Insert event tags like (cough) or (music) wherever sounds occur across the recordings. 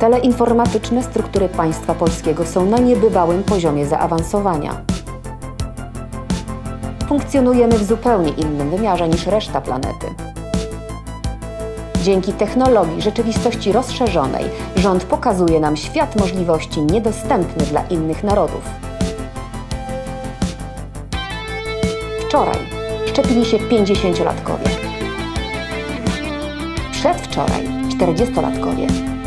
Teleinformatyczne struktury państwa polskiego są na niebywałym poziomie zaawansowania. Funkcjonujemy w zupełnie innym wymiarze niż reszta planety. Dzięki technologii rzeczywistości rozszerzonej rząd pokazuje nam świat możliwości niedostępny dla innych narodów. Wczoraj szczepili się 50-latkowie. Przedwczoraj 40-latkowie.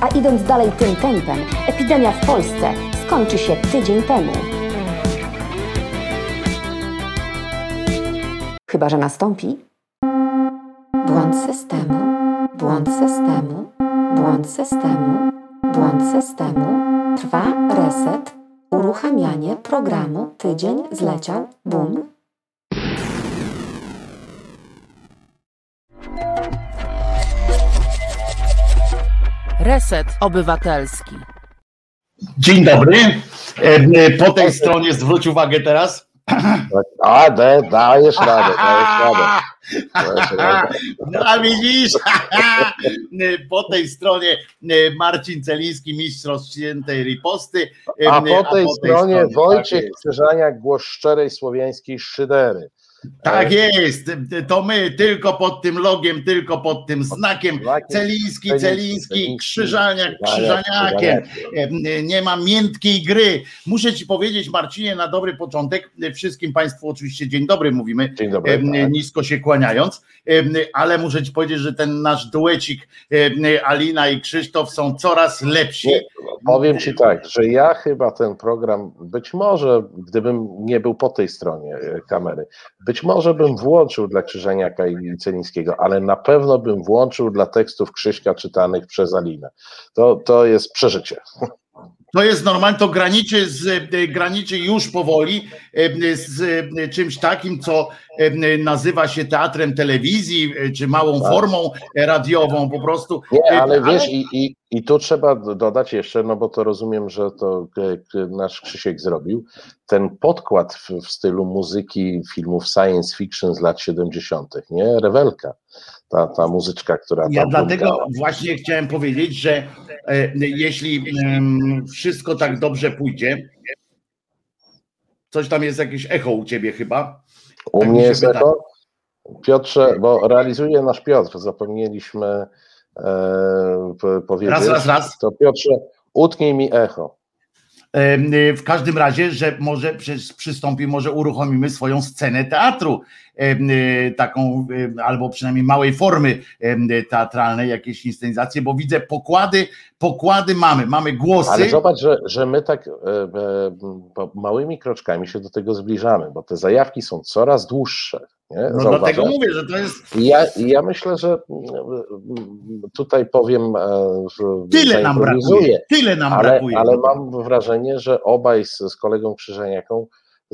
A idąc dalej tym tempem, epidemia w Polsce skończy się tydzień temu. Chyba, że nastąpi błąd systemu, błąd systemu, błąd systemu, błąd systemu. Trwa reset, uruchamianie programu. Tydzień zleciał, bum. Reset Obywatelski. Dzień dobry. E, Po tej stronie zwróć uwagę teraz. A, da, dajesz radę, dajesz radę. (laughs) No a widzisz, (laughs) po tej stronie e, Marcin Celiński, mistrz rozciętej riposty. E, A po tej stronie tak Wojciech jest. Krzyżaniak, głos szczerej słowiańskiej szydery. Tak jest, to my tylko pod tym logiem, tylko pod tym znakiem. Celiński, Celiński, Krzyżaniak, Krzyżaniak, Krzyżaniakiem. Nie ma miętkiej gry. Muszę ci powiedzieć, Marcinie, na dobry początek, wszystkim Państwu oczywiście dzień dobry mówimy, Dzień dobry. tak. nisko się kłaniając, ale muszę ci powiedzieć, że ten nasz duecik Alina i Krzysztof są coraz lepsi. Nie, Powiem ci tak, że ja chyba ten program, być może, gdybym nie był po tej stronie e, kamery, być może bym włączył dla Krzyżaniaka i Celińskiego, ale na pewno bym włączył dla tekstów Krzyśka czytanych przez Alinę. To, to jest przeżycie. To jest normalne, to graniczy, z, e, graniczy już powoli e, z e, czymś takim, co nazywa się teatrem telewizji, czy małą Tak. formą radiową po prostu. Nie, ale wiesz, i, i, i tu trzeba do- dodać jeszcze, no bo to rozumiem, że to nasz Krzysiek zrobił, ten podkład w, w stylu muzyki filmów science fiction z lat 70., nie? Rewelka, ta, ta muzyczka, która Ja tam dlatego błąkała. właśnie chciałem powiedzieć, że e, jeśli em, wszystko tak dobrze pójdzie, coś tam jest jakieś echo u ciebie chyba. U tak mnie jest echo? Piotrze, bo realizuje nasz Piotr, zapomnieliśmy e, powiedzieć. Raz, raz, raz. To Piotrze, utknij mi echo. Y, W każdym razie, że może przystąpi, może uruchomimy swoją scenę teatru, y, taką albo przynajmniej małej formy y, teatralnej, jakieś inscenizacje, bo widzę pokłady, pokłady mamy, mamy głosy. Ale zobacz, że, że my tak e, e, małymi kroczkami się do tego zbliżamy, bo te zajawki są coraz dłuższe. Nie? No Zauważasz? dlatego mówię, że to jest ja, ja myślę, że mm, tutaj powiem, że tyle nam brakuje, tyle nam ale, brakuje. ale mam wrażenie, że obaj z, z kolegą Krzyżaniaką,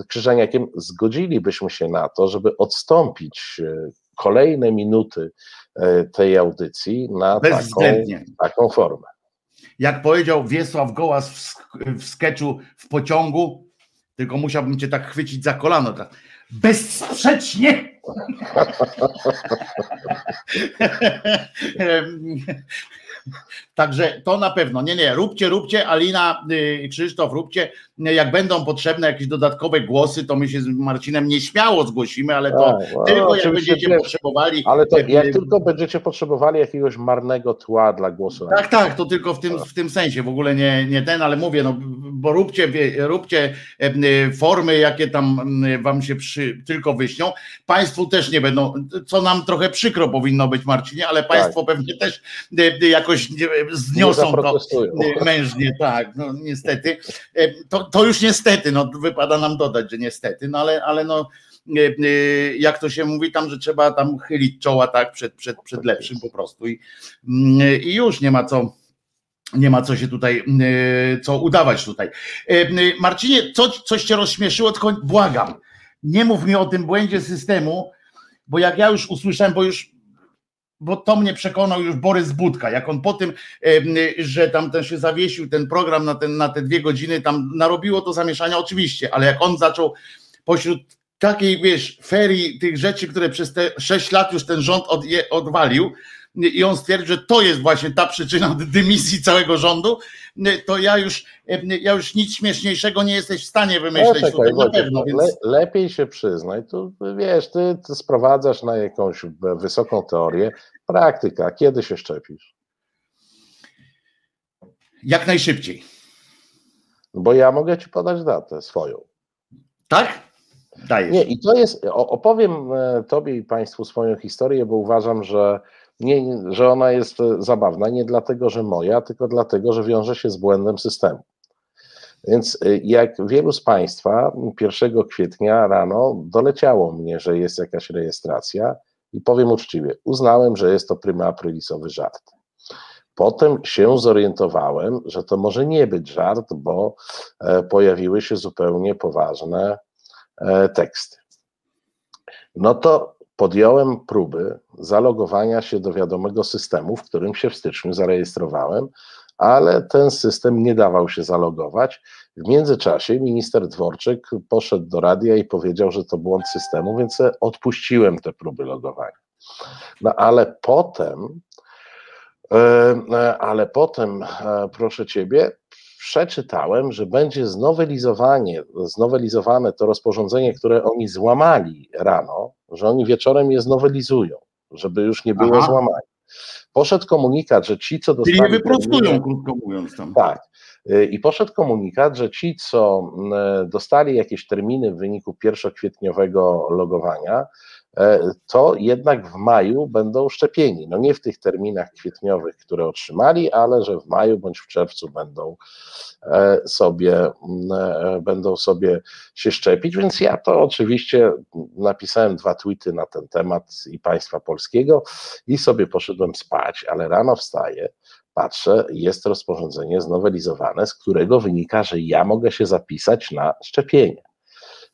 Krzyżaniakiem zgodzilibyśmy się na to, żeby odstąpić e, kolejne minuty e, tej audycji na taką, taką formę. Jak powiedział Wiesław Gołas w, w sketchu w pociągu, tylko musiałbym cię tak chwycić za kolano. Tak. Bezsprzecznie! (laughs) Także to na pewno. Nie, nie, róbcie, róbcie, Alina, y, Krzysztof, róbcie. Jak będą potrzebne jakieś dodatkowe głosy, to my się z Marcinem nieśmiało zgłosimy, ale to Tak, no, tylko jak oczywiście będziecie wiesz, potrzebowali. Ale to y, jak tylko będziecie potrzebowali jakiegoś marnego tła dla głosu. Tak, tak, to tylko w tym, w tym sensie, w ogóle nie, nie ten, ale mówię, no, bo róbcie, róbcie e, e, formy, jakie tam wam się przy, tylko wyśnią. Państwu też nie będą, co nam trochę przykro powinno być, Marcinie, ale państwo pewnie też e, e, jakoś zniosą to e, mężnie, tak, no niestety. E, To, to już niestety, no wypada nam dodać, że niestety, no ale, ale no e, e, jak to się mówi tam, że trzeba tam chylić czoła tak przed, przed, przed lepszym po prostu i, mm, i już nie ma co nie ma co się tutaj, e, co udawać tutaj. Marcinie, co, coś cię rozśmieszyło, tylko błagam, nie mów mi o tym błędzie systemu, bo jak ja już usłyszałem, bo już bo to mnie przekonał już Borys Budka, jak on po tym, że tam ten się zawiesił ten program na, ten, na te dwie godziny, tam narobiło to zamieszania oczywiście, ale jak on zaczął pośród takiej, wiesz, ferii tych rzeczy, które przez te sześć lat już ten rząd odwalił, i on stwierdził, że to jest właśnie ta przyczyna dymisji całego rządu, to ja już, ja już nic śmieszniejszego nie jesteś w stanie wymyśleć No, tutaj na Wojciech, pewno. no, Więc... le, lepiej się przyznaj, tu wiesz, ty, ty sprowadzasz na jakąś wysoką teorię, praktyka, kiedy się szczepisz? Jak najszybciej. Bo ja mogę ci podać datę swoją. Tak? Dajesz. Nie, i to jest, opowiem e, tobie i państwu swoją historię, bo uważam, że, nie, że ona jest e, zabawna, nie dlatego, że moja, tylko dlatego, że wiąże się z błędem systemu. Więc e, jak wielu z Państwa, 1 kwietnia rano doleciało mnie, że jest jakaś rejestracja i powiem uczciwie, uznałem, że jest to prima żart. Potem się zorientowałem, że to może nie być żart, bo e, pojawiły się zupełnie poważne teksty. No to podjąłem próby zalogowania się do wiadomego systemu, w którym się w styczniu zarejestrowałem, ale ten system nie dawał się zalogować. W międzyczasie minister Dworczyk poszedł do radia i powiedział, że to błąd systemu, więc odpuściłem te próby logowania. No ale potem, e, e, ale potem, e, proszę ciebie, przeczytałem, że będzie znowelizowanie, znowelizowane to rozporządzenie, które oni złamali rano, że oni wieczorem je znowelizują, żeby już nie było Aha. złamania. Poszedł komunikat, że ci, co Czyli dostali... je wyprostują, terminy- krótko mówiąc tam. tak. Y, I poszedł komunikat, że ci, co mm, dostali jakieś terminy w wyniku pierwszokwietniowego logowania, to jednak w maju będą szczepieni. No nie w tych terminach kwietniowych, które otrzymali, ale że w maju bądź w czerwcu będą e, sobie, mm, e, będą sobie się szczepić. Więc ja to oczywiście napisałem dwa tweety na ten temat i państwa polskiego i sobie poszedłem spać, ale rano wstaję patrzę, jest rozporządzenie znowelizowane, z którego wynika, że ja mogę się zapisać na szczepienie.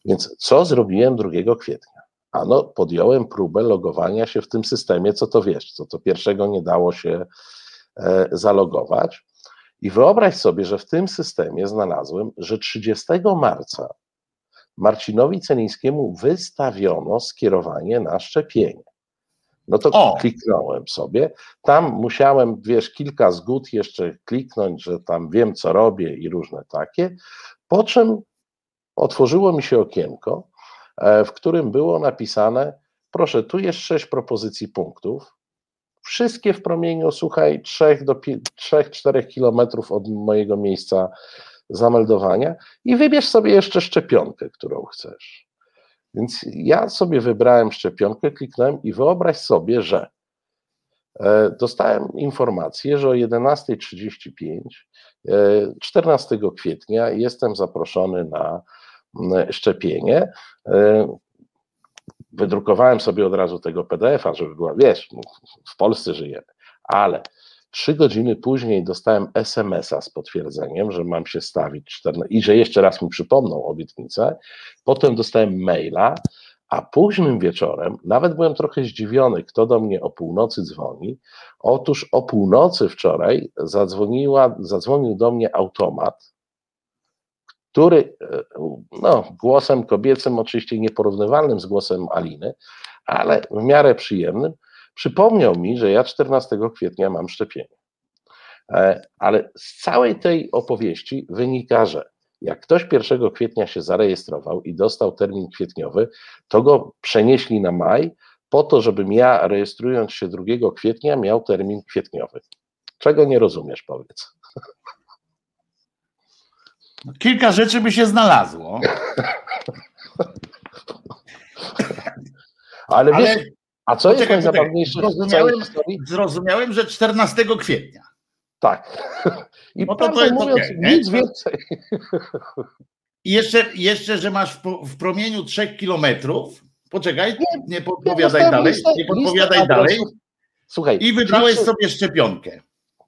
Więc co zrobiłem 2 kwietnia? Ano, podjąłem próbę logowania się w tym systemie, co to wiesz, co to pierwszego nie dało się e, zalogować. I wyobraź sobie, że w tym systemie znalazłem, że 30 marca Marcinowi Celińskiemu wystawiono skierowanie na szczepienie. No to O! kliknąłem sobie. Tam musiałem, wiesz, kilka zgód jeszcze kliknąć, że tam wiem, co robię i różne takie. Po czym otworzyło mi się okienko, w którym było napisane: Proszę, tu jest sześć propozycji punktów. Wszystkie w promieniu, słuchaj, 3 do 3-4 kilometrów od mojego miejsca zameldowania i wybierz sobie jeszcze szczepionkę, którą chcesz. Więc ja sobie wybrałem szczepionkę, kliknąłem i wyobraź sobie, że e, dostałem informację, że o 11.35 e, 14 kwietnia jestem zaproszony na szczepienie. E, Wydrukowałem sobie od razu tego PDF-a, żeby była, wiesz, w Polsce żyjemy, ale trzy godziny później dostałem SMS-a z potwierdzeniem, że mam się stawić 14, i że jeszcze raz mi przypomną obietnicę. Potem dostałem maila, a późnym wieczorem, nawet byłem trochę zdziwiony, kto do mnie o północy dzwoni. Otóż o północy wczoraj zadzwoniła, zadzwonił do mnie automat, który e, no, głosem kobiecym, oczywiście nieporównywalnym z głosem Aliny, ale w miarę przyjemnym, przypomniał mi, że ja 14 kwietnia mam szczepienie. E, Ale z całej tej opowieści wynika, że jak ktoś 1 kwietnia się zarejestrował i dostał termin kwietniowy, to go przenieśli na maj, po to, żebym ja, rejestrując się 2 kwietnia, miał termin kwietniowy. Czego nie rozumiesz, powiedz. Kilka rzeczy by się znalazło, Ale, (laughs) ale wiesz, a co jest najzabawniejsze Zrozumiałem- zrozumiałem, że 14 kwietnia. Tak. (laughs) I No to to jest mówiąc, nie? nic więcej. I jeszcze, jeszcze że masz w, w promieniu 3 kilometrów. Poczekaj, nie podpowiadaj dostałem dalej, listę- nie listę podpowiadaj dalej. Słuchaj, I wybrałeś sobie szczepionkę.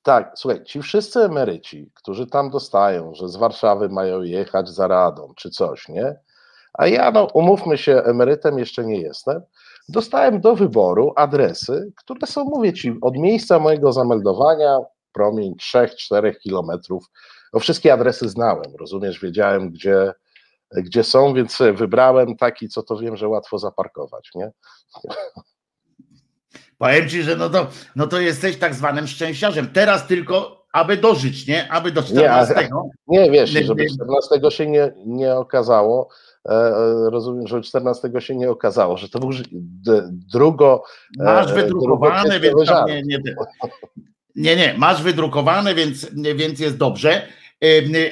Tak, słuchaj, ci wszyscy emeryci, którzy tam dostają, że z Warszawy mają jechać za radą czy coś, nie? A ja, no, umówmy się, emerytem jeszcze nie jestem. Dostałem do wyboru adresy, które są, mówię ci, od miejsca mojego zameldowania, promień 3-4 kilometrów. No, wszystkie adresy znałem, rozumiesz, wiedziałem, gdzie, gdzie są, więc wybrałem taki, co to wiem, że łatwo zaparkować, nie? (laughs) Powiem ci, że no to, no to jesteś tak zwanym szczęściarzem. Teraz tylko, aby dożyć, nie? Aby do 14. Nie, nie wiesz, żeby 14 się nie, nie okazało. E, e, rozumiem, że 14 się nie okazało, że to był drugo. Masz wydrukowane, więc nie, nie, nie, nie, masz wydrukowane, więc, więc jest dobrze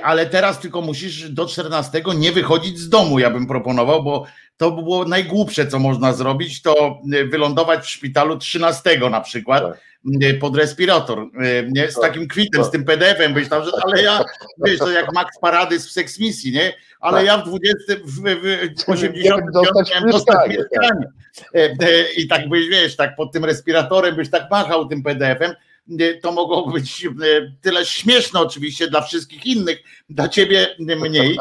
ale teraz tylko musisz do 14 nie wychodzić z domu, ja bym proponował, bo to by było najgłupsze, co można zrobić, to wylądować w szpitalu 13 na przykład. Tak pod respirator, nie? Z tak. takim kwitem, z tym PDF-em być tam, ale ja, wiesz, to jak Max Parady z Sex Misji, nie? Ale tak. ja w 20, w, w 80 miałem dostać mieszkanie. I tak byś, wiesz, tak pod tym respiratorem byś tak machał tym PDF-em, to mogło być tyle śmieszne oczywiście dla wszystkich innych, dla ciebie mniej,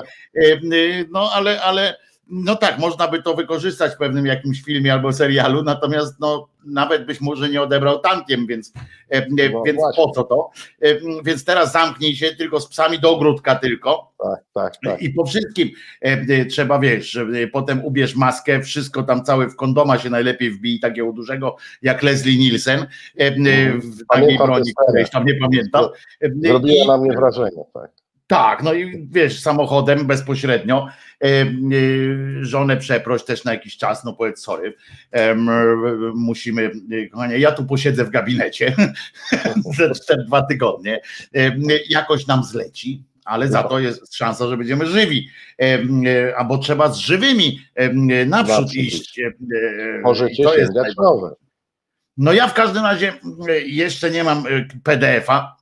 no ale, ale no tak, można by to wykorzystać w pewnym jakimś filmie albo serialu, natomiast no, nawet byś może nie odebrał tankiem, więc, e, no, więc po co to? E, więc teraz zamknij się tylko z psami do ogródka tylko. Tak, tak, tak. I po wszystkim e, trzeba, wiesz, że potem ubierz maskę, wszystko tam całe w kondoma się najlepiej wbij, takiego dużego, jak Leslie Nielsen, w takiej broni, którejś tam nie pamiętam. Zrobiła na mnie wrażenie, tak. Tak, no i wiesz, samochodem bezpośrednio e, e, żonę przeproś też na jakiś czas, no powiedz sorry, e, musimy, kochanie, ja tu posiedzę w gabinecie (laughs) te dwa tygodnie, jakoś nam zleci, ale za to jest szansa, że będziemy żywi, albo trzeba z żywymi naprzód iść. Możecie to jest nowe. No ja w każdym razie jeszcze nie mam PDF-a,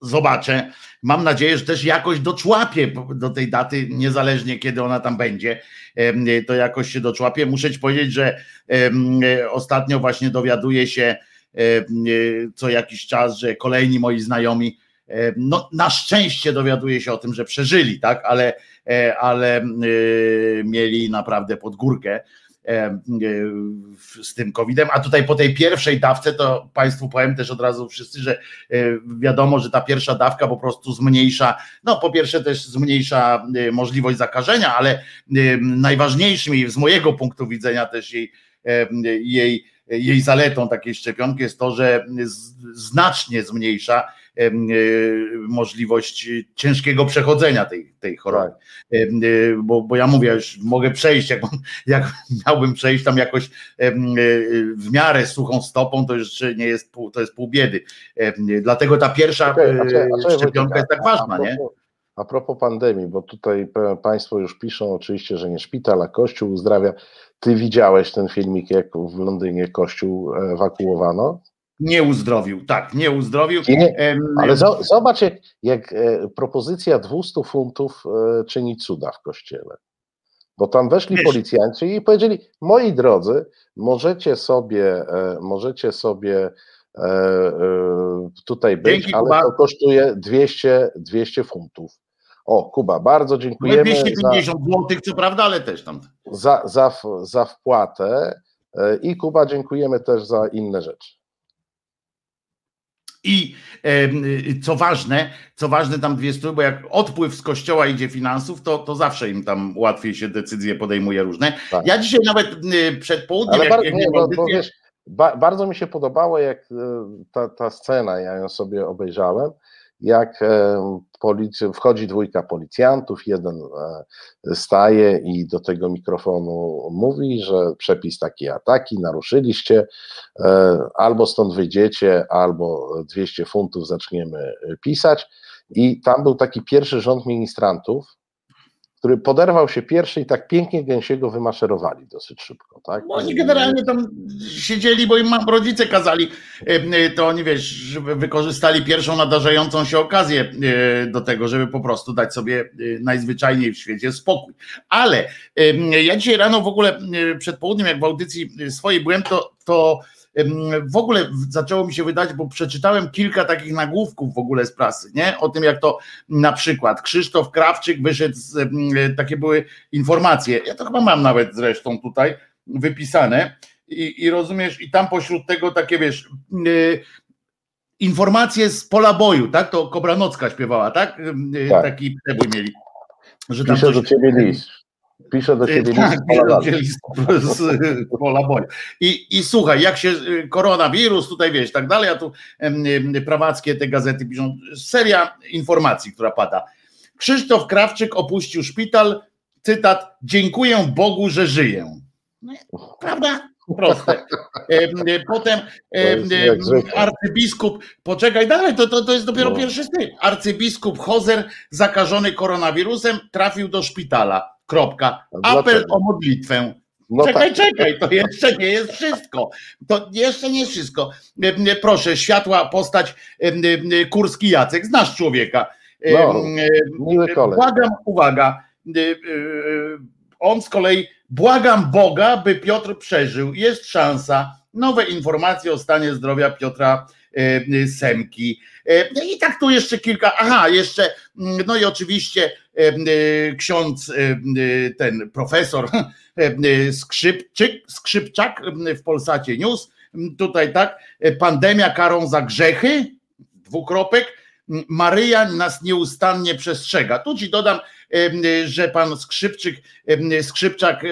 zobaczę. Mam nadzieję, że też jakoś doczłapię do tej daty, niezależnie kiedy ona tam będzie, to jakoś się doczłapię. Muszę ci powiedzieć, że ostatnio właśnie dowiaduję się co jakiś czas, że kolejni moi znajomi, no na szczęście dowiaduję się o tym, że przeżyli, tak, ale, e, ale mieli naprawdę pod górkę E, z tym COVID-em. A tutaj po tej pierwszej dawce, to Państwu powiem też od razu wszyscy, że e, wiadomo, że ta pierwsza dawka po prostu zmniejsza, no po pierwsze też zmniejsza e, możliwość zakażenia, ale najważniejszym i z mojego punktu widzenia też jej, jej, jej zaletą takiej szczepionki jest to, że znacznie zmniejsza E, możliwość ciężkiego przechodzenia tej, tej choroby. E, bo, bo ja mówię, już mogę przejść, jak, (laughs) jak miałbym przejść tam jakoś e, w miarę suchą stopą, to jeszcze nie jest pół, to jest pół biedy. Dlatego ta pierwsza okay, a a szczepionka jest tak ważna, nie? A propos pandemii, bo tutaj Państwo już piszą oczywiście, że nie szpital, a Kościół uzdrawia. Ty widziałeś ten filmik, jak w Londynie Kościół ewakuowano? Nie uzdrowił, tak, nie uzdrowił. Nie, ale zobacz, jak, jak e, propozycja 200 funtów e, czyni cuda w kościele. Bo tam weszli Wiesz. policjanci i powiedzieli: Moi drodzy, możecie sobie, e, możecie sobie tutaj być, Dzięki, ale Kuba. to kosztuje 200, 200 funtów. O, Kuba, bardzo dziękujemy. 250 zł, co prawda, ale też tam. Za, za, za wpłatę. I Kuba, dziękujemy też za inne rzeczy. I co ważne, co ważne, tam dwie strony, bo jak odpływ z kościoła idzie finansów, to, to zawsze im tam łatwiej się decyzje podejmuje różne. Tak. Ja dzisiaj nawet przed południem, jak, jak nie, bo, bo wiesz, ba, bardzo mi się podobało, jak e, ta, ta scena, ja ją sobie obejrzałem, jak policja, wchodzi dwójka policjantów, jeden e, staje i do tego mikrofonu mówi, że przepis taki ataki, naruszyliście, e, albo stąd wyjdziecie, albo 200 funtów zaczniemy pisać. I tam był taki pierwszy rząd ministrantów, który poderwał się pierwszy i tak pięknie gęsiego wymaszerowali dosyć szybko. Tak? No, oni generalnie tam siedzieli, bo im rodzice kazali, e, to oni wiesz, wykorzystali pierwszą nadarzającą się okazję e, do tego, żeby po prostu dać sobie e, najzwyczajniej w świecie spokój. Ale ja dzisiaj rano w ogóle przed południem, jak w audycji swojej byłem, to, to w ogóle zaczęło mi się wydać, bo przeczytałem kilka takich nagłówków w ogóle z prasy, nie? O tym, jak to na przykład Krzysztof Krawczyk wyszedł, z, takie były informacje. Ja to chyba mam nawet zresztą tutaj wypisane. I, i rozumiesz, i tam pośród tego takie wiesz. Yy, informacje z pola boju, tak? To Kobranocka śpiewała, tak? tak. Taki przebój mieli. Że tam Piszę coś... do ciebie list. Piszę do ciebie Tak, list z pola z pola boju. I, I słuchaj, jak się y, koronawirus, tutaj wiesz, tak dalej, a tu prawackie te gazety piszą, seria informacji, która pada. Krzysztof Krawczyk opuścił szpital, cytat, dziękuję Bogu, że żyję. No, prawda? Proste. Em, Potem arcybiskup, poczekaj dalej, to, to, to jest dopiero No. pierwszy styk. Arcybiskup Hozer, zakażony koronawirusem, trafił do szpitala. Kropka. Apel o modlitwę. No czekaj, tak. czekaj, to jeszcze nie jest wszystko. To jeszcze nie jest wszystko. E, Proszę, światła postać em, Kurski Jacek, znasz człowieka. Em, No, Miły koleś. Błagam, uwaga. On z kolei, błagam Boga, by Piotr przeżył. Jest szansa. Nowe informacje o stanie zdrowia Piotra Semki. I tak tu jeszcze kilka. Aha, jeszcze, no i oczywiście ksiądz, y, y, ten profesor (laughs) y, Skrzypczyk, Skrzypczak y, w Polsacie News. Tutaj tak, y, pandemia karą za grzechy, dwukropek, Maryja nas nieustannie przestrzega. Tu ci dodam, że pan Skrzypczyk, Skrzypczak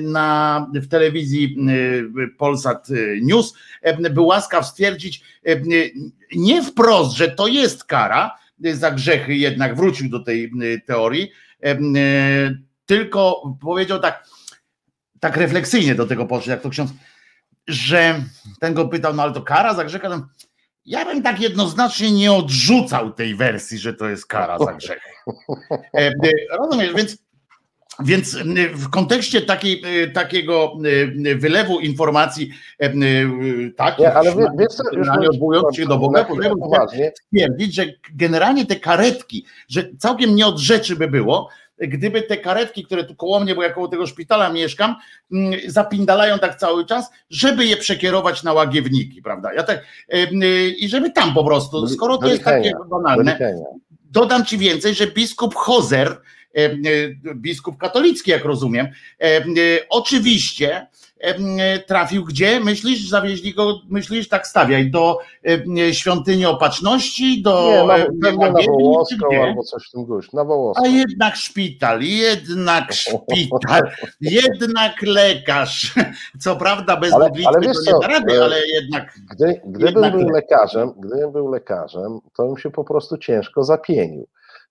na, w telewizji Polsat News był łaskaw stwierdzić nie wprost, że to jest kara za grzechy, jednak wrócił do tej em, teorii, em, tylko powiedział tak, tak refleksyjnie do tego podszedł, jak to ksiądz, że ten go pytał, no ale to kara za grzechy? Ja bym tak jednoznacznie nie odrzucał tej wersji, że to jest kara za grzechy. E, e, Rozumiesz, więc, więc e, w kontekście takiej, e, takiego e, wylewu informacji, e, e, tak, Nie, ale wie, wiesz odwołując się do Boga, poważnie, stwierdzić, że generalnie te karetki, że całkiem nie od rzeczy by było, gdyby te karetki, które tu koło mnie, bo ja koło tego szpitala mieszkam, mm, zapindalają tak cały czas, żeby je przekierować na łagiewniki, prawda? Ja tak, y, I żeby tam po prostu, skoro to jest takie banalne, dodam ci więcej, że biskup Hozer, y, biskup katolicki, jak rozumiem, em, y, oczywiście trafił gdzie? Myślisz, zawieźli go, myślisz, tak stawiaj, do świątyni opatrzności, do Nie, na, na czy Wołoską gdzie? albo coś w tym. Na Wołoską. A jednak szpital, jednak szpital, (laughs) jednak lekarz. Co prawda bez Ale- modlitwy ale wiesz to nie da rady, e, ale jednak Gdy, gdybym Jednak był lekarzem, gdybym był lekarzem, to bym się po prostu ciężko zapienił.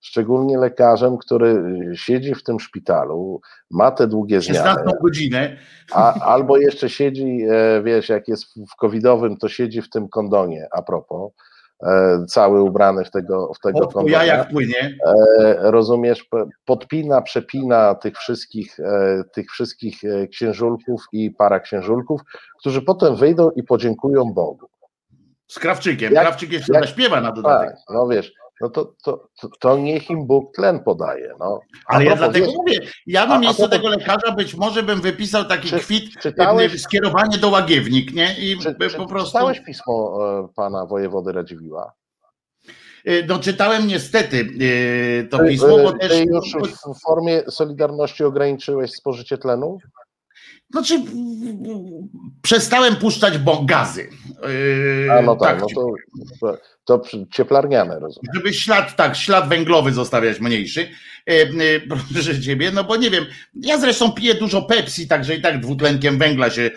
Szczególnie lekarzem, który y, siedzi w tym szpitalu, ma te długie zmiany, 16 godzinę. a, albo jeszcze siedzi, e, wiesz, jak jest w covidowym, to siedzi w tym kondonie, a propos, e, cały ubrany w tego, w tego kondonia. jajach płynie. E, rozumiesz, podpina, przepina tych wszystkich, tych wszystkich księżulków i paraksiężulków, którzy potem wyjdą i podziękują Bogu. Z Krawczykiem. Jak- Krawczyk jeszcze jak- zaśpiewa na dodatek. Tak, no wiesz, no to, to, to, to niech im Bóg tlen podaje. No. A Ale ja dlatego wiesz, mówię, ja na miejscu tego lekarza być może bym wypisał taki Czy- kwit, czytałeś- e, skierowanie do łagiewnik, nie? I czy, czy po prostu. czytałeś pismo e, pana wojewody Radziwiła? e, No czytałem niestety to pismo, bo też. ty już w formie Solidarności ograniczyłeś spożycie tlenu? Znaczy, przestałem puszczać bo- gazy. E, A no tak, no ci to, to, to cieplarniane, rozumiem. żeby ślad, tak, ślad węglowy zostawiać mniejszy, e, e, proszę ciebie, no bo nie wiem, ja zresztą piję dużo Pepsi, także i tak dwutlenkiem węgla się,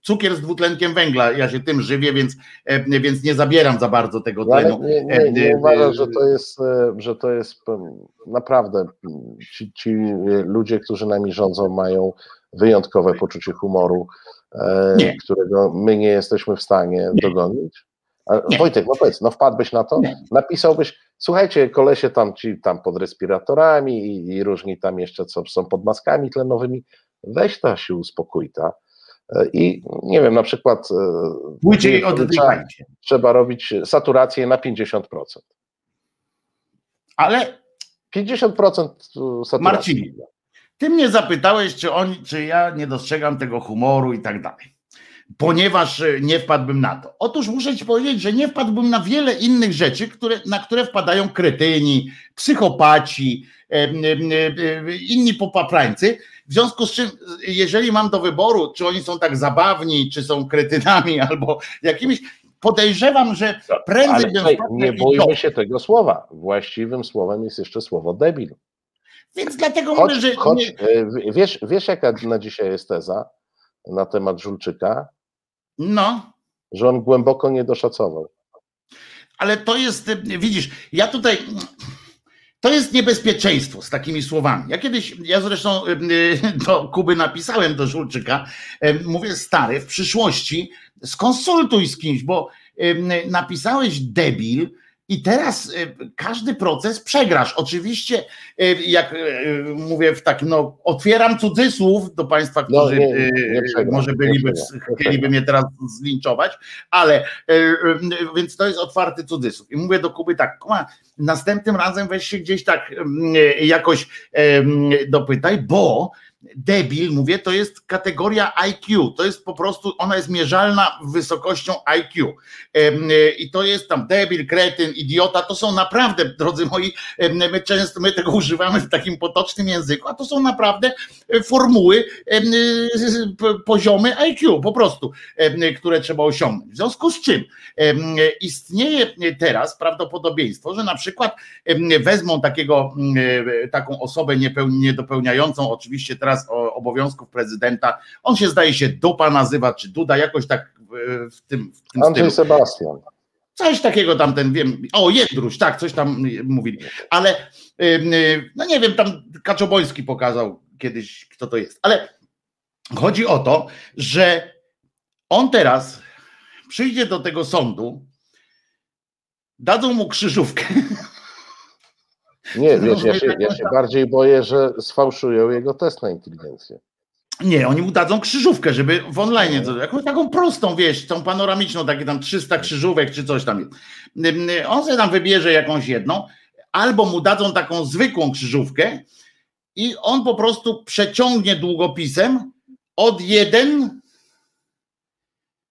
cukier z dwutlenkiem węgla, ja się tym żywię, więc, e, więc nie zabieram za bardzo tego No, tlenu. nie, nie, E, nie e, uważasz, że to jest, e, że to jest naprawdę ci, ci e, ludzie, którzy nami rządzą, mają wyjątkowe poczucie humoru, e, Nie. którego my nie jesteśmy w stanie Nie. dogonić. Nie. Wojtek, no powiedz, no wpadłbyś na to? Nie. Napisałbyś, słuchajcie, kolesie tam ci tam pod respiratorami i, i różni tam jeszcze, co są pod maskami tlenowymi, weź ta się uspokój ta. E, I nie wiem, na przykład e, Pójdźcie i trzeba, trzeba robić saturację na 50%. Ale 50% saturacji. Marcin, ty mnie zapytałeś, czy, on, czy ja nie dostrzegam tego humoru i tak dalej. Ponieważ e, nie wpadłbym na to. Otóż muszę ci powiedzieć, że nie wpadłbym na wiele innych rzeczy, które, na które wpadają kretyni, psychopaci, em, em, em, inni popaprańcy. W związku z czym, jeżeli mam do wyboru, czy oni są tak zabawni, czy są kretynami, (laughs) albo jakimiś, podejrzewam, że prędzej Ale bym nie dowcip. się tego słowa. Właściwym słowem jest jeszcze słowo debil. Więc dlatego Choć, mówię, że choć nie, e, wiesz, wiesz, jaka na dzisiaj jest teza na temat Żulczyka? no, Że on głęboko nie doszacował. ale to jest, y, widzisz, ja tutaj, to jest niebezpieczeństwo z takimi słowami. Ja kiedyś, ja zresztą y, y, do Kuby napisałem do Żulczyka, y, mówię, stary, w przyszłości skonsultuj z kimś, bo napisałeś debil, i teraz y, każdy proces przegrasz. Oczywiście, y, jak y, mówię w takim, no otwieram cudzysłów do Państwa, No, którzy nie, y, nie przegram, może nie byliby, nie chcieliby mnie teraz zlinczować, ale więc to jest otwarty cudzysłów. I mówię do Kuby tak, Kuba, następnym razem weź się gdzieś tak y, jakoś dopytaj, bo debil, mówię, to jest kategoria IQ, to jest po prostu, ona jest mierzalna wysokością IQ y, i to jest tam debil, kretyn, idiota, to są naprawdę, drodzy moi, my często my tego (laughs) używamy w takim potocznym języku, a to są naprawdę e, formuły, p- poziomy IQ po prostu, które trzeba osiągnąć. W związku z czym istnieje teraz prawdopodobieństwo, że na przykład wezmą takiego, y, taką osobę niedopełniającą oczywiście teraz o- obowiązków prezydenta, on się zdaje się Dupa nazywa, czy Duda, jakoś tak w, w tym, w tym Andrzej stylu. Sebastian. Coś takiego tamten, wiem, o Jędruś, tak, coś tam y, mówili, ale y, no nie wiem, tam Kaczoboński pokazał kiedyś, kto to jest, ale chodzi o to, że on teraz przyjdzie do tego sądu, dadzą mu krzyżówkę, (laughs) Nie, wiesz, ja się, ja się tak. bardziej boję, że sfałszują jego test na inteligencję. Nie, oni mu dadzą krzyżówkę, żeby w online, jakąś taką prostą, wiesz, tą panoramiczną, takie tam 300 krzyżówek czy coś tam. Ym, On sobie tam wybierze jakąś jedną, albo mu dadzą taką zwykłą krzyżówkę i on po prostu przeciągnie długopisem od jeden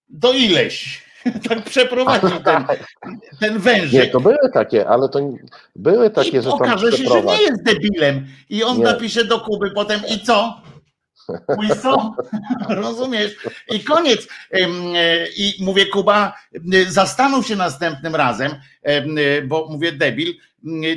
do ileś. (laughs) Tak przeprowadzi (laughs) ten, ten Nie, wężyk. to były takie, ale to nie- były takie, I że okaże się, że nie jest debilem. I on Nie. napisze do Kuby potem i co? Co? (laughs) Rozumiesz? I koniec. E, I mówię, Kuba, zastanów się następnym razem, em, y, bo mówię, debil,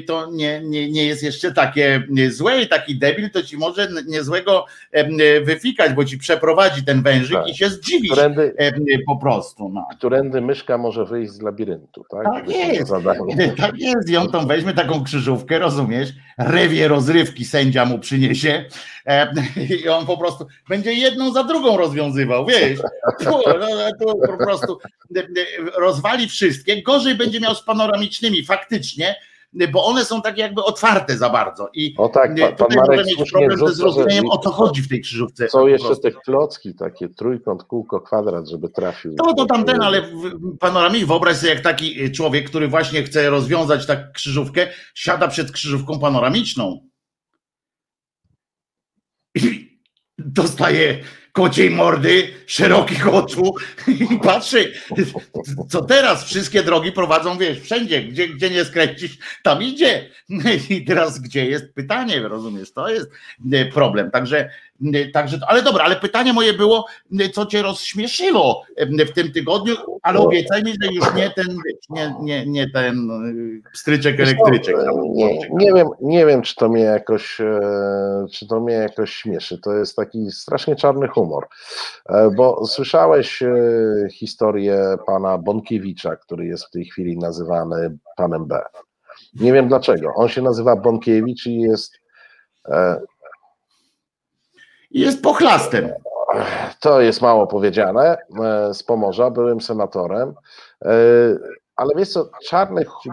to nie, nie, nie jest jeszcze takie y, złe i taki debil, to ci może niezłego y, wyfikać, bo ci przeprowadzi ten wężyk Tak. i się zdziwisz Którędy, y, po prostu. No. którędy myszka może wyjść z labiryntu, tak? Tak jest. (laughs) Tak jest, i on tą weźmie taką krzyżówkę, rozumiesz? Rewie rozrywki sędzia mu przyniesie (laughs) i on po prostu będzie jedną za drugą rozwiązywał, wiesz? Tu, no, tu po prostu rozwali wszystkie. Gorzej będzie miał z panoramicznymi, faktycznie, bo one są takie jakby otwarte za bardzo i O tak, e, pan, pan tutaj Marek może mieć problem ze zrozumieniem, o co chodzi w tej krzyżówce. są jeszcze te klocki, takie trójkąt, kółko, kwadrat, żeby trafił. To, to tamten, ale w panoramii wyobraź sobie, jak taki człowiek, który właśnie chce rozwiązać tak krzyżówkę, siada przed krzyżówką panoramiczną. I dostaje kociej mordy, szerokich oczu (laughs) i patrzy, co teraz wszystkie drogi prowadzą, wiesz, wszędzie, gdzie, gdzie nie skręcisz, tam idzie. (laughs) I teraz gdzie jest pytanie, rozumiesz, to jest e, problem. Także, także ale dobra, ale pytanie moje było, e, co cię rozśmieszyło e, w tym tygodniu, ale obiecaj mi, że już nie ten, nie, nie, nie ten pstryczek elektryczek. Nie, nie, wiem, nie wiem, czy to mnie jakoś, e, czy to mnie jakoś śmieszy. To jest taki strasznie czarny humor. E, Bo słyszałeś e, historię pana Bonkiewicza, który jest w tej chwili nazywany panem B. Nie wiem dlaczego. On się nazywa Bonkiewicz i jest. Jest pochlastem. To jest mało powiedziane. e, Z Pomorza byłem senatorem. e, Ale wiesz co,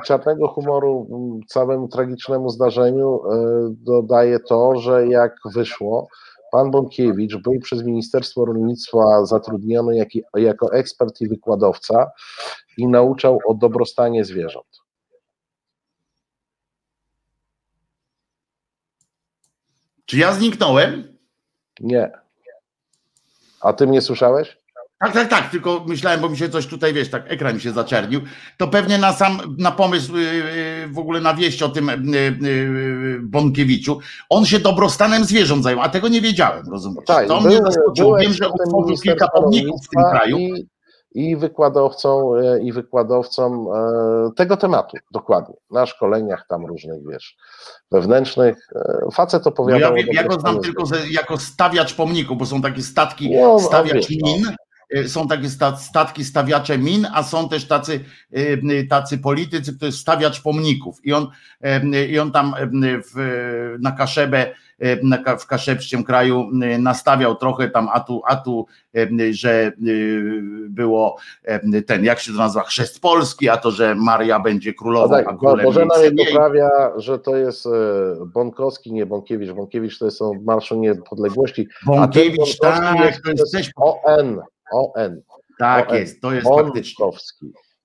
czarnego humoru całemu tragicznemu zdarzeniu e, dodaje to, że jak wyszło, pan Bąkiewicz był przez Ministerstwo Rolnictwa zatrudniony jak, jako ekspert i wykładowca i nauczał o dobrostanie zwierząt. Czy ja zniknąłem? Nie. A ty mnie słyszałeś? Tak, tak, tak, tylko myślałem, bo mi się coś tutaj, wiesz, tak ekran mi się zaczernił, to pewnie na sam, na pomysł yy, w ogóle na wieść o tym yy, Bąkiewiczu, on się dobrostanem zwierząt zajął, a tego nie wiedziałem, rozumiesz? to mnie zaskoczyło. Wiem, że utworzył kilka pomników w tym kraju. I, i wykładowcą, e, i wykładowcą e, tego tematu, dokładnie, na szkoleniach tam różnych, wiesz, wewnętrznych. E, facet No opowiadał... ja, wiem, o ja go znam tylko ze, jako stawiacz pomników, bo są takie statki No, a stawiacz no. min. Są takie sta- statki stawiacze min, a są też tacy, tacy politycy, to jest stawiacz pomników. I on, i on tam w, na Kaszebę, w kaszebszczym kraju y, nastawiał trochę tam, a tu, a tu y, że y, było ten, jak się to nazywa, chrzest Polski, a to, że Maria będzie No królową, a tak, bo królem Bożena jest mnie poprawia, że to jest Bonkowski, nie Bąkiewicz. Bąkiewicz to jest od Marszu Niepodległości. a Bąkiewicz, tak, to jest też ON, ON, Tak O, jest, to jest faktycznie.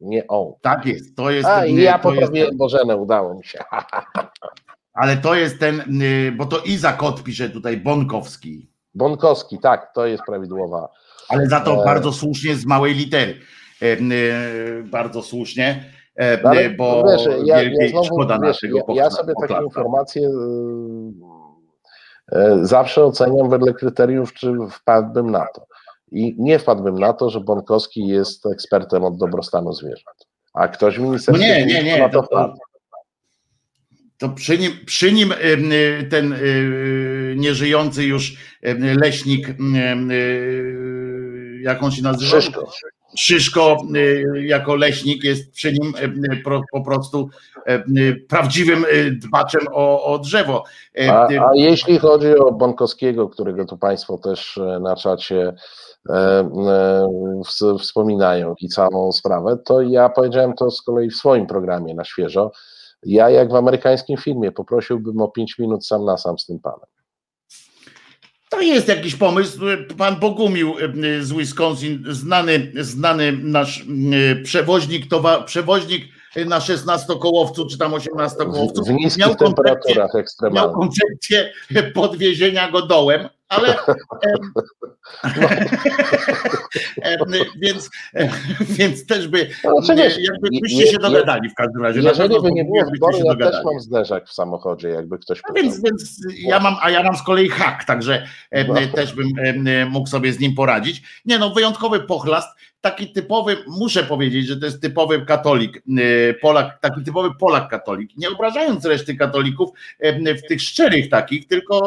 Nie on. Tak jest, to jest. A i ja to jest poprawiłem Bożenę, udało mi się. (laughs) ale to jest ten, y, bo to Izak odpisze tutaj Bonkowski, Bonkowski, tak, to jest prawidłowa. ale za to E. bardzo słusznie z małej litery. E, y, Bardzo słusznie, e, No, ale bo wiesz, ja, ja wielkiej znowu, szkoda wiesz, naszego ja, ja sobie takie informacje y, y, zawsze oceniam wedle kryteriów, czy wpadłbym na to. I nie wpadłbym na to, że Bonkowski jest ekspertem od dobrostanu zwierząt. A ktoś w ministerstwie No nie, nie, nie, to to- to- przy nim, przy nim y, y, ten y, nieżyjący już leśnik, jak on się nazywa? Szyszko. Szyszko jako leśnik jest przy nim po prostu prawdziwym dbaczem o, o drzewo. A, a jeśli chodzi o Bonkowskiego, którego tu Państwo też e, na czacie e, e, ws- wspominają i całą sprawę, to ja powiedziałem to z kolei w swoim programie na świeżo. Ja, jak w amerykańskim filmie, poprosiłbym o 5 minut sam na sam z tym panem. To jest jakiś pomysł. Pan Bogumił y, z Wisconsin, znany, znany nasz y, przewoźnik, towa, przewoźnik na 16-kołowcu czy tam 18-kołowcu. W, w niskich miał temperaturach miał ekstremalnych. koncepcję podwiezienia go dołem, ale em, (laughs) więc, więc też by No, znaczy, wiesz, jakbyście je- się dogadali w każdym razie. Jeżeli by nie było wyboru, się ja też dogadali. mam zderzak w samochodzie, jakby ktoś No więc, więc ja mam, a ja mam z kolei hak, także No. też bym mógł sobie z nim poradzić. Nie no, wyjątkowy pochlast, taki typowy, muszę powiedzieć, że to jest typowy katolik, y, Polak, taki typowy Polak katolik, nie obrażając reszty katolików em, w tych szczerych takich, tylko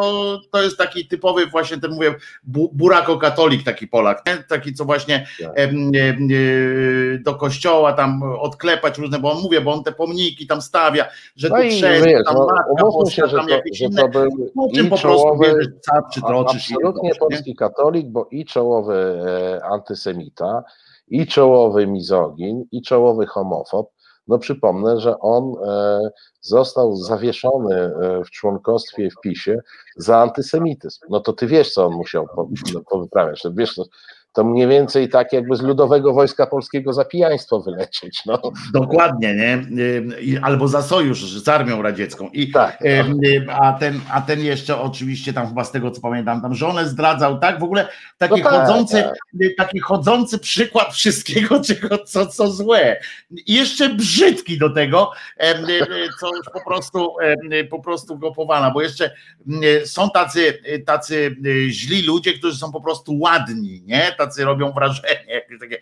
to jest taki typowy właśnie ten mówię, bu, burako katolik taki Polak, nie? taki co właśnie Tak. y, do kościoła tam odklepać różne, bo on mówię, bo on te pomniki tam stawia, że No tu chrzest, tam no, matka boska, że tam to, jakieś inne po czym po prostu bierzesz cap czy troczysz absolutnie polski katolik, bo i czołowy e, antysemita, i czołowy mizogin, i czołowy homofob. No przypomnę, że on e, został zawieszony e, w członkostwie w PiSie za antysemityzm. No to ty wiesz, co on musiał no, powyprawiać. Wiesz, to, mniej więcej tak jakby z Ludowego Wojska Polskiego za pijaństwo wylecieć. No. Dokładnie, nie? Albo za sojusz z armią radziecką. I Tak. Ym, ym, A ten, a ten jeszcze oczywiście tam chyba z tego co pamiętam, tam żonę zdradzał, tak? W ogóle taki No tak, chodzący, tak. y, taki chodzący przykład wszystkiego, (laughs) czego, co, co złe. I jeszcze brzydki do tego, co już po prostu, po prostu go powala, bo jeszcze są tacy, tacy źli ludzie, którzy są po prostu ładni, nie? Tacy robią wrażenie, takie,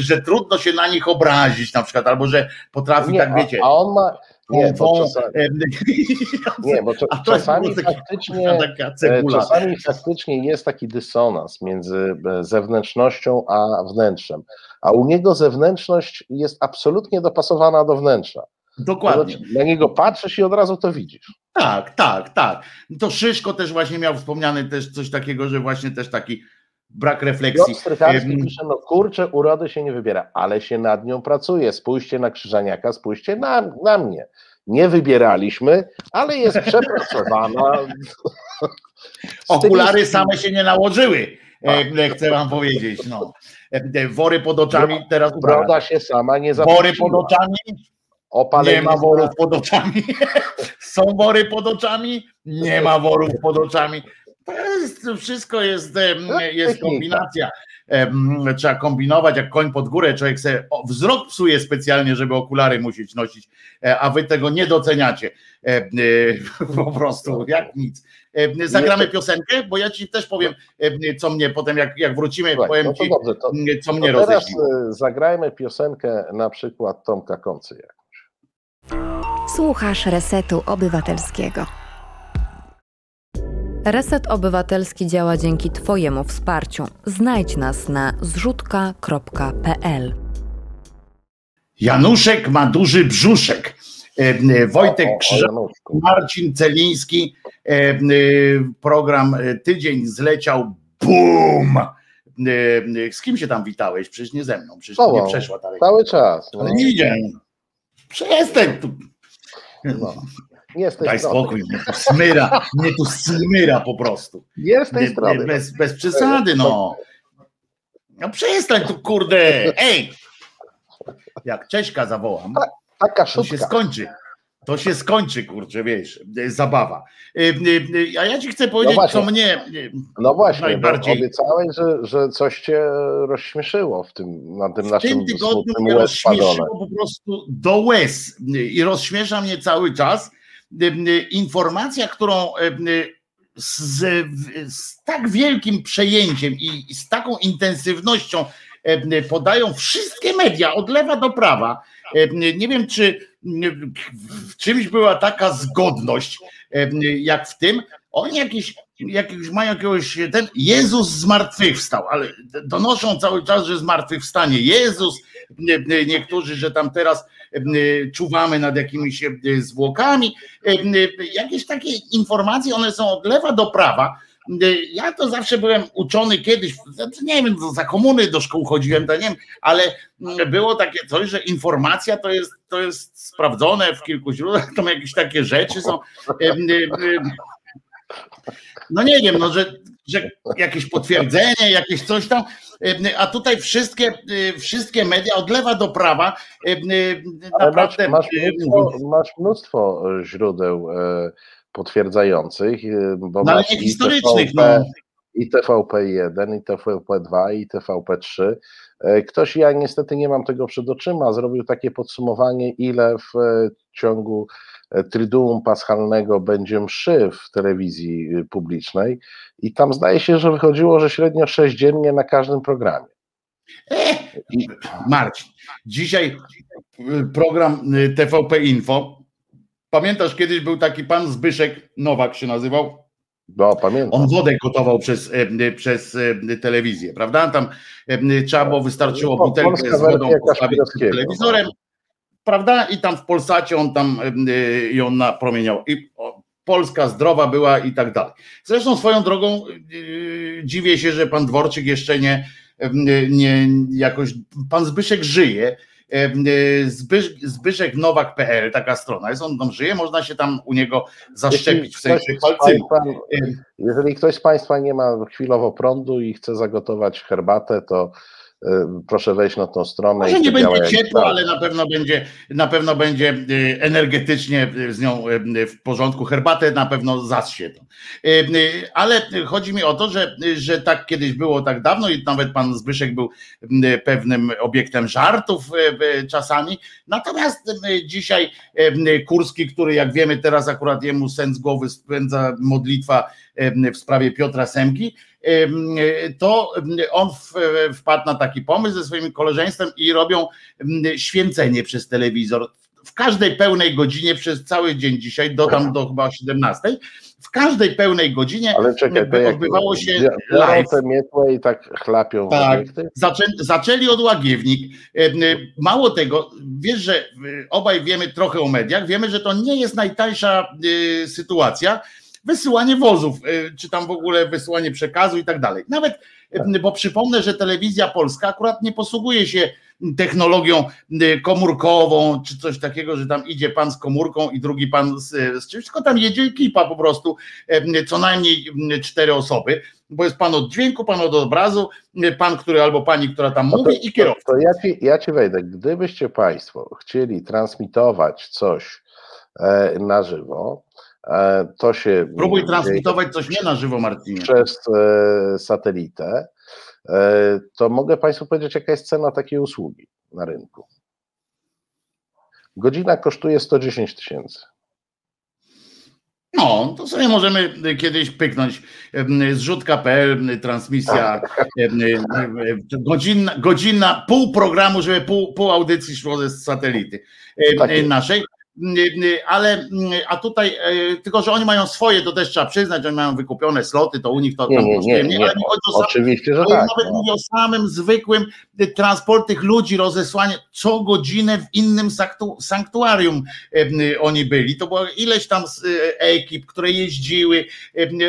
że trudno się na nich obrazić na przykład, albo że potrafi Nie, tak, wiecie, a, a on ma. Nie, bo czasami, (laughs) nie, bo czasami faktycznie. E. Czasami faktycznie jest taki dysonans między e, zewnętrznością a wnętrzem. A u niego zewnętrzność jest absolutnie dopasowana do wnętrza. Dokładnie. Na niego patrzysz i od razu to widzisz. Tak, tak, tak. To Szyszko też właśnie miał wspomniany też coś takiego, że właśnie też taki brak refleksji. Strycharski pisze, no kurczę, urody się nie wybiera, ale się nad nią pracuje. Spójrzcie na Krzyżaniaka, spójrzcie na, na mnie. Nie wybieraliśmy, ale jest przepracowana. (laughs) Okulary same się nie nałożyły. e, Chcę wam powiedzieć. No. E, Wory pod oczami teraz Broda się sama nie Wory zapuściła. pod oczami? Opalenie Nie ma worów pod oczami. (laughs) Są wory pod oczami? Nie ma worów pod oczami. To jest, wszystko jest, em, jest kombinacja. Trzeba kombinować jak koń pod górę. Człowiek sobie wzrok psuje specjalnie, żeby okulary musieć nosić, e, a wy tego nie doceniacie. E, e, (laughs) Po prostu jak nic. Zagramy piosenkę, bo ja ci też powiem, co mnie potem, jak, jak wrócimy, Słuchaj, powiem no to ci, dobrze, to, m, co mnie to teraz roześliło. zagrajmy piosenkę na przykład Tomka Koncy. Słuchasz Resetu Obywatelskiego. Reset Obywatelski działa dzięki Twojemu wsparciu. Znajdź nas na zrzutka.pl. Januszek ma duży brzuszek. E, e, Wojtek Krzyżak. Marcin Celiński, e, program Tydzień zleciał, BUM! Z kim się tam witałeś? Przecież nie ze mną, przecież to nie przeszła ta Cały czas. No, Ale nie idzie. Przestań tu. no. Tej Daj spokój, mnie tu smyra, mnie tu smyra po prostu. Nie z tej Nie, strony. nie, bez, bez przesady, no. No przestań tu, kurde. Ej! Jak Cześka zawołam, Taka to się skończy. To się skończy, kurczę, wiesz, e, zabawa. E, e, A ja ci chcę powiedzieć, właśnie. co mnie. No właśnie, najbardziej- obiecałeś, że, że coś cię rozśmieszyło w tym, na tym W naszym tym tygodniu mnie rozśmieszyło po prostu do łez i rozśmiesza mnie cały czas informacja, którą z, z tak wielkim przejęciem i z taką intensywnością podają wszystkie media od lewa do prawa. Nie wiem, czy w czymś była taka zgodność, jak w tym. Oni jakieś, jakieś mają jakiegoś, ten Jezus zmartwychwstał, ale donoszą cały czas, że zmartwychwstanie Jezus, niektórzy, że tam teraz czuwamy nad jakimiś zwłokami. Jakieś takie informacje, one są od lewa do prawa. Ja to zawsze byłem uczony kiedyś, nie wiem, za komuny do szkół chodziłem, to nie wiem, ale było takie coś, że informacja to jest, to jest sprawdzone w kilku źródłach, tam jakieś takie rzeczy są. No nie wiem, no, że, że jakieś potwierdzenie, jakieś coś tam, a tutaj wszystkie, wszystkie media od lewa do prawa Ale naprawdę masz, masz, mnóstwo, masz mnóstwo źródeł potwierdzających, bo No ale nie historycznych, TVP, no. i TVP1, i TVP2, i TVP3. E, Ktoś, ja niestety nie mam tego przed oczyma, zrobił takie podsumowanie, ile w e, ciągu Triduum Paschalnego będzie mszy w telewizji e, publicznej i tam zdaje się, że wychodziło, że średnio 6 dziennie na każdym programie. Eh, Marcin, dzisiaj y, program y, TVP Info. Pamiętasz, kiedyś był taki pan Zbyszek Nowak się nazywał? No, pamiętam. On wodę gotował przez, y, przez y, telewizję, prawda? Tam y, trzeba było, wystarczyło No, butelkę z wodą postawić przed telewizorem, prawda? I tam w Polsacie on tam y, ją napromieniał. I o, Polska zdrowa była i tak dalej. Zresztą swoją drogą yy, dziwię się, że pan Dworczyk jeszcze nie, yy, nie jakoś, pan Zbyszek żyje. Yy, Zbysz, Zbyszek Nowak.pl, taka strona jest, on tam żyje, można się tam u niego zaszczepić, w sensie Yy, Jeżeli ktoś z Państwa nie ma chwilowo prądu i chce zagotować herbatę, to proszę wejść na tą stronę. Może nie będzie ciepło, ale na pewno będzie, na pewno będzie y, energetycznie y, z nią w porządku. Herbatę na pewno zasie Ale chodzi mi o to, że, że tak kiedyś było tak dawno i nawet pan Zbyszek był pewnym obiektem żartów czasami. Natomiast dzisiaj Kurski, który jak wiemy teraz akurat jemu sens głowy spędza modlitwa w sprawie Piotra Semki, to on wpadł na taki pomysł ze swoim koleżeństwem i robią święcenie przez telewizor. W każdej pełnej godzinie przez cały dzień dzisiaj, do tam do chyba 17, w każdej pełnej godzinie Ale czekaj, to jak odbywało się biorą live. te mietłe i tak chlapią Tak. Zaczę, zaczęli od łagiewnik. Mało tego, wiesz, że obaj wiemy trochę o mediach, wiemy, że to nie jest najtańsza y, sytuacja. Wysyłanie wozów, y, czy tam w ogóle wysyłanie przekazu i tak dalej. Nawet, y, bo przypomnę, że telewizja polska akurat nie posługuje się technologią y, komórkową, czy coś takiego, że tam idzie pan z komórką i drugi pan z, z czymś, tylko tam jedzie ekipa po prostu, co najmniej cztery osoby, bo jest pan od dźwięku, pan od obrazu, pan, który albo pani, która tam No to, mówi i kierowca. To, to ja, ci, ja ci wejdę. Gdybyście Państwo chcieli transmitować coś e, na żywo, to się Próbuj transmitować coś nie na żywo, Marcinie. przez e, satelitę, e, to mogę Państwu powiedzieć, jaka jest cena takiej usługi na rynku. Godzina kosztuje 110 tysięcy. No, to sobie możemy kiedyś pyknąć. Zrzutka.pl, transmisja em, em, godzinna, godzinna, pół programu, żeby pół, pół audycji szło ze satelity Tak naszej. Mm, Ale a tutaj, e, tylko że oni mają swoje, to też trzeba przyznać, oni mają wykupione sloty, to u nich to Nie, tam nie, kosztuje nie, nie. ale mi chodzi o sam Oczywiście, że ale ja tak. nawet no. mówię o samym zwykłym y, transport tych ludzi, rozesłanie co godzinę w innym sanktu, sanktuarium y, oni byli. To było ileś tam z, y, ekip, które jeździły,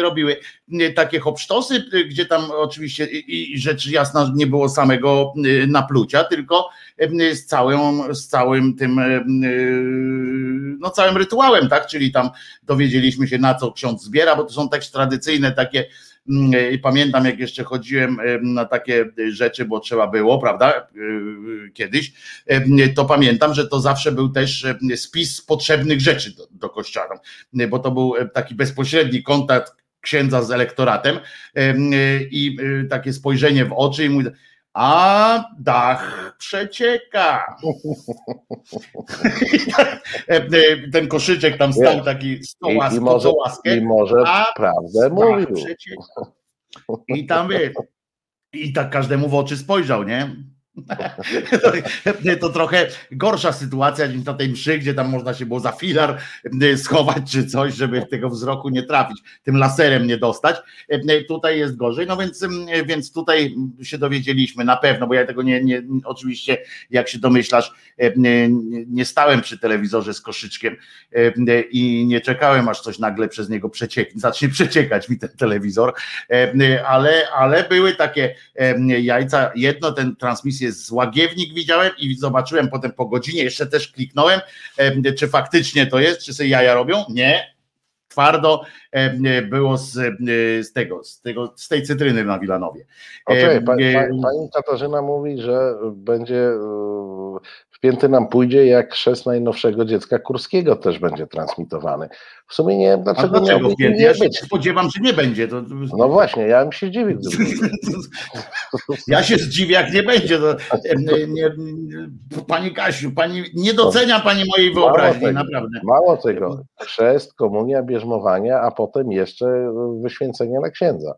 robiły y, takie hopsztosy, y, gdzie tam oczywiście i, rzecz jasna nie było samego y, naplucia, tylko z całym, z całym tym y, no całym rytuałem, tak? Czyli tam dowiedzieliśmy się na co ksiądz zbiera, bo to są też tradycyjne takie Mm, I pamiętam, jak jeszcze chodziłem em, na takie rzeczy, bo trzeba było, prawda? y, Kiedyś, to pamiętam, że to zawsze był też spis potrzebnych rzeczy do, do kościoła, Tam, bo to był taki bezpośredni kontakt księdza z elektoratem em, i takie spojrzenie w oczy i a dach przecieka. (laughs) Ten koszyczek tam stał taki tą I, może, co łaskę. i może a prawdę mówił. przecież. I tam wie, i tak każdemu w oczy spojrzał, nie? (laughs) To trochę gorsza sytuacja niż na tej mszy, gdzie tam można się było za filar e, schować czy coś, żeby tego wzroku nie trafić, tym laserem nie dostać. E, Tutaj jest gorzej, no więc, mm, więc tutaj się dowiedzieliśmy na pewno, bo ja tego nie, nie oczywiście, jak się domyślasz, e, nie, nie stałem przy telewizorze z koszyczkiem e, i nie czekałem, aż coś nagle przez niego przecieknie, zacznie (laughs) przeciekać mi ten telewizor, e, ale, ale były takie e, jajca, jedno ten transmisję z Łagiewnik widziałem i zobaczyłem potem po godzinie, jeszcze też kliknąłem, e, czy faktycznie to jest, czy sobie jaja robią, nie, twardo e, było z, e, z tego, z tego, z tej cytryny na Wilanowie. E, pa, e, pa, pani Katarzyna mówi, że będzie wpięty nam pójdzie, jak chrzest najnowszego dziecka Kurskiego też będzie transmitowany. W sumie nie wiem, A dlaczego, dlaczego miałby wpięty? nie Ja się spodziewam, że nie będzie. To, No właśnie, ja bym się dziwił. (laughs) Ja się zdziwię, jak nie będzie. To, (laughs) nie, pani Kasiu, pani nie docenia pani mojej Mało wyobraźni, tego. naprawdę. Mało tego, chrzest, komunia, bierzmowania, a potem jeszcze wyświęcenie na księdza.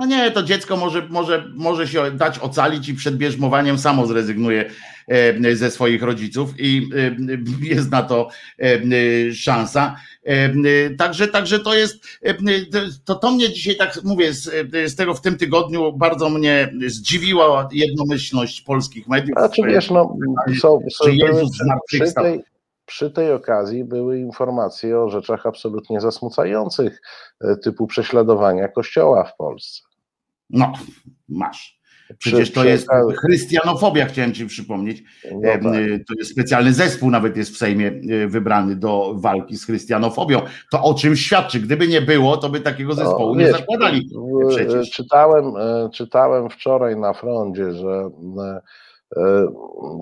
No nie, to dziecko może, może, może się dać ocalić i przed bierzmowaniem samo zrezygnuje e, ze swoich rodziców i e, jest na to e, szansa. Także, także to jest, to, to mnie dzisiaj tak mówię, z, z tego w tym tygodniu bardzo mnie zdziwiła jednomyślność polskich mediów. Znaczy wiesz, no, są, są, że Jezus przy, zmartwychwstał. przy, tej, okazji były informacje o rzeczach absolutnie zasmucających, typu prześladowania kościoła w Polsce. No, masz. Przecież to jest chrystianofobia, chciałem ci przypomnieć. no tak. To jest specjalny zespół, nawet jest w Sejmie e, wybrany do walki z chrystianofobią. To o czym świadczy? Gdyby nie było, to by takiego zespołu No, nie wiesz, zakładali w- przecież. Czytałem, e, czytałem wczoraj na froncie, że e,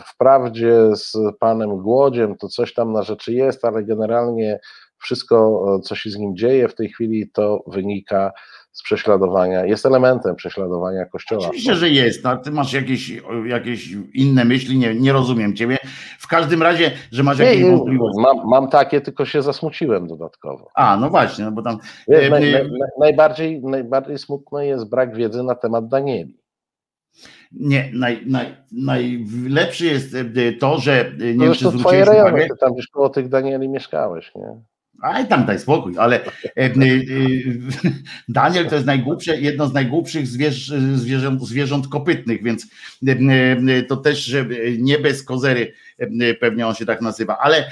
wprawdzie z panem Głodziem to coś tam na rzeczy jest, ale generalnie wszystko, co się z nim dzieje w tej chwili, to wynika z prześladowania, jest elementem prześladowania Kościoła. Oczywiście, że jest. No, ty masz jakieś, jakieś inne myśli, nie, nie rozumiem ciebie. W każdym razie, że masz jakieś Nie, wątpliwości. mam, mam takie, tylko się zasmuciłem dodatkowo. A, no właśnie, no bo tam. Wiesz, E, naj, e, naj, najbardziej, najbardziej smutny jest brak wiedzy na temat Danieli. Nie, naj, naj, najlepszy jest e, to, że nie No wiem, czy zresztą twoje zwróciłeś uwagę. ty tam gdzieś koło tych Danieli mieszkałeś, nie? Aj tam daj spokój, ale e, e, e, Daniel to jest najgłupsze, jedno z najgłupszych zwierz, zwierząt, zwierząt kopytnych, więc to też że nie bez kozery pewnie on się tak nazywa, ale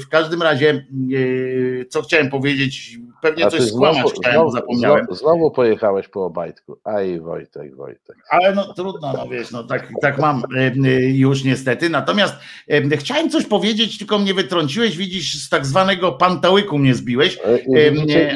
w każdym razie co chciałem powiedzieć, pewnie coś skłamać znowu, chciałem, zapomniałem, znowu, znowu pojechałeś po Obajtku. Aj, Wojtek, Wojtek. ale no trudno, no wiesz, no tak, tak mam e, e, już niestety, natomiast e, chciałem coś powiedzieć, tylko mnie wytrąciłeś, widzisz, z tak zwanego pantałyku mnie zbiłeś, i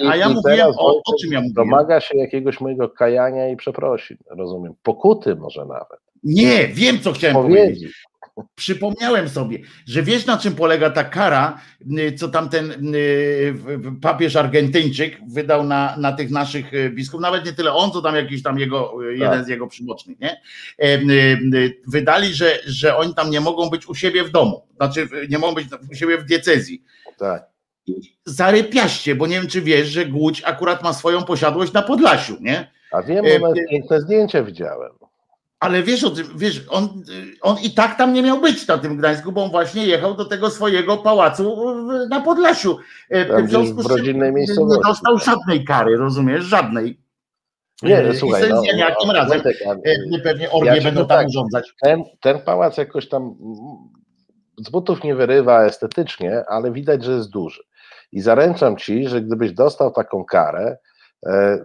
A ja i- mówiłem o, o czym ja mówiłem. Domaga się jakiegoś mojego kajania i przeprosin, rozumiem. Pokuty może nawet. Nie, wiem co chciałem powiedzieć. Powiedzi. Przypomniałem sobie, że wiesz na czym polega ta kara, y, co tamten y, papież Argentyńczyk wydał na, na tych naszych y, biskupów, nawet nie tyle on, co tam jakiś tam jego, y, jeden z jego przybocznych, nie? E, Wydali, że, że oni tam nie mogą być u siebie w domu, znaczy nie mogą być u siebie w diecezji. Tak. zarypiaście, bo nie wiem, czy wiesz, że Głódź akurat ma swoją posiadłość na Podlasiu, nie? A wiem, E, bo nawet piękne zdjęcie widziałem. Ale wiesz, wiesz on, on i tak tam nie miał być na tym Gdańsku, bo on właśnie jechał do tego swojego pałacu w- na Podlasiu. E, Tam w związku z czym nie dostał żadnej kary, rozumiesz? Żadnej. Nie, E, słuchaj, no, no, jakim no, razem e, pewnie orgie Ja będą tam tak, urządzać. ten, ten pałac jakoś tam z butów nie wyrywa estetycznie, ale widać, że jest duży. I zaręczam ci, że gdybyś dostał taką karę,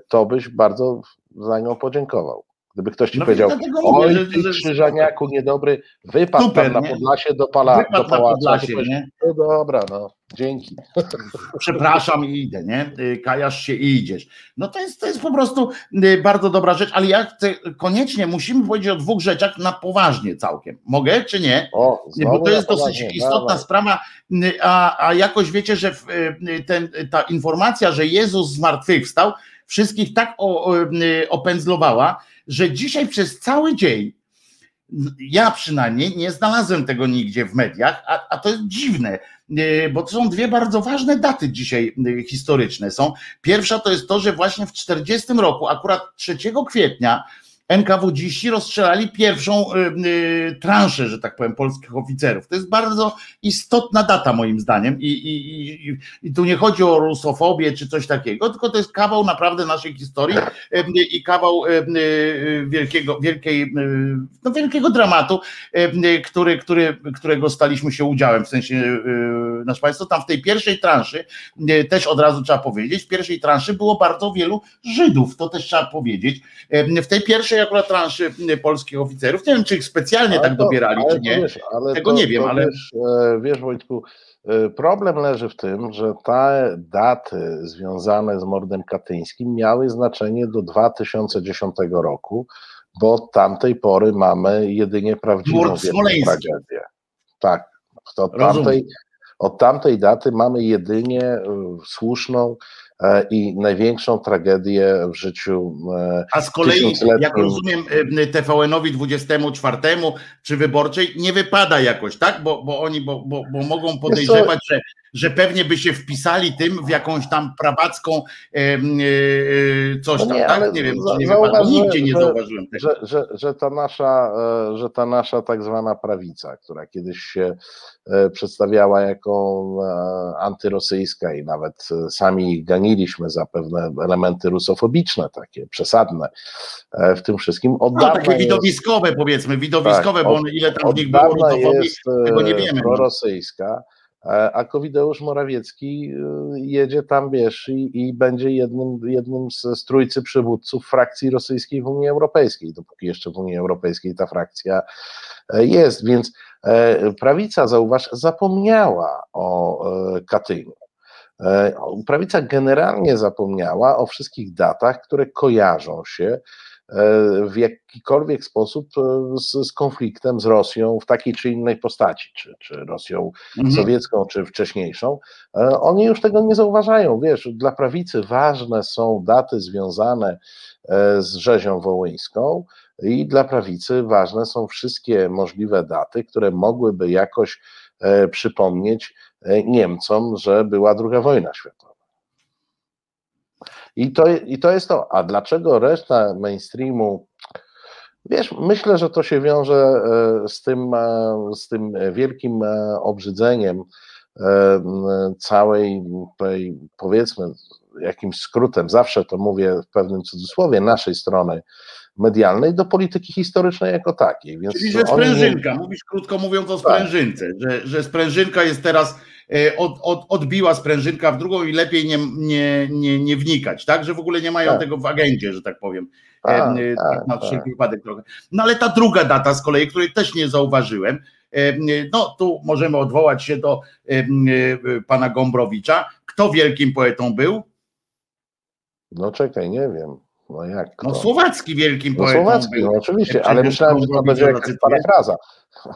to byś bardzo za nią podziękował. Gdyby ktoś ci No powiedział, oj że- ty że- krzyżaniaku niedobry, wypadł Super, tam na? Podlasie do, pala, Wypadł do na pałacu. Podlasie, a ty powiesz, nie? No dobra, no, dzięki. (laughs) przepraszam i idę, nie? Y, Kajasz się i idziesz. No to jest, to jest po prostu y, bardzo dobra rzecz, ale ja chcę koniecznie, musimy powiedzieć o dwóch rzeczach na poważnie całkiem. Mogę czy nie? O, Nie, bo to na jest dosyć poważnie, istotna dawaj. sprawa, y, a, a jakoś wiecie, że y, ten, ta informacja, że Jezus zmartwychwstał, wszystkich tak o, y, opędzlowała, że dzisiaj przez cały dzień ja przynajmniej nie znalazłem tego nigdzie w mediach, a, a to jest dziwne, yy, bo to są dwie bardzo ważne daty dzisiaj yy, historyczne. Są. Pierwsza to jest to, że właśnie w 40 roku, akurat 3 kwietnia, NKWD-ści rozstrzelali pierwszą yy, yy, transzę, że tak powiem, polskich oficerów. To jest bardzo istotna data moim zdaniem i, i, i, i tu nie chodzi o rusofobię czy coś takiego, tylko to jest kawał naprawdę naszej historii yy, i kawał wielkiego, wielkiej, no, wielkiego dramatu, który, który, którego staliśmy się udziałem, w sensie nasz Państwo, tam w tej pierwszej transzy, też od razu trzeba powiedzieć, w pierwszej transzy było bardzo wielu Żydów, to też trzeba powiedzieć. W tej pierwszej akurat transzy polskich oficerów, nie wiem, czy ich specjalnie Ale tak to- dobierali, czy nie. Wiesz, ale Tego to, nie wiem, ale- Wiesz, e, wiesz Wojtku, e, problem leży w tym, że te daty związane z mordem katyńskim miały znaczenie do 2010 roku, bo od tamtej pory mamy jedynie prawdziwą tragedię. Tak, od tamtej, od tamtej daty mamy jedynie e, słuszną i największą tragedię w życiu e, A z kolei, jak rozumiem, y, TVN-owi 24 czy wyborczej nie wypada jakoś, tak? Bo, bo oni bo, bo, bo mogą podejrzewać, że, że pewnie by się wpisali tym w jakąś tam prawacką coś No tam, nie, tak? Nie wiem, czy nie wypada. Nigdzie nie zauważyłem tego. że, że, że, ta nasza, e, że ta nasza tak zwana prawica, która kiedyś się e, przedstawiała jako e, antyrosyjska i nawet e, sami ganiliśmy za pewne elementy rusofobiczne, takie przesadne e, w tym wszystkim. Od No, takie jest- widowiskowe powiedzmy, widowiskowe, tak, bo od- ile tam w nich było rusofobii, jest tego nie e, wiemy, no. prorosyjska, e, a Kowideusz Morawiecki e, jedzie tam, wiesz, i, i będzie jednym, jednym z, z trójcy przywódców frakcji rosyjskiej w Unii Europejskiej, dopóki jeszcze w Unii Europejskiej ta frakcja e, jest, więc e, prawica, zauważ, zapomniała o e, Katyniu. E, Prawica generalnie zapomniała o wszystkich datach, które kojarzą się e, w jakikolwiek sposób e, z, z konfliktem z Rosją w takiej czy innej postaci, czy, czy Rosją Mhm. sowiecką, czy wcześniejszą. E, Oni już tego nie zauważają. Wiesz, dla prawicy ważne są daty związane e, z rzezią wołyńską i dla prawicy ważne są wszystkie możliwe daty, które mogłyby jakoś e, przypomnieć e, Niemcom, że była II wojna światowa. I to, I to jest to. A dlaczego reszta mainstreamu? Wiesz, myślę, że to się wiąże e, z tym, z tym wielkim obrzydzeniem całej tej, powiedzmy, jakimś skrótem, zawsze to mówię w pewnym cudzysłowie, naszej strony medialnej do polityki historycznej jako takiej. Więc Czyli, że oni nie- sprężynka, mówisz krótko mówiąc o Tak. sprężynce, że, że sprężynka jest teraz, e, od, od, odbiła sprężynka w drugą i lepiej nie, nie, nie, nie wnikać, tak? Że w ogóle nie mają Tak. tego w agendzie, że tak powiem. Tak, E, tak, na tak. wszelki wypadek trochę. No ale ta druga data z kolei, której też nie zauważyłem, e, no tu możemy odwołać się do e, e, pana Gombrowicza. Kto wielkim poetą był? No czekaj, nie wiem. No jak No? Słowacki wielkim No poetą Słowacki, był. no oczywiście, Przecież ale myślałem, że to będzie jakaś parafraza.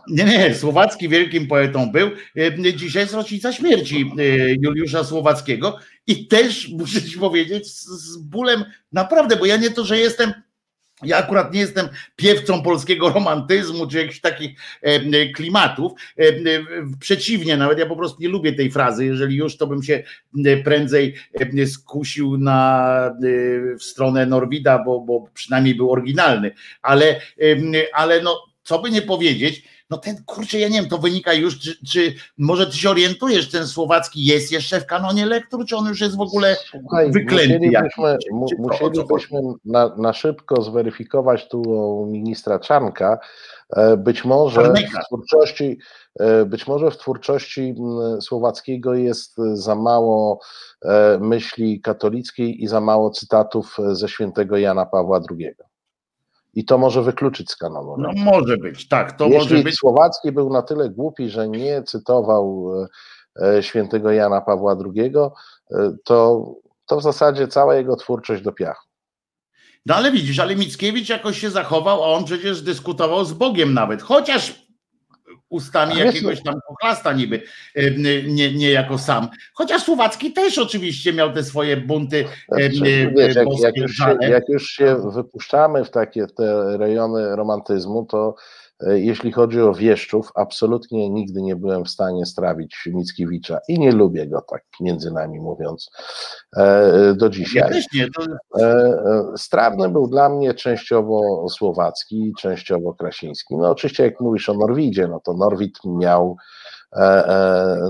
Nie, nie, Słowacki wielkim poetą był. E, Dzisiaj jest rocznica śmierci e, Juliusza Słowackiego i też muszę ci powiedzieć z bólem naprawdę, bo ja nie to, że jestem Ja akurat nie jestem piewcą polskiego romantyzmu czy jakichś takich e, klimatów. E, e, przeciwnie, nawet ja po prostu nie lubię tej frazy. Jeżeli już, to bym się prędzej skusił na w stronę Norwida, bo, bo przynajmniej był oryginalny. Ale, ale no, co by nie powiedzieć, no ten kurczę, ja nie wiem, to wynika już, czy, czy może ty się orientujesz, ten słowacki jest jeszcze w kanonie lektur, czy on już jest w ogóle Słuchaj, wyklęty? Musielibyśmy, mu, musielibyśmy na, na szybko zweryfikować tu ministra Czarnka, e, być może w twórczości, e, być może w twórczości Słowackiego jest za mało e, myśli katolickiej i za mało cytatów ze świętego Jana Pawła II i to może wykluczyć z kanonu. No może być, tak, to Jeśli może być. Słowacki był na tyle głupi, że nie cytował e, e, świętego Jana Pawła II, e, to, to w zasadzie cała jego twórczość do piachu. No ale widzisz, ale Mickiewicz jakoś się zachował, a on przecież dyskutował z Bogiem nawet, chociaż ustami Ale jakiegoś tam pochlasta niby, e, nie, nie jako sam. Chociaż Słowacki też oczywiście miał te swoje bunty znaczy, wiesz, jak, jak, już się, jak, już się, wypuszczamy w takie te rejony romantyzmu, to E, jeśli chodzi o wieszczów, absolutnie nigdy nie byłem w stanie strawić Mickiewicza i nie lubię go tak, między nami mówiąc, e, do dzisiaj. E, strawny był dla mnie częściowo słowacki, częściowo krasiński. No oczywiście jak mówisz o Norwidzie, no to Norwid miał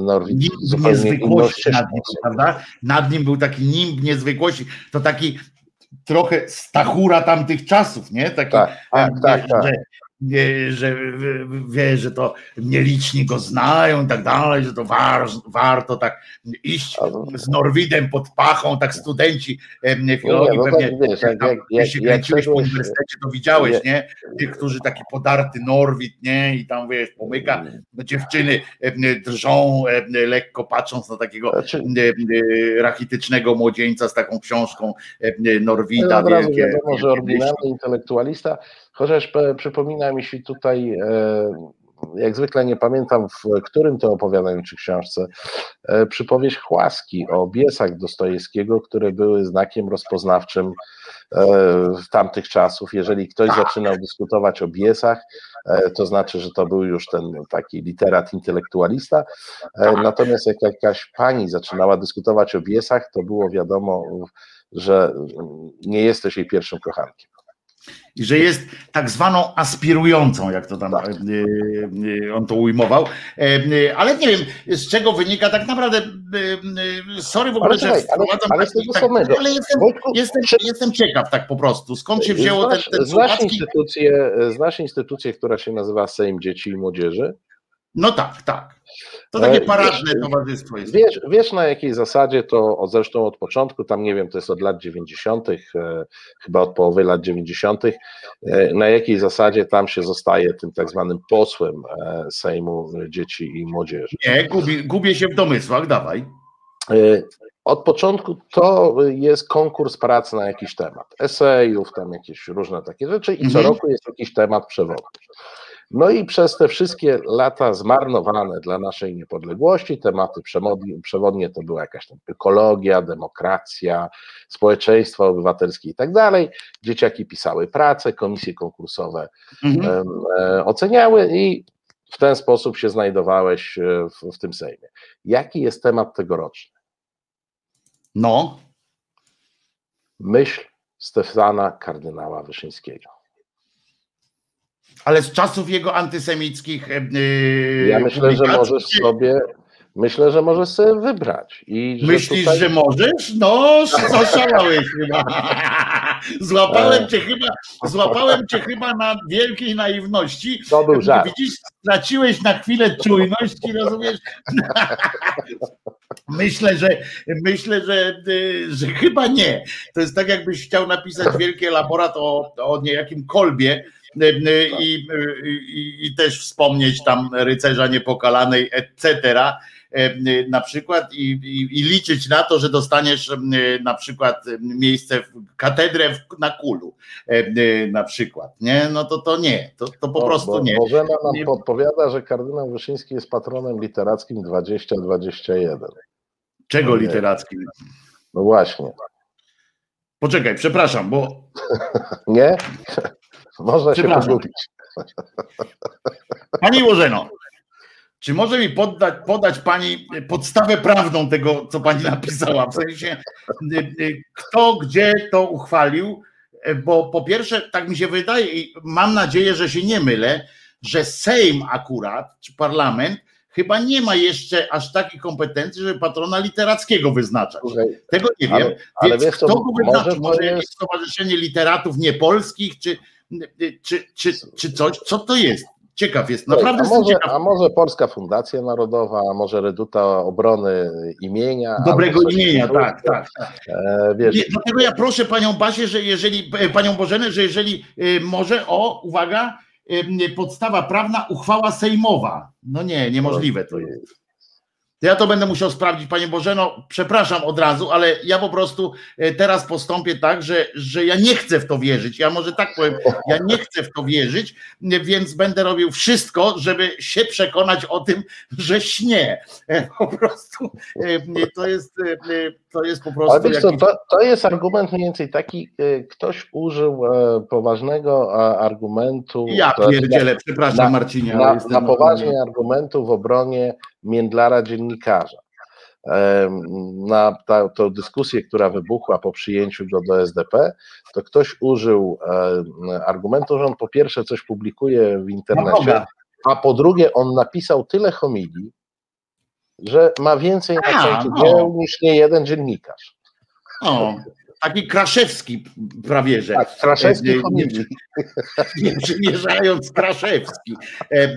Norwid zupełnie niezwykłości nad nim, prawda? Nad nim był taki nimb niezwykłości, to taki trochę stachura tamtych czasów, nie? Taki, tak, tak, tak, tak. Że, że wie, że to nieliczni go znają i tak dalej, że to war, warto tak iść z Norwidem pod pachą, tak studenci filologii no, pewnie, wiesz, jak, jak, jak, się kręciłeś po uniwersytecie, to widziałeś, nie? Tych, którzy taki podarty Norwid, nie? I tam, wiesz, pomyka, no, dziewczyny drżą lekko patrząc na takiego znaczy, rachitycznego młodzieńca z taką książką Norwida. No, wielkie, wiadomo, że oryginalny intelektualista Chociaż przypomina mi się tutaj, e, jak zwykle nie pamiętam w którym to opowiadaniu czy książce, e, przypowieść Chłaski o biesach Dostojewskiego, które były znakiem rozpoznawczym e, w tamtych czasów. Jeżeli ktoś zaczynał dyskutować o biesach, to znaczy, że to był już ten taki literat intelektualista. Natomiast jak jakaś pani zaczynała dyskutować o biesach, to było wiadomo, że nie jesteś jej pierwszym kochankiem i że jest tak zwaną aspirującą, jak to tam tak. E, e, on to ujmował. E, ale nie wiem, z czego wynika tak naprawdę. Sorry w ogóle, ale że wprowadzam ale, ale, tak, samego. ale jestem, jestem, jestem ciekaw tak po prostu. Skąd się wzięło znasz, ten, ten znasz, instytucję, znasz instytucję, która się nazywa Sejm Dzieci i Młodzieży? No tak, tak. To takie paradne wiesz, towarzystwo jest. Wiesz, wiesz na jakiej zasadzie to zresztą od początku, tam nie wiem, to jest od lat 90., e, chyba od połowy lat 90., e, na jakiej zasadzie tam się zostaje tym tak zwanym posłem e, Sejmu Dzieci i Młodzieży. Nie, gubię, gubię się w domysłach, dawaj. E, od początku to jest konkurs pracy na jakiś temat, esejów, tam jakieś różne takie rzeczy i co mhm. roku jest jakiś temat przewodni. No i przez te wszystkie lata zmarnowane dla naszej niepodległości, tematy przewodnie to była jakaś tam ekologia, demokracja, społeczeństwo obywatelskie i tak dalej. Dzieciaki pisały pracę, komisje konkursowe mhm. e, oceniały i w ten sposób się znajdowałeś e, w, w tym Sejmie. Jaki jest temat tegoroczny? No. Myśl Stefana kardynała Wyszyńskiego ale z czasów jego antysemickich. Yy, ja myślę, że możesz sobie. Myślę, że możesz sobie wybrać. I że Myślisz, tutaj... że możesz? No, zaszalałeś chyba. (laughs) Złapałem cię chyba, złapałem cię chyba na wielkiej naiwności. To był żart. Widzisz, straciłeś na chwilę czujność i rozumiesz? (laughs) Myślę, że myślę, że, że chyba nie. To jest tak, jakbyś chciał napisać wielkie laborat o, o niejakim kolbie i, i, i też wspomnieć tam rycerza niepokalanej, etc. Na przykład i, i, i, liczyć na to, że dostaniesz na przykład miejsce w katedrę na kulu na przykład, nie? No to to nie, to, to po prostu bo, nie. Bożena nam nie. podpowiada, że kardynał Wyszyński jest patronem literackim 2021. Czego literackim? No właśnie. Poczekaj, przepraszam, bo (laughs) Nie? Można się pogubić. Pani Łożeno, czy może mi poddać, podać Pani podstawę prawną tego, co Pani napisała? W sensie, y, y, kto gdzie to uchwalił? Bo po pierwsze, tak mi się wydaje i mam nadzieję, że się nie mylę, że Sejm akurat, czy parlament, chyba nie ma jeszcze aż takich kompetencji, żeby patrona literackiego wyznaczać. Tego nie wiem. Ale- ale Więc wiesz kto go wyznaczył? może Może jakieś jest- stowarzyszenie literatów niepolskich, czy, czy, czy, czy coś? Co to jest? Ciekaw jest, naprawdę a, może, ciekaw. a może Polska Fundacja Narodowa, a może Reduta Obrony Imienia. Dobrego imienia, tak, tak. tak. E, wiesz, Nie, dlatego ja proszę panią Basię, że jeżeli, e, panią Bożenę, że jeżeli e, może, o, uwaga, e, podstawa prawna, uchwała sejmowa. No nie, niemożliwe to jest. Ja to będę musiał sprawdzić, Panie Bożeno. Przepraszam od razu, ale ja po prostu e, teraz postąpię tak, że, że ja nie chcę w to wierzyć. Ja może tak powiem, ja nie chcę w to wierzyć, więc będę robił wszystko, żeby się przekonać o tym, że śnie. E, Po prostu e, to jest, to jest po prostu. Ale wiesz co, to, to jest argument mniej więcej taki, ktoś użył poważnego argumentu. Ja pierdzielę, przepraszam na- Marcinie. na, na poważnie argumentu w obronie Międlara dziennikarza. Na tą dyskusję, która wybuchła po przyjęciu go do SDP, to ktoś użył argumentu, że on po pierwsze coś publikuje w internecie, a po drugie on napisał tyle homilii, że ma więcej na koncie no. dzieł niż nie jeden dziennikarz. O, taki Kraszewski prawie, że. Tak, Kraszewski E, nie- przymierzając Kraszewski. E, e,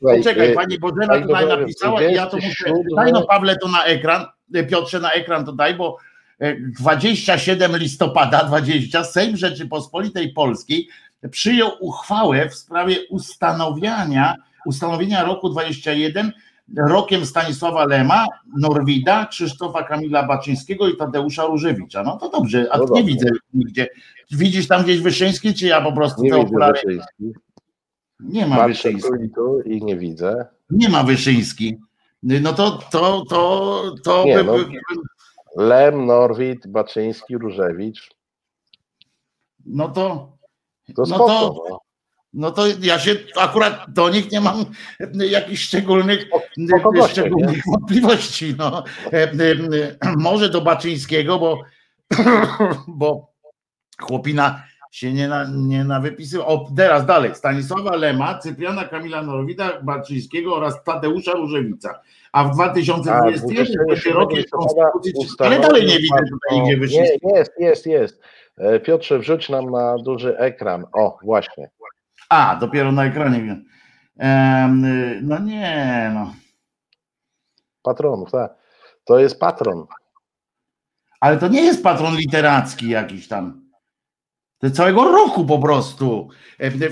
Poczekaj, pani Bożena tutaj napisała i ja to muszę. 27 Daj no Pawle to na ekran, Piotrze na ekran to daj, bo e, 27 listopada 20 Sejm Rzeczypospolitej Polskiej przyjął uchwałę w sprawie ustanowienia, ustanowienia roku 21 rokiem Stanisława Lema, Norwida, Krzysztofa Kamila Baczyńskiego i Tadeusza Różewicza. No to dobrze, a No nie widzę nigdzie. Widzisz tam gdzieś Wyszyński, czy ja po prostu Nie te okulary? Wyszyński. Nie ma Patrzę Wyszyński. i nie widzę. Nie ma Wyszyński. No to, to, to, to Nie, by, no. Lem, Norwid, Baczyński, Różewicz. no to, To No to- no. to ja się akurat do nich nie mam jakichś szczególnych, spoko goście, szczególnych wątpliwości. No. E, e, e, Może do Baczyńskiego, bo, (coughs) bo chłopina się nie, na, nie nawypisywał. O, teraz dalej. Stanisława Lema, Cypriana Kamila Norwida, Baczyńskiego oraz Tadeusza Różewica. A w 2021 będzie rokiem Konstytucji. Ale dalej nie widzę tutaj nigdzie Wyszyńskiego. jest, jest, jest. E, Piotrze, wrzuć nam na duży ekran. O, właśnie. A, dopiero na ekranie no nie, no. Patronów, tak. To jest patron. Ale to nie jest patron literacki jakiś tam. To całego roku po prostu.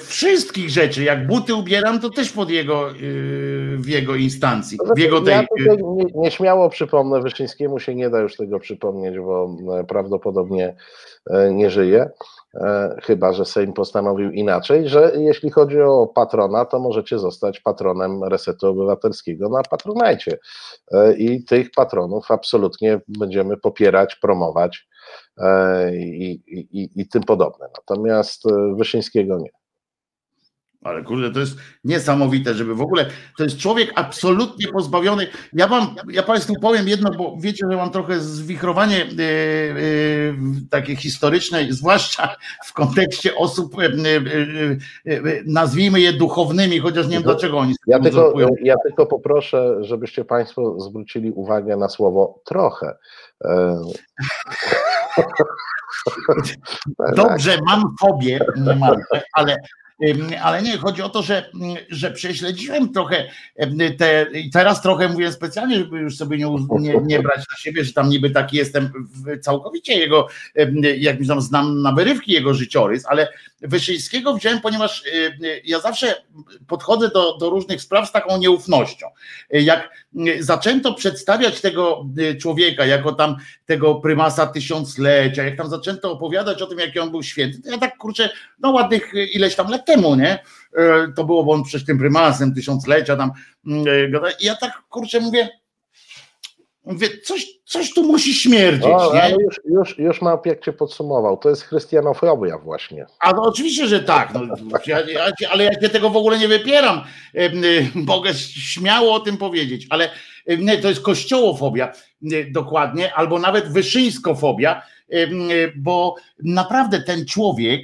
Wszystkich rzeczy. Jak buty ubieram, to też pod jego, y, w jego instancji. W jego tej, ja tutaj nie, nieśmiało przypomnę, Wyszyńskiemu się nie da już tego przypomnieć, bo e, prawdopodobnie e, nie żyje, chyba że Sejm postanowił inaczej, że jeśli chodzi o patrona, to możecie zostać patronem Resetu Obywatelskiego na Patronajcie. E, I tych patronów absolutnie będziemy popierać, promować e, i, i, i, i tym podobne. Natomiast e, Wyszyńskiego nie. Ale kurde, to jest niesamowite, żeby w ogóle. To jest człowiek absolutnie pozbawiony. Ja wam, ja Państwu powiem jedno, bo wiecie, że mam trochę zwichrowanie e, e, takie historyczne, zwłaszcza w kontekście osób, e, nazwijmy je duchownymi, chociaż nie wiem dlaczego oni Ja tylko, ja tylko poproszę, żebyście Państwo zwrócili uwagę na słowo trochę. (laughs) Dobrze, mam fobię, ale, ale nie, chodzi o to, że, że prześledziłem trochę te, i teraz trochę mówię specjalnie, żeby już sobie nie, nie, nie brać na siebie, że tam niby taki jestem całkowicie jego, jak mi tam znam na wyrywki jego życiorys, ale Wyszyńskiego wziąłem, ponieważ ja zawsze podchodzę do, do różnych spraw z taką nieufnością. Jak zaczęto przedstawiać tego y, człowieka jako tam tego prymasa tysiąclecia, jak tam zaczęto opowiadać o tym, jaki on był święty, ja tak kurczę, no ładnych y, ileś tam lat temu, nie? E, To było, bo on przecież tym prymasem tysiąclecia tam mm. I ja tak kurczę mówię, Mówię, coś, coś tu musi śmierdzieć, No, nie? już, już, już mam jak cię podsumował. To jest chrystianofobia właśnie. A no oczywiście, że tak, no, ja, ja, ale ja cię tego w ogóle nie wypieram. Y, Mogę śmiało o tym powiedzieć, ale nie, to jest kościołofobia y, dokładnie, albo nawet wyszyńskofobia, y, bo naprawdę ten człowiek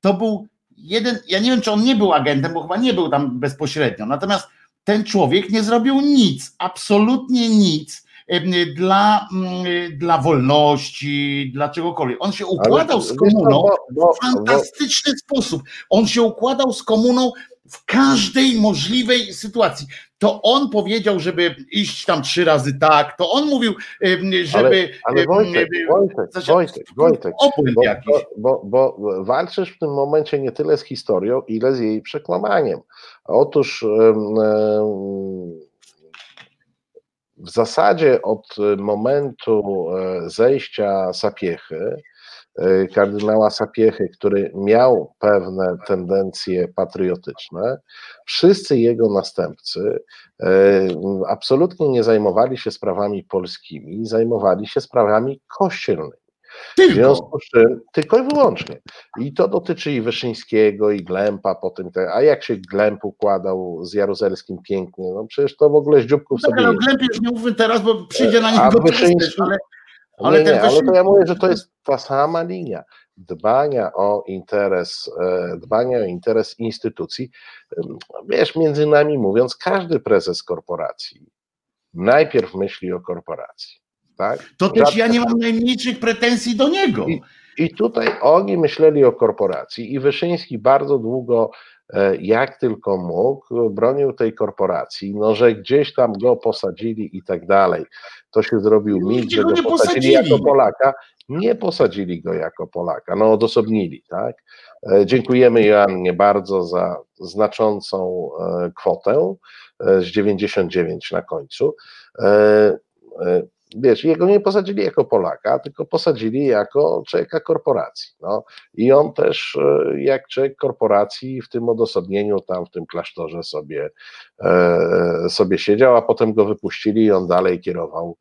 to był jeden, ja nie wiem, czy on nie był agentem, bo chyba nie był tam bezpośrednio, natomiast ten człowiek nie zrobił nic, absolutnie nic dla, mm, dla wolności, dla czegokolwiek. On się układał z wiesz co, komuną, bo- fantastyczny sposób. On się układał z komuną w każdej możliwej sytuacji. To on powiedział, żeby iść tam trzy razy tak, to on mówił, żeby. Ale em, Wojtek, Wojtek, znaczy, Wojtek, Wojtek. Bo, jakiś. bo, bo, bo walczysz w tym momencie nie tyle z historią, ile z jej przekłamaniem. Otóż em, w zasadzie od momentu e, zejścia Sapiechy, e, kardynała Sapiechy, który miał pewne tendencje patriotyczne, wszyscy jego następcy e, absolutnie nie zajmowali się sprawami polskimi, zajmowali się sprawami kościelnymi. W Tylko. związku z czym, tylko i wyłącznie. I to dotyczy i Wyszyńskiego, i Glempa, potem te, a jak się Glemp układał z Jaruzelskim pięknie, no przecież to w ogóle z dzióbków Tak, sobie ale o jedzie. Glębie już nie mówmy teraz, bo przyjdzie na niego Wyszyński? ale, ale nie, ten nie, ale to ja mówię, że to jest ta sama linia dbania o interes, e, dbania o interes instytucji. Wiesz, między nami mówiąc, każdy prezes korporacji najpierw myśli o korporacji. Tak? to też Rzadko ja nie mam najmniejszych pretensji do niego. I- I tutaj oni myśleli o korporacji i Wyszyński bardzo długo, e, jak tylko mógł, bronił tej korporacji, no że gdzieś tam go posadzili i tak dalej. To się zrobił mit, Nigdzie że go posadzili posadzili. jako Polaka. Nie posadzili go jako Polaka, no odosobnili, tak? E, Dziękujemy Joannie bardzo za znaczącą e, kwotę z 99 na końcu. Wiesz, jego nie posadzili jako Polaka, tylko posadzili jako człowieka korporacji. No. I on też, e, jak człowiek korporacji, w tym odosobnieniu, tam w tym klasztorze sobie, e, sobie siedział, a potem go wypuścili i on dalej kierował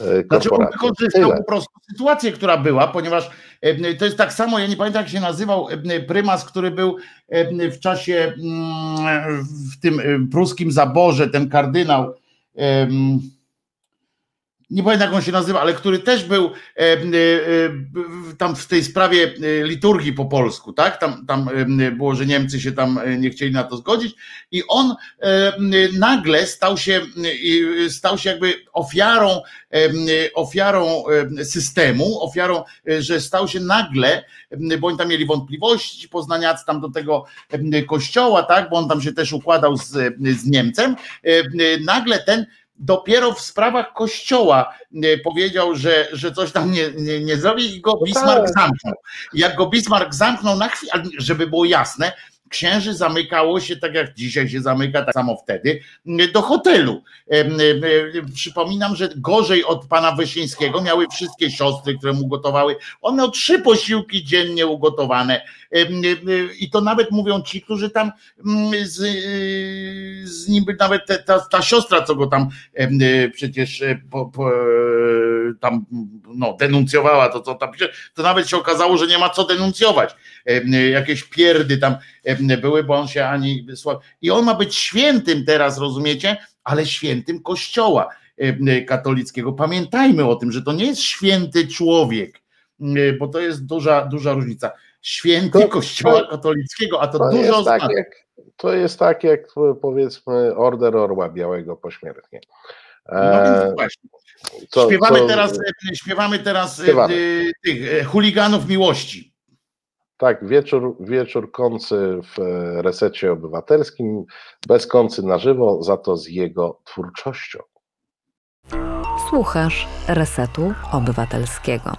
e, Znaczy on wykorzystał po prostu sytuację, która była, ponieważ to jest tak samo, ja nie pamiętam jak się nazywał prymas, który był w czasie mm, w tym pruskim zaborze, ten kardynał, nie pamiętam jak on się nazywa, ale który też był e, e, e, tam w tej sprawie e, liturgii po polsku, tak? Tam, tam e, było, że Niemcy się tam nie chcieli na to zgodzić i on e, nagle stał się, stał się jakby ofiarą, ofiarą systemu, ofiarą, że stał się nagle, bo oni tam mieli wątpliwości, poznaniacy tam do tego kościoła, tak? Bo on tam się też układał z, z Niemcem, nagle ten dopiero w sprawach kościoła e, powiedział, że, że coś tam nie, nie, nie zrobi i go Bismarck tak. zamknął. Jak go Bismarck zamknął na chwilę, żeby było jasne, księży zamykało się tak jak dzisiaj się zamyka, tak samo wtedy, m, do hotelu. Em, em, Przypominam, że gorzej od pana Wyszyńskiego miały wszystkie siostry, które mu gotowały. On miał trzy posiłki dziennie ugotowane. I to nawet mówią ci, którzy tam mm, z, y, z nim nawet te- ta, ta siostra, co go tam y, przecież po, po, e, tam no, denuncjowała to, co tam to nawet się okazało, że nie ma co denuncjować. Y, Jakieś pierdy tam były, bo on się ani wysłał. I on ma być świętym teraz, rozumiecie? Ale świętym kościoła katolickiego. Pamiętajmy o tym, że to nie jest święty człowiek, bo to jest duża, duża różnica. Święty To- kościoła to- katolickiego, a to, To dużo jest, tak oznacza. jak, to jest tak jak powiedzmy Order Orła Białego pośmiertnie. No E, więc właśnie. co- śpiewamy, co- teraz, e, śpiewamy teraz e, Śpiewamy. e, tych e, chuliganów miłości. Tak, wieczór, wieczór końcy w e, resecie obywatelskim, bez końcy na żywo, za to z jego twórczością. Słuchasz Resetu Obywatelskiego.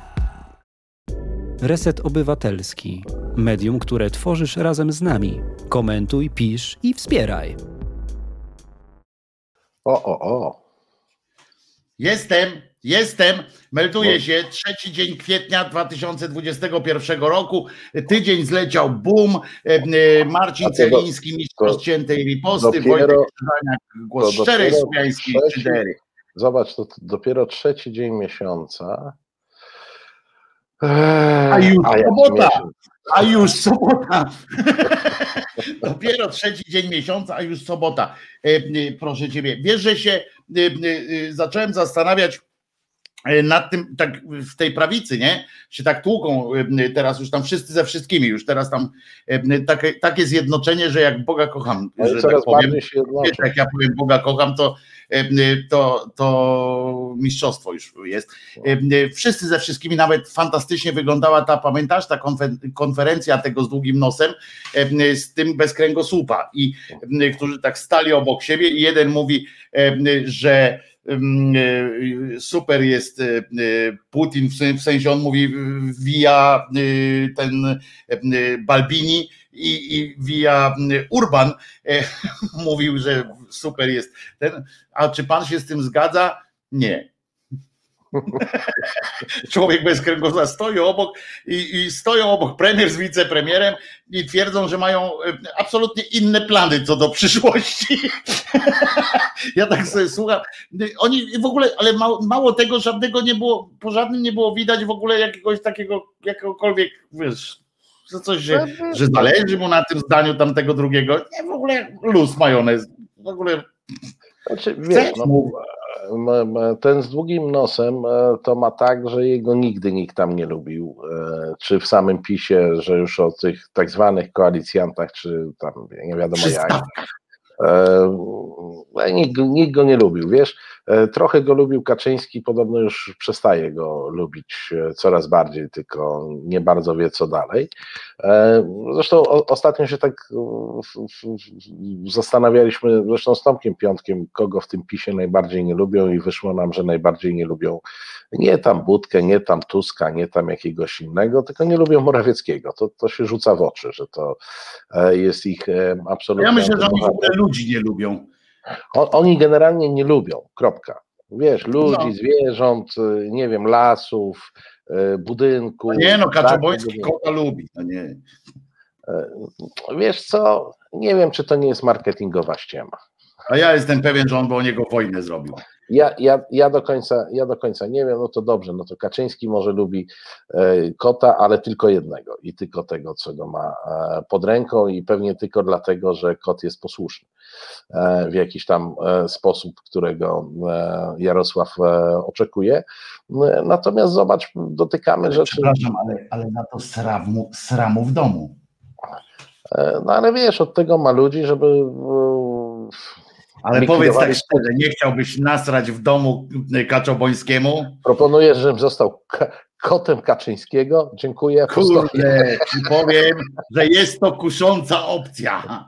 Reset Obywatelski. Medium, które tworzysz razem z nami. Komentuj, pisz i wspieraj. O, o, o. Jestem, jestem, melduję się, trzeci dzień kwietnia 2021 roku, tydzień zleciał boom, e, e, Marcin A Celiński, mistrz rozciętej riposty, dopiero- Wojtek Krzyżaniak, głos szczerej słowiańskiej szydery. Zobacz, to, dopiero trzeci dzień miesiąca. A już jak sobota. A już sobota. (laughs) Dopiero trzeci dzień miesiąca, a już sobota. E, Proszę ciebie. Wiesz, że się e, e, zacząłem zastanawiać nad tym, tak w tej prawicy, nie? Się tak tłuką e, teraz już tam wszyscy ze wszystkimi, już teraz tam e, takie, takie zjednoczenie, że jak Boga kocham, No że tak powiem. Wiesz, jak ja powiem Boga kocham, to, e, to, to mistrzostwo już jest. E, e, Wszyscy ze wszystkimi, nawet fantastycznie wyglądała ta, pamiętasz, ta konfe- konferencja tego z długim nosem, e, z tym bez kręgosłupa i e, którzy tak stali obok siebie i jeden mówi, e, że e, super jest e, e, Putin, w sen- w sensie on mówi via e, ten e, Balbini i, i via Urban e, (laughs) mówił, że super jest ten. A czy pan się z tym zgadza? Nie. (laughs) Człowiek bez kręgosłupa stoi obok i, i stoją obok premier z wicepremierem i twierdzą, że mają e, absolutnie inne plany co do przyszłości. (laughs) Ja tak sobie słucham. Oni w ogóle, ale mało, mało tego, żadnego nie było, po żadnym nie było widać w ogóle jakiegoś takiego, jakiegokolwiek, wiesz, że coś, że, że zależy mu na tym zdaniu tamtego drugiego. Nie, w ogóle luz majonez. W ogóle Znaczy, wiesz, no, ten z długim nosem e, to ma tak, że jego nigdy nikt tam nie lubił. e, Czy w samym PiSie, że już o tych tak zwanych koalicjantach, czy tam nie wiadomo jak. E, Nikt, nikt go nie lubił, wiesz. E, Trochę go lubił Kaczyński, podobno już przestaje go lubić e, coraz bardziej, tylko nie bardzo wie co dalej. E, Zresztą ostatnio się tak zastanawialiśmy, zresztą z Tomkiem Piątkiem, kogo w tym PiSie najbardziej nie lubią i wyszło nam, że najbardziej nie lubią nie tam Budkę, nie tam Tuska, nie tam jakiegoś innego, tylko nie lubią Morawieckiego. To, to się rzuca w oczy, że to jest ich absolutnie... Ja myślę, że oni w ogóle ludzi nie lubią. O- Oni generalnie nie lubią, kropka. Wiesz, ludzi, No. zwierząt, y, nie wiem, lasów, y, budynków. Nie no, tak, Kaczoboński tego kota lubi. No nie. nie. Wiesz co, nie wiem, czy to nie jest marketingowa ściema. A ja jestem pewien, że on by o niego wojnę zrobił. Ja, ja, ja, do końca, ja do końca nie wiem, no to dobrze, no to Kaczyński może lubi e, kota, ale tylko jednego i tylko tego, co go ma e, pod ręką i pewnie tylko dlatego, że kot jest posłuszny e, w jakiś tam sposób, którego Jarosław oczekuje. Natomiast zobacz, dotykamy rzeczy, Przepraszam, ale, ale na to sramu, sramu w domu. no ale wiesz, od tego ma ludzi, żeby Ale powiedz tak szczerze, nie chciałbyś nasrać w domu Kaczobońskiemu? Proponuję, żebym został kotem Kaczyńskiego. Dziękuję. Kurde, ci powiem, że jest to kusząca opcja.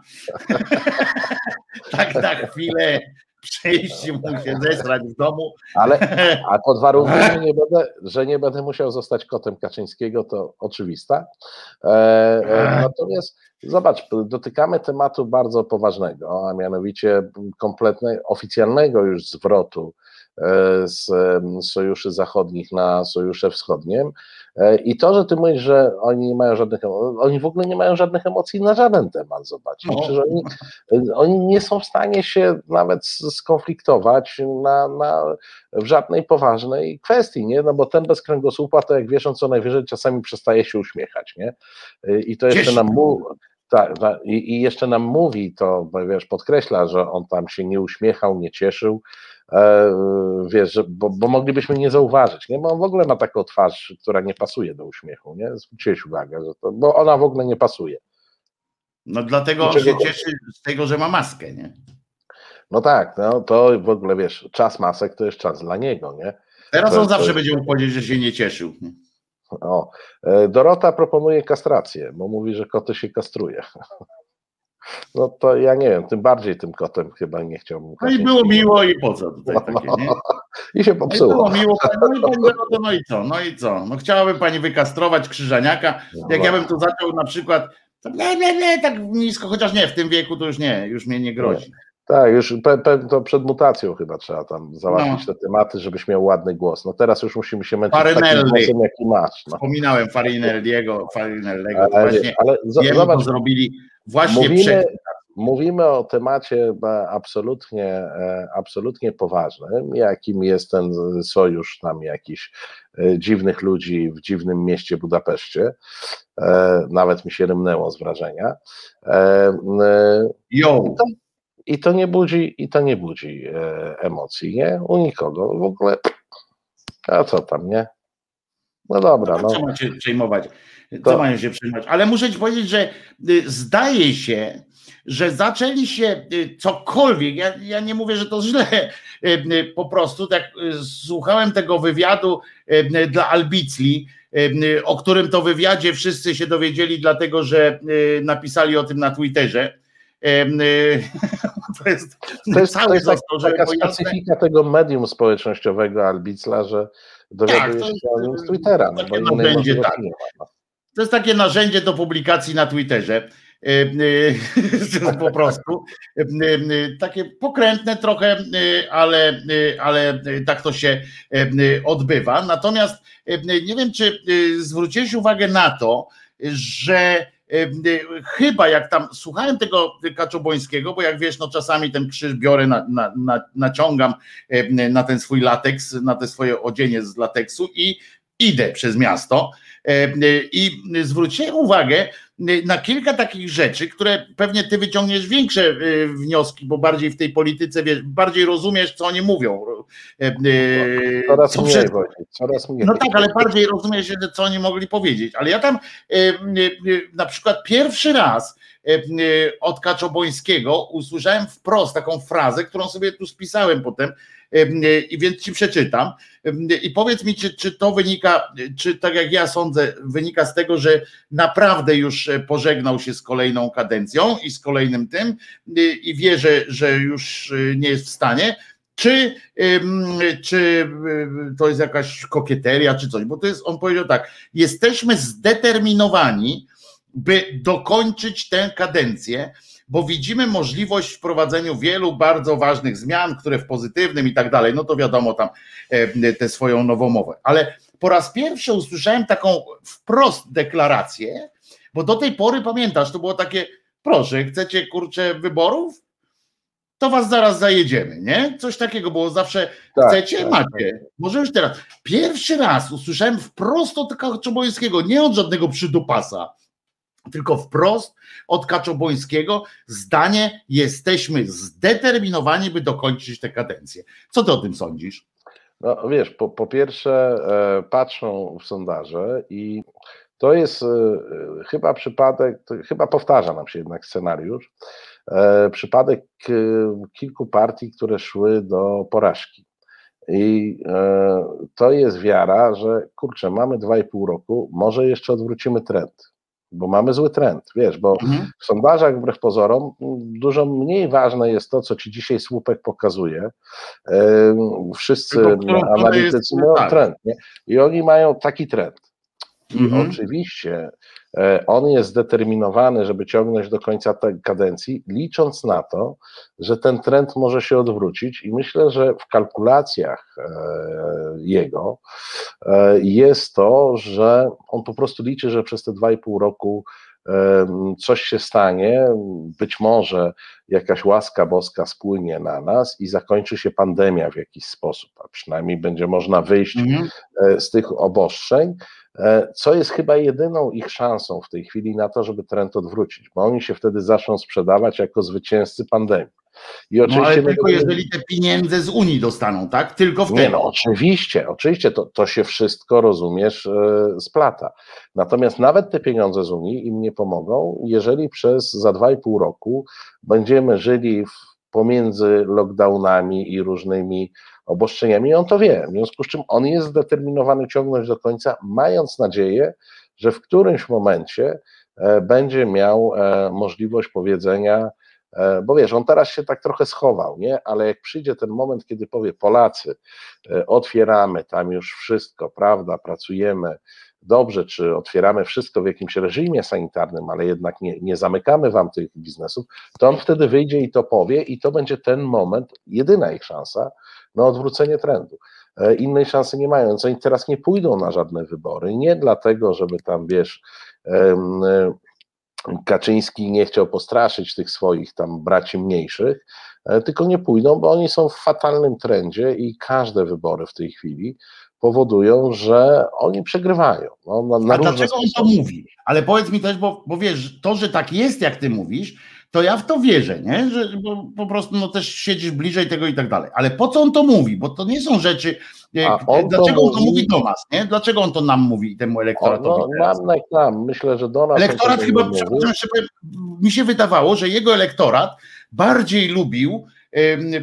(laughs) tak na chwilę przyjść i mu się zesrać w domu. Ale a pod warunkiem, że (laughs) nie, będę, że nie będę musiał zostać kotem Kaczyńskiego, to oczywista. E, e, natomiast zobacz, dotykamy tematu bardzo poważnego, a mianowicie kompletnego, oficjalnego już zwrotu e, z sojuszy zachodnich na sojusze wschodnie. E, I to, że ty mówisz, że oni nie mają żadnych, emo- oni w ogóle nie mają żadnych emocji na żaden temat, zobacz. No. Oni, oni nie są w stanie się nawet skonfliktować na, na, w żadnej poważnej kwestii, nie? No bo ten bez kręgosłupa, to jak wiesz, on co najwyżej czasami przestaje się uśmiechać, nie? Y, I to jeszcze nam mówi, tak, tak, i, i jeszcze nam mówi to, wiesz, podkreśla, że on tam się nie uśmiechał, nie cieszył, e, wiesz, że, bo, bo moglibyśmy nie zauważyć, nie? Bo on w ogóle ma taką twarz, która nie pasuje do uśmiechu, nie? Zwróciłeś uwagę, że to, bo ona w ogóle nie pasuje. No dlatego on się cieszy z tego, że ma maskę, nie? No tak, no to w ogóle wiesz, czas masek to jest czas dla niego, nie? Teraz To- on to- zawsze będzie mógł powiedzieć, że się nie cieszył. O, e, Dorota proponuje kastrację, bo mówi, że koty się kastruje. No to ja nie wiem, tym bardziej tym kotem chyba nie chciałbym. No i było miło i po co tutaj takie, nie? I się No i popsuło. było miło, no i, no i co, no i co? No chciałaby pani wykastrować krzyżaniaka, jak ja bym tu zaczął na przykład, nie, nie, nie, tak nisko, chociaż nie, w tym wieku to już nie, już mnie nie grozi. Tak, już pe, pe, to przed mutacją chyba trzeba tam załatwić No. te tematy, żebyś miał ładny głos. No teraz już musimy się męczyć Farinelli. takim głosem, jaki masz. No. Wspominałem Farinelliego, Farinellego, Ale, właśnie ale z- zobacz, zrobili właśnie mówimy, przed mówimy o temacie e, absolutnie, e, absolutnie poważnym, jakim jest ten sojusz tam jakichś e, dziwnych ludzi w dziwnym mieście Budapeszcie. Nawet mi się rymnęło z wrażenia. Jo. I to, I to nie budzi, i to nie budzi emocji, nie? U nikogo. W ogóle, a co tam, nie? No dobra. No. Co macie przejmować? Co to... mają się przejmować? Ale muszę ci powiedzieć, że y, zdaje się, że zaczęli się y, cokolwiek, ja, ja nie mówię, że to źle, y, po prostu tak słuchałem tego wywiadu dla Albicli, o którym to wywiadzie wszyscy się dowiedzieli, dlatego że napisali o tym na Twitterze. (laughs) To jest, to jest, to jest tak, taka specyfika tego medium społecznościowego Albicla, że dowiaduje tak, się z Twittera. No, bo narzędzie, tak. No. To jest takie narzędzie do publikacji na Twitterze. (laughs) E, e, po prostu takie pokrętne trochę, ale, ale tak to się odbywa. Natomiast nie wiem, czy zwróciłeś uwagę na to, że chyba jak tam słuchałem tego Kaczobońskiego, bo jak wiesz, no czasami ten krzyż biorę, na, na, na, naciągam na ten swój lateks, na te swoje odzienie z lateksu i idę przez miasto i zwróciłem uwagę na kilka takich rzeczy, które pewnie ty wyciągniesz większe wnioski, bo bardziej w tej polityce wiesz, bardziej rozumiesz, co oni mówią. Coraz co mniej, przed... coraz mniej. No tak, ale bardziej rozumiesz, co oni mogli powiedzieć. Ale ja tam na przykład pierwszy raz od Kaczobońskiego usłyszałem wprost taką frazę, którą sobie tu spisałem potem, i więc ci przeczytam. I powiedz mi, czy, czy to wynika, czy tak jak ja sądzę, wynika z tego, że naprawdę już e, pożegnał się z kolejną kadencją i z kolejnym tym i wie, że, że już e, nie jest w stanie, czy, czy e, to jest jakaś kokieteria, czy coś, bo to jest, on powiedział tak, jesteśmy zdeterminowani, by dokończyć tę kadencję, bo widzimy możliwość wprowadzenia wielu bardzo ważnych zmian, które w pozytywnym i tak dalej, no to wiadomo tam e, tę swoją nową mowę. Ale po raz pierwszy usłyszałem taką wprost deklarację, bo do tej pory pamiętasz, to było takie, proszę, chcecie kurczę wyborów? To was zaraz zajedziemy, nie? Coś takiego było zawsze. Tak, chcecie? Tak, macie. Tak. Może już teraz. Pierwszy raz usłyszałem wprost od Czobońskiego, nie od żadnego przydupasa, tylko wprost od Kaczobońskiego zdanie jesteśmy zdeterminowani, by dokończyć tę kadencję. Co ty o tym sądzisz? No wiesz, po, po pierwsze e, patrzą w sondaże i to jest e, chyba przypadek, chyba powtarza nam się jednak scenariusz, e, przypadek e, kilku partii, które szły do porażki. I e, to jest wiara, że kurczę, mamy dwa i pół roku, może jeszcze odwrócimy trend bo mamy zły trend, wiesz, bo mhm. w sondażach wbrew pozorom dużo mniej ważne jest to, co ci dzisiaj słupek pokazuje. Wszyscy analitycy mają tak. trend, nie? I oni mają taki trend. I mhm. oczywiście on jest zdeterminowany, żeby ciągnąć do końca tej kadencji, licząc na to, że ten trend może się odwrócić, i myślę, że w kalkulacjach e, jego e, jest to, że on po prostu liczy, że przez te dwa i pół roku coś się stanie, być może jakaś łaska boska spłynie na nas i zakończy się pandemia w jakiś sposób, a przynajmniej będzie można wyjść mhm. z tych obostrzeń, E, co jest chyba jedyną ich szansą w tej chwili na to, żeby trend odwrócić, bo oni się wtedy zaczną sprzedawać jako zwycięzcy pandemii. I oczywiście no ale tylko jeżeli te pieniądze z Unii dostaną, tak? Tylko wtedy. Nie, no oczywiście, oczywiście, to, to się wszystko, rozumiesz, yy, splata. Natomiast nawet te pieniądze z Unii im nie pomogą, jeżeli przez za dwa i pół roku będziemy żyli w, pomiędzy lockdownami i różnymi obostrzeniami i on to wie, w związku z czym on jest zdeterminowany ciągnąć do końca, mając nadzieję, że w którymś momencie e, będzie miał e, możliwość powiedzenia, e, bo wiesz, on teraz się tak trochę schował, nie? Ale jak przyjdzie ten moment, kiedy powie Polacy, otwieramy tam już wszystko, prawda, pracujemy dobrze, czy otwieramy wszystko w jakimś reżimie sanitarnym, ale jednak nie, nie zamykamy wam tych biznesów, to on wtedy wyjdzie i to powie, i to będzie ten moment, jedyna ich szansa, na odwrócenie trendu. E, innej szansy nie mają, więc oni teraz nie pójdą na żadne wybory, nie dlatego, żeby tam, wiesz, Kaczyński nie chciał postraszyć tych swoich tam braci mniejszych, e, tylko nie pójdą, bo oni są w fatalnym trendzie i każde wybory w tej chwili powodują, że oni przegrywają. No, na, na A dlaczego on to sposoby. mówi? Ale powiedz mi też, bo, bo wiesz, to, że tak jest, jak ty mówisz, to ja w to wierzę, nie? Że bo po prostu no, też siedzisz bliżej tego i tak dalej. Ale po co on to mówi? Bo to nie są rzeczy. e, on Dlaczego on to mówi- mówi do nas, nie? Dlaczego on to nam mówi temu O, elektoratowi? no, teraz? nam, nam, myślę, że do nas. Elektorat chyba, przepraszam, mi się wydawało, że jego elektorat bardziej lubił,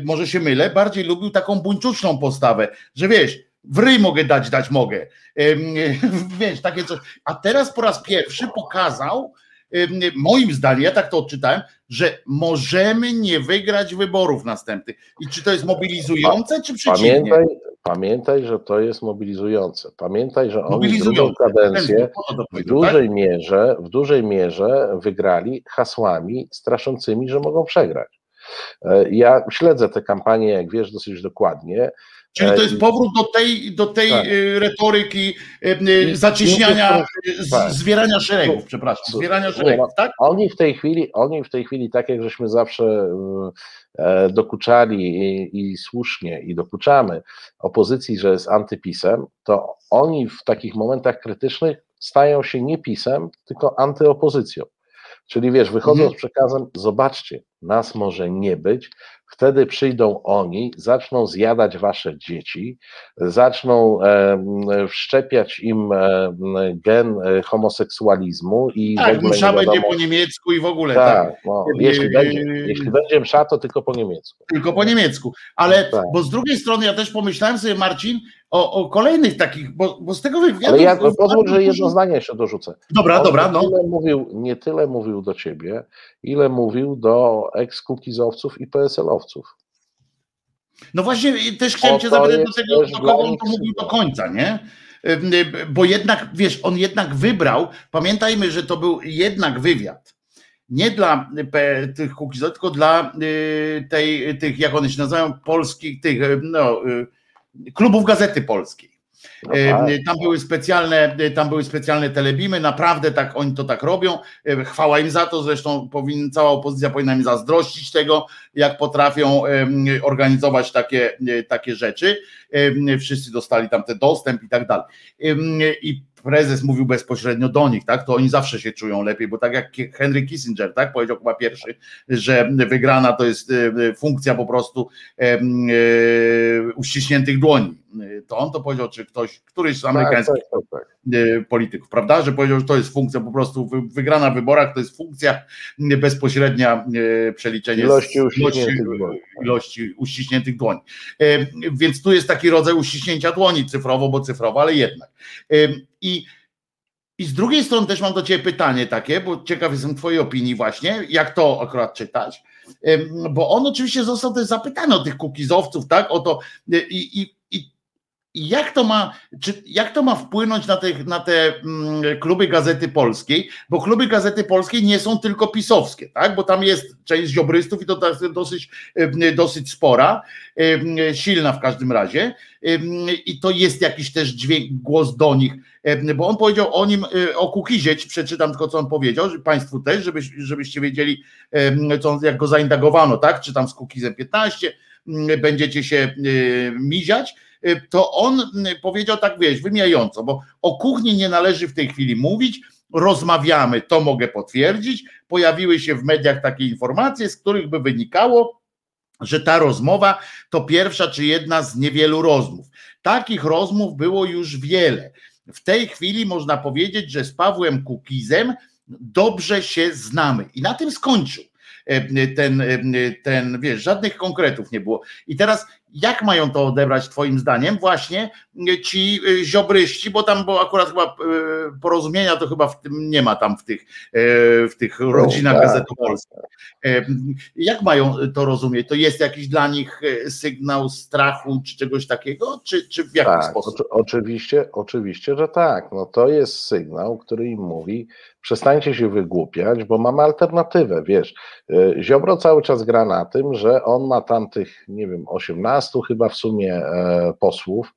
może się mylę, bardziej lubił taką buńczuczną postawę, że wiesz, w ryj mogę dać, dać mogę. (laughs) Wiesz, takie coś. A teraz po raz pierwszy pokazał, moim zdaniem, ja tak to odczytałem, że możemy nie wygrać wyborów następnych. I czy to jest mobilizujące, czy przeciwnie? Pamiętaj, pamiętaj, że to jest mobilizujące. Pamiętaj, że oni drugą kadencję w tak? dużej mierze, w dużej mierze wygrali hasłami straszącymi, że mogą przegrać. E, Ja śledzę tę kampanię, jak wiesz, dosyć dokładnie. Czyli to E, jest powrót do tej, do tej Tak. y, retoryki y, y, I- zacieśniania, i- y, z, tak. zwierania szeregów, przepraszam, Co- zwierania nie, szeregów, no, tak? Oni w tej chwili, oni w tej chwili, tak jak żeśmy zawsze e, dokuczali i, i słusznie i dokuczamy opozycji, że jest antypisem, to oni w takich momentach krytycznych stają się nie pisem, tylko antyopozycją. Czyli wiesz, wychodzą Mhm. z przekazem, zobaczcie, nas może nie być, wtedy przyjdą oni, zaczną zjadać wasze dzieci, zaczną e, wszczepiać im e, gen e, homoseksualizmu i Tak, nie będzie po niemiecku i w ogóle, tak. tak, no, jeśli, będzie, yy, jeśli będzie msza, to tylko po niemiecku. Tylko po niemiecku. Ale, Tak. bo z drugiej strony ja też pomyślałem sobie, Marcin, o, o kolejnych takich, bo, bo z tego wywiadu... Ale ja z- pozwól, że jedno zdanie jeszcze dorzucę. Dobra, On dobra, no. Tyle mówił, nie tyle mówił do ciebie, ile mówił do ex-kukizowców i PSL-owców. No właśnie też chciałem cię zapytać do tego, do kogo on to mówił do końca, nie? Y, Bo jednak, wiesz, on jednak wybrał, pamiętajmy, że to był jednak wywiad. Nie dla tych kukizów, tylko dla y, tej, tych, jak one się nazywają, polskich, tych, y, no, klubów Gazety Polskiej. No E, tak. Tam były specjalne, e, tam były specjalne telebimy, naprawdę tak oni to tak robią. E, Chwała im za to, zresztą powinien, cała opozycja powinna im zazdrościć tego, jak potrafią organizować takie, e, takie rzeczy. Wszyscy dostali tam ten dostęp i tak dalej. I prezes mówił bezpośrednio do nich, tak? To oni zawsze się czują lepiej, bo tak jak Henry Kissinger, tak? Powiedział chyba pierwszy, że wygrana to jest e, funkcja po prostu e, uściśniętych dłoni. To on to powiedział, czy ktoś, któryś z Tak, amerykańskich tak, tak, tak. e, polityków, prawda? Że powiedział, że to jest funkcja po prostu wy- wygrana w wyborach, to jest funkcja e, bezpośrednia e, przeliczenie z- Ilości ilości, uściśniętych dłoni. ilości uściśniętych dłoni. E, Więc tu jest taki rodzaj uściśnięcia dłoni cyfrowo, bo cyfrowo, ale jednak. I i z drugiej strony też mam do Ciebie pytanie takie, bo ciekaw jestem Twojej opinii właśnie, jak to akurat czytać, bo on oczywiście został też zapytany o tych kukizowców, tak, o to i, i jak to ma, czy, jak to ma wpłynąć na te, na te mm, kluby Gazety Polskiej, bo kluby Gazety Polskiej nie są tylko pisowskie, tak, bo tam jest część ziobrystów i to tak dosyć, em, dosyć spora, em, silna w każdym razie. Em, i to jest jakiś też dźwięk, głos do nich, bo on powiedział o nim, o Kukizie, ci przeczytam tylko co on powiedział, że Państwu też, żebyś, żebyście wiedzieli, co, jak go zaindagowano, tak, czy tam z Kukizem 15, mm, będziecie się y, miziać, y, to on y, powiedział tak, wiesz, wymijająco, bo o kuchni nie należy w tej chwili mówić, rozmawiamy, to mogę potwierdzić, pojawiły się w mediach takie informacje, z których by wynikało, że ta rozmowa to pierwsza czy jedna z niewielu rozmów. Takich rozmów było już wiele. W tej chwili można powiedzieć, że z Pawłem Kukizem dobrze się znamy. I na tym skończył ten, e, ten, wiesz, żadnych konkretów nie było. I teraz jak mają to odebrać twoim zdaniem właśnie e, ci e, ziobryści, bo tam było akurat chyba e, porozumienia, to chyba w tym nie ma tam w tych, e, w tych rodzinach tak, Gazety tak. Polskiej. E, Jak mają to rozumieć? To jest jakiś dla nich e, sygnał strachu czy czegoś takiego, czy, czy w jaki Tak, sposób? oczy- oczywiście, oczywiście, że tak. No to jest sygnał, który im mówi, przestańcie się wygłupiać, bo mamy alternatywę, wiesz. y, Ziobro cały czas gra na tym, że on ma tam tych, nie wiem, 18 14 chyba w sumie e, posłów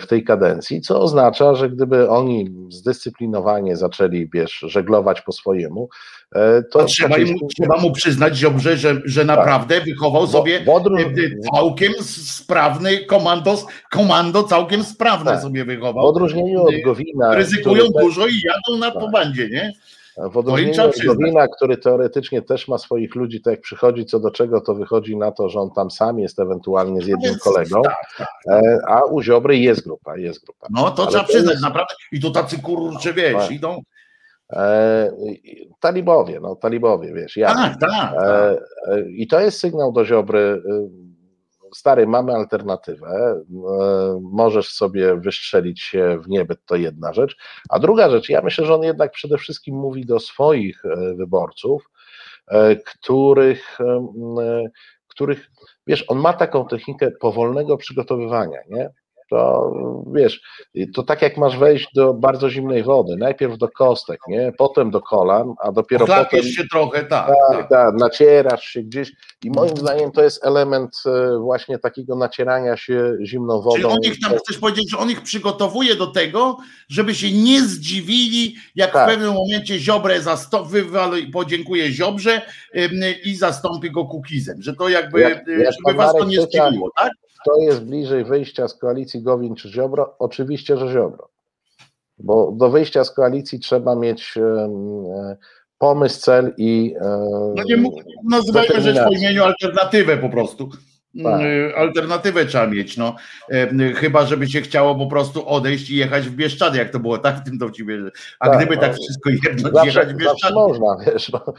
w tej kadencji, co oznacza, że gdyby oni zdyscyplinowanie zaczęli, wiesz, żeglować po swojemu, e, to trzeba, mu, trzeba mu przyznać, Ziobrze, że, że naprawdę wychował sobie w odróż- e, e, całkiem sprawny komando, komando całkiem sprawne Tak. sobie w wychował. odróżnieniu od Gowina, Ryzykują który- dużo i jadą na Tak. po bandzie, nie? W odróżnieniu. Gowina, który teoretycznie też ma swoich ludzi, to jak przychodzi co do czego, to wychodzi na to, że on tam sam jest ewentualnie z jednym kolegą, tak, tak. e, a u Ziobry jest grupa, jest grupa. No to Ale trzeba przyznać, jest- naprawdę. I tu tacy kurcze, wiesz, Tak. idą. E, Talibowie, no talibowie, wiesz, ja. Tak, tak. tak. E, e, I to jest sygnał do Ziobry, e, stary, mamy alternatywę, e, możesz sobie wystrzelić się w niebie, to jedna rzecz, a druga rzecz, ja myślę, że on jednak przede wszystkim mówi do swoich e, wyborców, e, których, których, wiesz, on ma taką technikę powolnego przygotowywania, nie? To wiesz, to tak jak masz wejść do bardzo zimnej wody, najpierw do kostek, nie? Potem do kolan, a dopiero potem Chlapiesz się trochę, tak. tak, tak. tak, nacierasz się gdzieś i moim zdaniem to jest element e, właśnie takiego nacierania się zimną wodą. Czyli on ich tam, chcesz powiedzieć, że on ich przygotowuje do tego, żeby się nie zdziwili, jak Tak. w pewnym momencie Ziobrę wywali, podziękuje Ziobrze i zastąpi go Kukizem, że to jakby, Jak- jak żeby was to nie zdziwiło, tak? Kto jest bliżej wyjścia z koalicji Gowin czy Ziobro? Oczywiście, że Ziobro. Bo do wyjścia z koalicji trzeba mieć e, pomysł, cel i e, No nie nazywajmy rzecz po imieniu alternatywę po prostu. Tak. Y, Alternatywę trzeba mieć, no. E, Chyba, żeby się chciało po prostu odejść i jechać w Bieszczady, jak to było tak w tym dowcipie. A Tak, gdyby no. tak wszystko jedno jechać w Bieszczady. można, wiesz. No, e,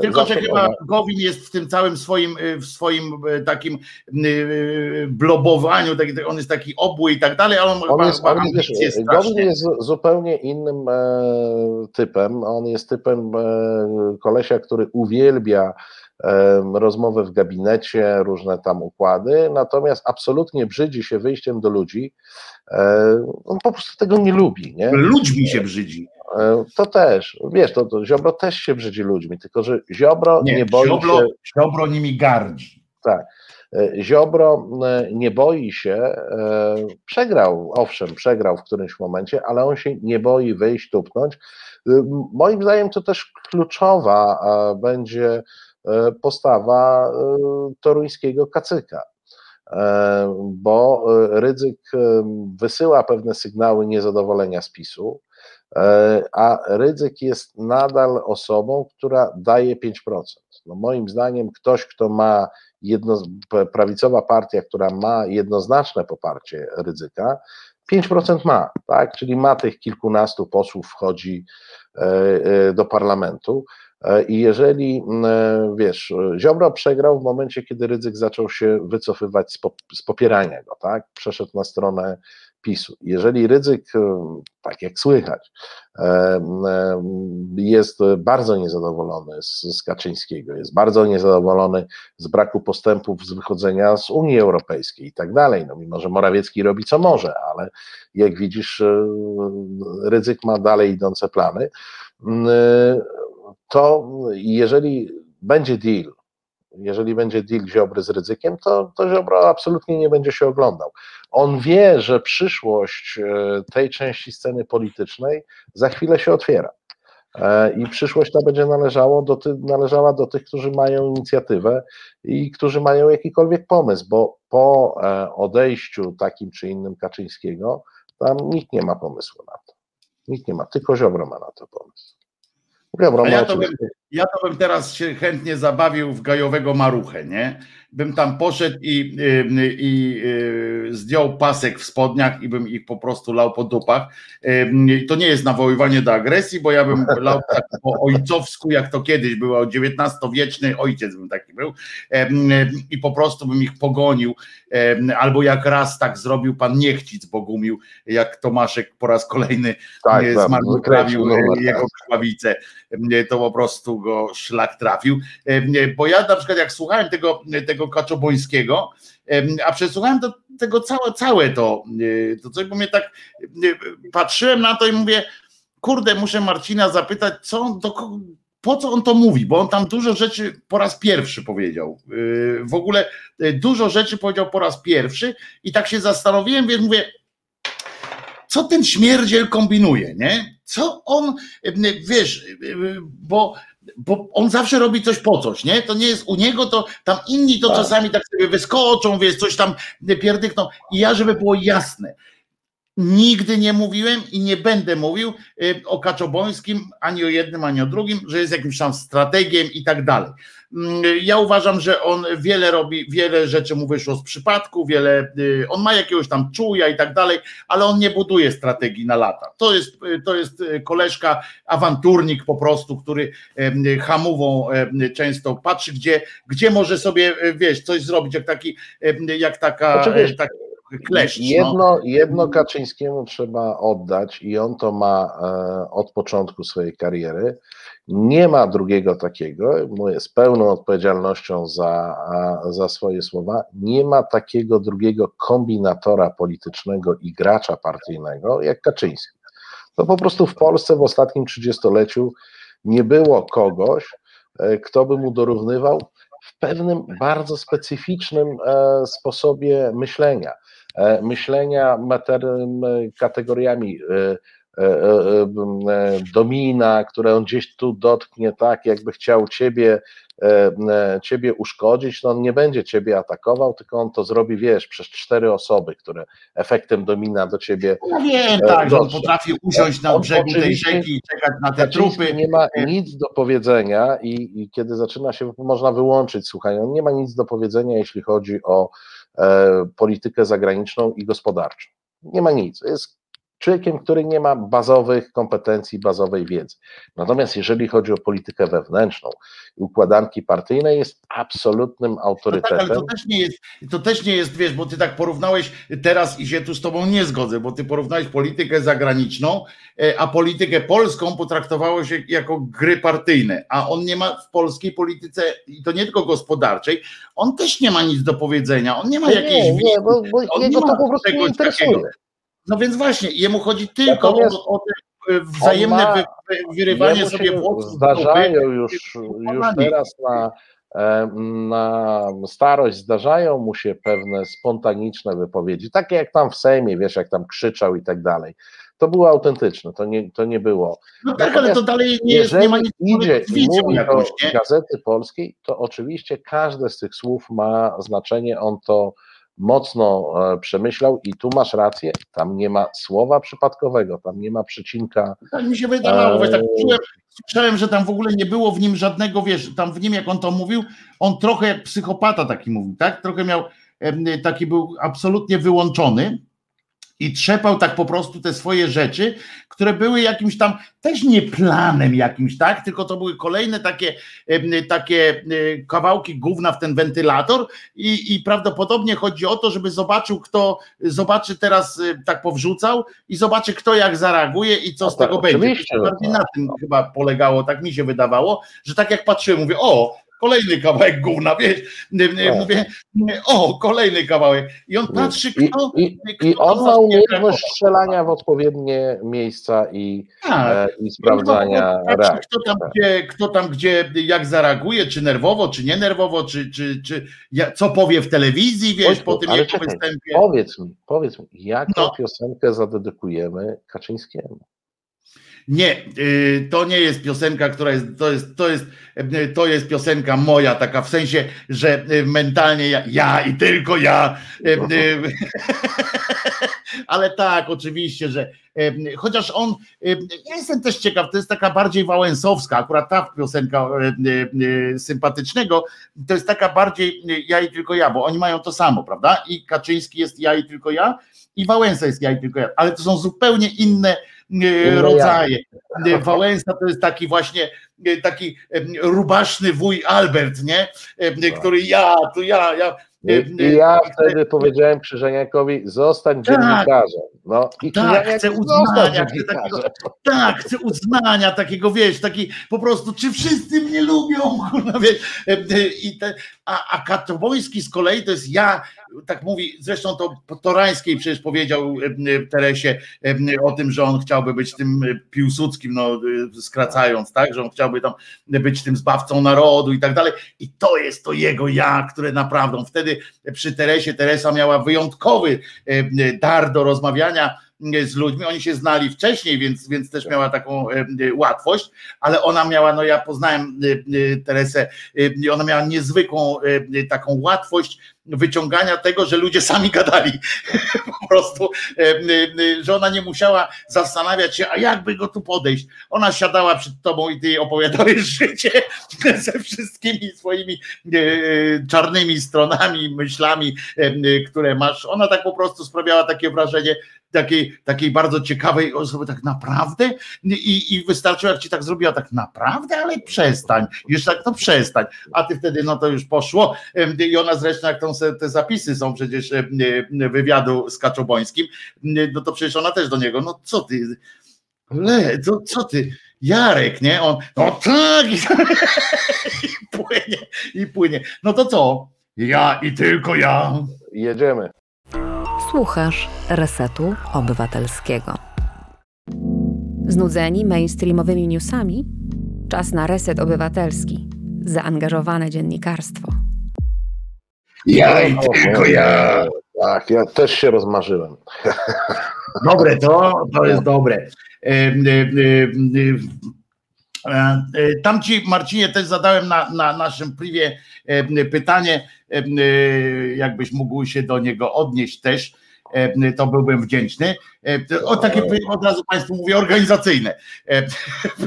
Tylko, że chyba można. Gowin jest w tym całym swoim, y, w swoim y, takim y, blobowaniu, taki, on jest taki obły i tak dalej, ale on, On jest, on jest, Gowin jest zu- zupełnie innym e, typem. On jest typem e, kolesia, który uwielbia e, rozmowę w gabinecie, różne tam układy, natomiast absolutnie brzydzi się wyjściem do ludzi. E, on po prostu tego nie lubi, nie? Ludźmi się brzydzi. E, to też, wiesz, to, to Ziobro też się brzydzi ludźmi, tylko że Ziobro nie, Nie, boi Ziobro, się Ziobro nimi gardzi. E, Ziobro e, nie boi się, przegrał, owszem, przegrał w którymś momencie, ale on się nie boi wyjść, tupnąć. Moim zdaniem to też kluczowa będzie postawa toruńskiego kacyka, bo Rydzyk wysyła pewne sygnały niezadowolenia z PiSu, a Rydzyk jest nadal osobą, która daje 5%. No moim zdaniem ktoś, kto ma jedno, prawicowa partia, która ma jednoznaczne poparcie ryzyka, 5% ma, tak? Czyli ma tych kilkunastu posłów, wchodzi e, e, do parlamentu. E, I jeżeli, e, wiesz, Ziobro przegrał w momencie, kiedy Rydzyk zaczął się wycofywać z popierania go, tak? Przeszedł na stronę PiSu. Jeżeli Rydzyk, e, tak jak słychać, e, e, jest bardzo niezadowolony z, Kaczyńskiego, jest bardzo niezadowolony z braku postępów z wychodzenia z Unii Europejskiej i tak dalej. No, mimo, że Morawiecki robi co może, ale jak widzisz, Rydzyk ma dalej idące plany. To jeżeli będzie deal, jeżeli będzie deal Ziobry z Rydzykiem, to, to Ziobro absolutnie nie będzie się oglądał. On wie, że przyszłość e, tej części sceny politycznej za chwilę się otwiera. E, I przyszłość ta będzie należało do ty, należała do tych, którzy mają inicjatywę i którzy mają jakikolwiek pomysł, bo po e, odejściu takim czy innym Kaczyńskiego, tam nikt nie ma pomysłu na to. Nikt nie ma, tylko Ziobro ma na to pomysł. Ziobro ma ja oczywiście- Ja to bym teraz się chętnie zabawił w gajowego maruchę, nie? Bym tam poszedł i, y, i y, zdjął pasek w spodniach i bym ich po prostu lał po dupach. Y, To nie jest nawoływanie do agresji, bo ja bym lał tak po ojcowsku, jak to kiedyś było, XIX-wieczny ojciec bym taki był Y, i po prostu bym ich pogonił. Y, Albo jak raz tak zrobił pan Niechcic Bogumił, jak Tomaszek po raz kolejny tak, tak, zmarnotrawił jego tak. krwawicę, to po prostu go szlak trafił. Bo ja na przykład jak słuchałem tego, tego Kaczobońskiego, a przesłuchałem to, tego całe, całe to, to coś, bo mnie tak patrzyłem na to i mówię, kurde, muszę Marcina zapytać, co on do po co on to mówi, bo on tam dużo rzeczy po raz pierwszy powiedział. Yy, W ogóle yy, dużo rzeczy powiedział po raz pierwszy i tak się zastanowiłem, więc mówię, co ten śmierdziel kombinuje, nie? Co on, yy, wiesz, bo, bo on zawsze robi coś po coś, nie? To nie jest u niego, to tam inni to Tak. czasami tak sobie wyskoczą, wiesz, coś tam pierdykną. I ja, żeby było jasne, Nigdy nie mówiłem i nie będę mówił y, o Kaczobońskim ani o jednym, ani o drugim, że jest jakimś tam strategiem i tak dalej. Mm, Ja uważam, że on wiele robi, wiele rzeczy mu wyszło z przypadku, wiele, y, on ma jakiegoś tam czuja i tak dalej, ale on nie buduje strategii na lata. To jest, y, to jest y, koleżka, awanturnik po prostu, który hamową często patrzy, gdzie, gdzie może sobie, wiesz, coś zrobić, jak taki, jak taka, Oczywiście. e, taki kleszcz. no. Jedno, jedno Kaczyńskiemu trzeba oddać i on to ma e, od początku swojej kariery. Nie ma drugiego takiego, mówię z pełną odpowiedzialnością za, za swoje słowa, nie ma takiego drugiego kombinatora politycznego i gracza partyjnego jak Kaczyński. To po prostu w Polsce w ostatnim trzydziestoleciu nie było kogoś, e, kto by mu dorównywał w pewnym bardzo specyficznym e, sposobie myślenia. E, myślenia kategoriami domina, które on gdzieś tu dotknie tak, jakby chciał ciebie, e, e, ciebie uszkodzić, no on nie będzie ciebie atakował, tylko on to zrobi, wiesz, przez cztery osoby, które efektem domina do ciebie Ja wiem, E, tak, że on potrafi usiąść na On brzegu tej rzeki i czekać na te trupy. nie ma nic do powiedzenia i, i kiedy zaczyna się, można wyłączyć słuchaj, on nie ma nic do powiedzenia, jeśli chodzi o e, politykę zagraniczną i gospodarczą. Nie ma nic. Jest człowiekiem, który nie ma bazowych kompetencji, bazowej wiedzy. Natomiast jeżeli chodzi o politykę wewnętrzną i układanki partyjne, jest absolutnym No tak, ale autorytetem. to też nie jest, to też nie jest, wiesz, bo ty tak porównałeś teraz i się tu z tobą nie zgodzę, bo ty porównałeś politykę zagraniczną, e, a politykę polską potraktowałeś jak- jako gry partyjne, a on nie ma w polskiej polityce, i to nie tylko gospodarczej, on też nie ma nic do powiedzenia, on nie ma jakiejś nie, nie, bo, bo on jego nie to ma po prostu nie interesuje. takiego. No więc właśnie, jemu chodzi tylko Natomiast o, o te e, wzajemne ma- wy, wy, wyrywanie sobie włosów Zdarzają dupy. już, już teraz na, e, na starość, zdarzają mu się pewne spontaniczne wypowiedzi, takie jak tam w Sejmie, wiesz, jak tam krzyczał i tak dalej. To było autentyczne, to nie, to nie było. No tak, ale to dalej nie, jest, nie ma nic idzie i mówi jakąś, do nie? Gazety Polskiej, to oczywiście każde z tych słów ma znaczenie, on to mocno e, przemyślał i tu masz rację, tam nie ma słowa przypadkowego, tam nie ma przecinka Tak mi się wydawało, tak Eee. czułem, słyszałem, że tam w ogóle nie było w nim żadnego, wiesz, tam w nim jak on to mówił, on trochę jak psychopata taki mówił, tak? Trochę miał, taki był absolutnie wyłączony i trzepał tak po prostu te swoje rzeczy, które były jakimś tam też nie planem jakimś, tak? Tylko to były kolejne takie, takie e, kawałki gówna w ten wentylator i, i prawdopodobnie chodzi o to, żeby zobaczył kto, zobaczy teraz e, tak powrzucał i zobaczy kto jak zareaguje i co No z tak, tego będzie. bardziej tak. na tym chyba polegało, tak mi się wydawało, że tak jak patrzyłem, mówię, o, kolejny kawałek gówna, wiesz, Tak. mówię, o, kolejny kawałek i on patrzy, kto, i, kto i on ma umiejętność strzelania w odpowiednie miejsca i, Tak. e, i sprawdzania Patrzy, reakcji. Kto tam, gdzie, kto tam gdzie, jak zareaguje, czy nerwowo, czy nie nerwowo, czy, czy, czy ja- co powie w telewizji, wiesz, po tym jego występie. Powiedz mi, powiedz mi, jaką No. piosenkę zadedykujemy Kaczyńskiemu? Nie, y, to nie jest piosenka, która jest, to jest, to jest, y, to jest piosenka moja, taka w sensie, że y, mentalnie ja, ja i tylko ja. (laughs) Ale tak, oczywiście, że chociaż on, ja jestem też ciekaw, to jest taka bardziej wałęsowska, akurat ta piosenka sympatycznego, to jest taka bardziej ja i tylko ja, bo oni mają to samo, prawda? I Kaczyński jest ja i tylko ja, i Wałęsa jest ja i tylko ja, ale to są zupełnie inne. Rodzaje. Wałęsa to jest taki właśnie y, taki em, rubaszny wuj Albert, nie? Em, Który ja, tu ja, ja. I, ja wtedy powiedziałem Krzyżeniakowi, zostań Tak. dziennikarzem. No i Tak, chcę uznania, chcę takiego, tak, chcę uznania takiego, wiesz, taki po prostu, czy wszyscy mnie lubią, (laughs) kurwa, wiesz, i te, a, a z kolei to jest ja, tak mówi, zresztą to Torańskiej przecież powiedział y, Teresie o tym, że on chciałby być tym y, Piłsudskim, no y, skracając, tak, że on chciał chciałby tam być tym zbawcą narodu i tak dalej. I to jest to jego ja, które naprawdę wtedy przy Teresie Teresa miała wyjątkowy dar do rozmawiania z ludźmi. Oni się znali wcześniej, więc, więc też miała taką łatwość, ale ona miała, no ja poznałem Teresę, ona miała niezwykłą taką łatwość wyciągania tego, że ludzie sami gadali. (laughs) po prostu, że ona nie musiała zastanawiać się, a jakby go tu podejść. Ona siadała przed tobą i ty opowiadałeś (laughs) życie ze wszystkimi swoimi czarnymi stronami, myślami, które masz. Ona tak po prostu sprawiała takie wrażenie, takiej, takiej bardzo ciekawej osoby, tak naprawdę? I, I wystarczyło, jak ci tak zrobiła, tak naprawdę, ale przestań, już tak to przestań. A ty wtedy, no to już poszło. I ona zresztą, jak tą, te zapisy są przecież wywiadu z Kaczobońskim, no to przecież ona też do niego, no co ty, le, to, co ty, Jarek, nie? On, no tak, i, i (laughs) płynie, i płynie. No to co? Ja i tylko ja. Jedziemy. Słuchasz Resetu Obywatelskiego. Znudzeni mainstreamowymi newsami? Czas na reset obywatelski. Zaangażowane dziennikarstwo. Ja i tylko ja. Tak, ja też się rozmarzyłem. (laughs) Dobre to, to jest dobre. Tam ci, Marcinie, też zadałem na, na naszym privie pytanie, jakbyś mógł się do niego odnieść też E, to byłbym wdzięczny. E, o takie od razu Państwu mówię organizacyjne e,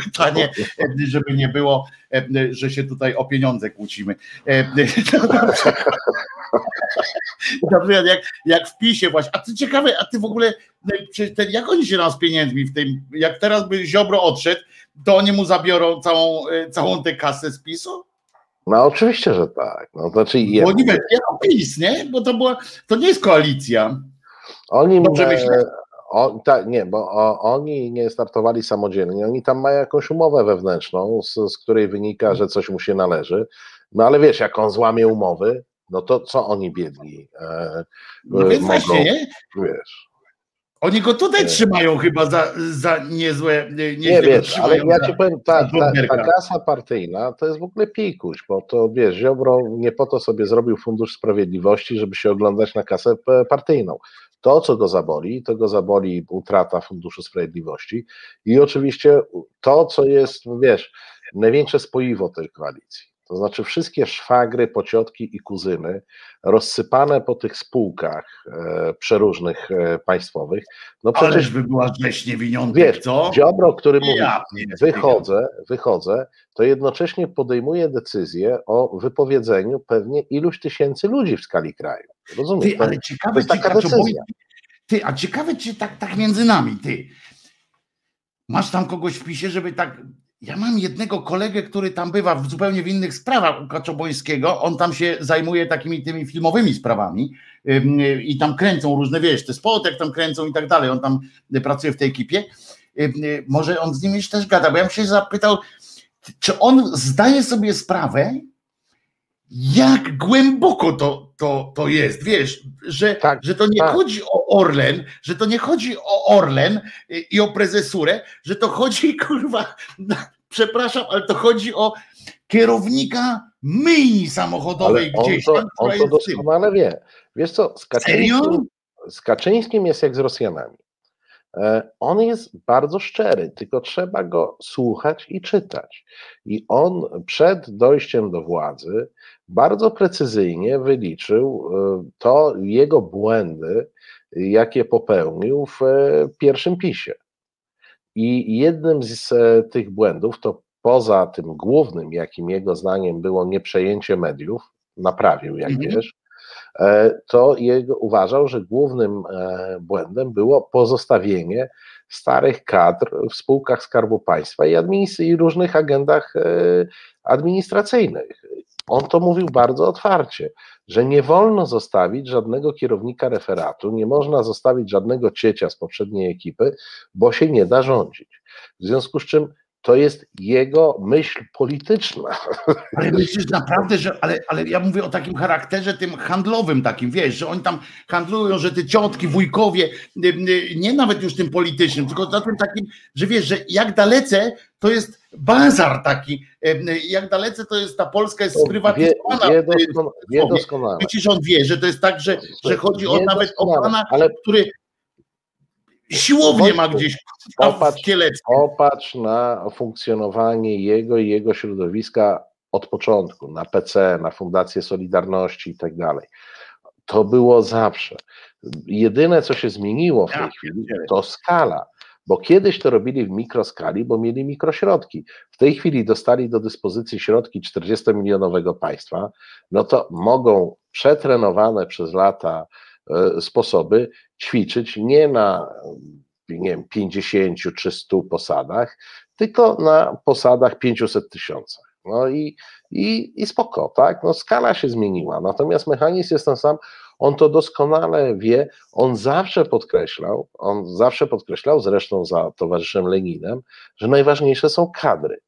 pytanie, (laughs) żeby nie było, że się tutaj o pieniądze kłócimy. (laughs) No jak, jak w PiSie właśnie, a ty ciekawe, a ty w ogóle, ten, jak oni się nam z pieniędzmi w tym, jak teraz by Ziobro odszedł, to oni mu zabiorą całą, całą tę kasę z PiSu? No oczywiście, że tak. No, znaczy, Bo oni jako PiS, nie? Bo to była, to nie jest koalicja. Oni, Dobrze myślę? O, ta, nie, bo o, oni nie startowali samodzielnie, oni tam mają jakąś umowę wewnętrzną, z, z, której wynika, że coś mu się należy. No ale wiesz, jak on złamie umowy, no to co oni biedni? E, no więc mogą, właśnie, nie? Wiesz. Oni go tutaj nie. trzymają chyba za, za niezłe. Nie, nie wiesz, ale ja ci powiem, ta, ta, ta kasa partyjna to jest w ogóle pikuś, bo to wiesz, Ziobro nie po to sobie zrobił Fundusz Sprawiedliwości, żeby się oglądać na kasę partyjną. To, co go zaboli, to go zaboli utrata Funduszu Sprawiedliwości i oczywiście to, co jest, wiesz, największe spoiwo tej koalicji. To znaczy wszystkie szwagry, pociotki i kuzyny rozsypane po tych spółkach e, przeróżnych e, państwowych. No przecież Ależ by była rzeź niewiniątek, wiesz, co? Dziobro, który mówi, ja, wychodzę, wychodzę, to jednocześnie podejmuje decyzję o wypowiedzeniu pewnie iluś tysięcy ludzi w skali kraju. Rozumiesz? Ty, ale ciekawe, to jest taka decyzja. Ty, a ciekawe, czy tak, tak między nami, ty. Masz tam kogoś w pisie, żeby tak ja mam jednego kolegę, który tam bywa w zupełnie w innych sprawach u Kaczobońskiego. On tam się zajmuje takimi tymi filmowymi sprawami i tam kręcą różne, wiesz, te spotek tam kręcą i tak dalej. On tam pracuje w tej ekipie. Może on z nim już też gada, bo ja bym się zapytał, czy on zdaje sobie sprawę, jak głęboko to, to, to jest, wiesz, że, tak, że to nie tak. chodzi o Orlen, że to nie chodzi o Orlen i o prezesurę, że to chodzi, (laughs) kurwa, przepraszam, ale to chodzi o kierownika myjni samochodowej ale gdzieś on to, On to doskonale wie. Wiesz co, z Kaczyńskim, z Kaczyńskim jest jak z Rosjanami. E, on jest bardzo szczery, tylko trzeba go słuchać i czytać. I on przed dojściem do władzy bardzo precyzyjnie wyliczył e, to jego błędy, jakie popełnił w e, pierwszym pisie. I jednym z tych błędów, to poza tym głównym, jakim jego zdaniem było nieprzejęcie mediów, naprawił, jak mhm. wiesz, E, to jego, uważał, że głównym e, błędem było pozostawienie starych kadr w spółkach Skarbu Państwa i, administ- i różnych agendach e, administracyjnych. On to mówił bardzo otwarcie, że nie wolno zostawić żadnego kierownika referatu, nie można zostawić żadnego ciecia z poprzedniej ekipy, bo się nie da rządzić. W związku z czym to jest jego myśl polityczna. Ale myślisz naprawdę, że, ale, ale ja mówię o takim charakterze tym handlowym takim, wiesz, że oni tam handlują, że te ciotki, wujkowie, nie nawet już tym politycznym, tylko na tym takim, że wiesz, że jak dalece to jest bazar taki, e, jak dalece to jest, ta Polska jest sprywatyzowana. wie, doskon, wie doskonale. Przecież on wie, że to jest tak, że, że chodzi o nawet o pana, Ale który siłownię ma gdzieś w popatrz. Popatrz na funkcjonowanie jego i jego środowiska od początku, na PC, na Fundację Solidarności i tak dalej. To było zawsze. Jedyne, co się zmieniło w tej Ja chwili, to skala. Bo kiedyś to robili w mikroskali, bo mieli mikrośrodki. W tej chwili dostali do dyspozycji środki 40-milionowego państwa, no to mogą przetrenowane przez lata e, sposoby ćwiczyć nie na nie wiem, 50 czy 100 posadach, tylko na posadach 500 tysiącach. No i, i, i spoko, tak? No skala się zmieniła, natomiast mechanizm jest ten sam, on to doskonale wie, on zawsze podkreślał, on zawsze podkreślał, zresztą za towarzyszem Leninem, że najważniejsze są kadry.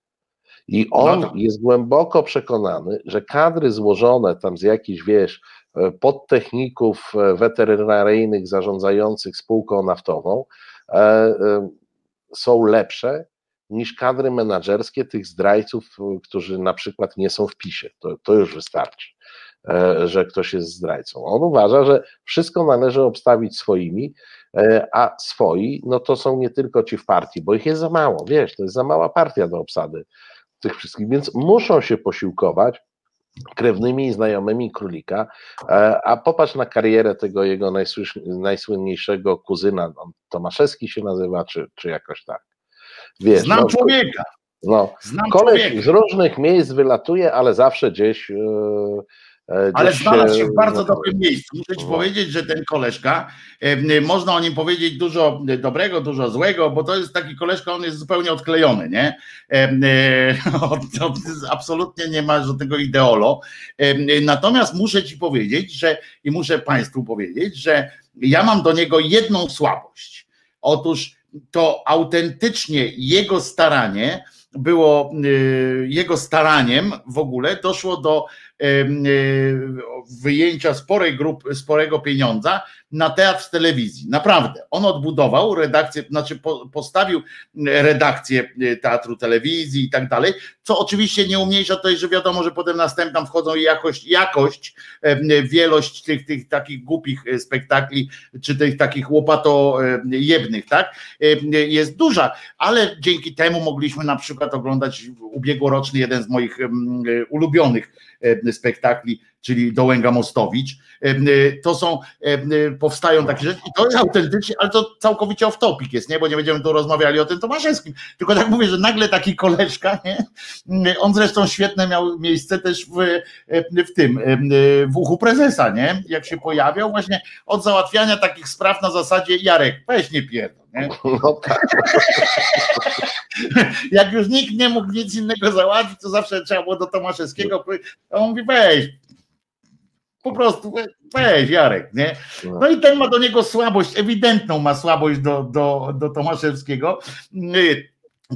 I on No tak. jest głęboko przekonany, że kadry złożone tam z jakichś, wiesz, e, podtechników e, weterynaryjnych zarządzających spółką naftową e, e, są lepsze niż kadry menedżerskie tych zdrajców, e, którzy na przykład nie są w PiSie. To, to już wystarczy, e, że ktoś jest zdrajcą. On uważa, że wszystko należy obstawić swoimi, e, a swoi, no to są nie tylko ci w partii, bo ich jest za mało, wiesz, to jest za mała partia do obsady tych wszystkich, więc muszą się posiłkować krewnymi i znajomymi królika, e, a popatrz na karierę tego jego najsłynniejszego kuzyna, Tomaszewski się nazywa, czy, czy jakoś tak. Wiesz, Znam no, człowieka, no, znam koleś człowieka. z różnych miejsc wylatuje, ale zawsze gdzieś. e, e, Ale znalazł się w bardzo dobrym miejscu. Muszę ci no. powiedzieć, że ten koleżka, em, można o nim powiedzieć dużo dobrego, dużo złego, bo to jest taki koleżka, on jest zupełnie odklejony, nie? E, (laughs) absolutnie nie ma żadnego ideolo. Natomiast muszę ci powiedzieć, że i muszę państwu powiedzieć, że ja mam do niego jedną słabość. Otóż to autentycznie jego staranie było y, jego staraniem w ogóle doszło do wyjęcia sporej grupy, sporego pieniądza na teatr w telewizji. Naprawdę. On odbudował redakcję, znaczy po, postawił redakcję y, teatru telewizji i tak dalej, co oczywiście nie umniejsza tutaj, że wiadomo, że potem następna wchodzą i jakość, jakość, wielość tych, tych takich głupich e, spektakli, czy tych takich łopato e, jebnych, tak, jest duża, ale dzięki temu mogliśmy na przykład oglądać ubiegłoroczny jeden z moich e, ulubionych e, spektakli, czyli Dołęga Mostowicz. Em, e, To są, e, powstają takie rzeczy i to jest autentycznie, ale to całkowicie off topic jest, nie? Bo nie będziemy tu rozmawiali o tym Tomaszewskim. Tylko tak mówię, że nagle taki koleżka, nie? On zresztą świetne miał miejsce też w, w tym, w uchu prezesa, nie? Jak się pojawiał, właśnie od załatwiania takich spraw na zasadzie Jarek, weź nie pierdol, nie? No tak, (laughs) Jak już nikt nie mógł nic innego załatwić, to zawsze trzeba było do Tomaszewskiego powiedzieć, a on mówi, weź, po prostu we- weź Jarek, nie? No i ten ma do niego słabość, ewidentną ma słabość do, do, do Tomaszewskiego.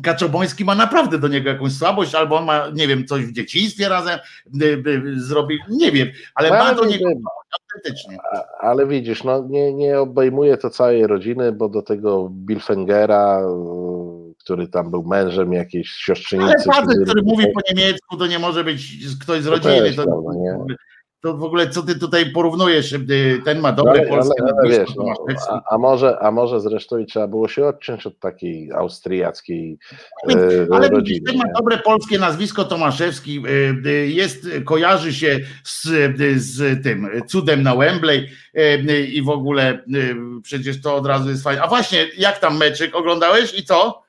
Kaczoboński ma naprawdę do niego jakąś słabość, albo on ma, nie wiem, coś w dzieciństwie razem y, y, zrobił, nie wiem, ale No, ma do nie niego autentycznie. Ale widzisz, no nie, nie obejmuje to całej rodziny, bo do tego Bilfengera, y, który tam był mężem jakiejś Ale siostrzeńcy. facet, który mówi po niemiecku, to nie może być ktoś z To rodziny. To, nie? To w ogóle co ty tutaj porównujesz? y, Ten ma dobre ale, polskie ale, ale nazwisko, wiesz, no, Tomaszewski. a, a, może, a może zresztą i trzeba było się odciąć od takiej austriackiej e, Ale rodziny. ten ma dobre polskie nazwisko Tomaszewski, y, y, jest, kojarzy się z, z tym cudem na Wembley i w ogóle przecież to od razu jest fajne. A właśnie, jak tam meczyk oglądałeś i co?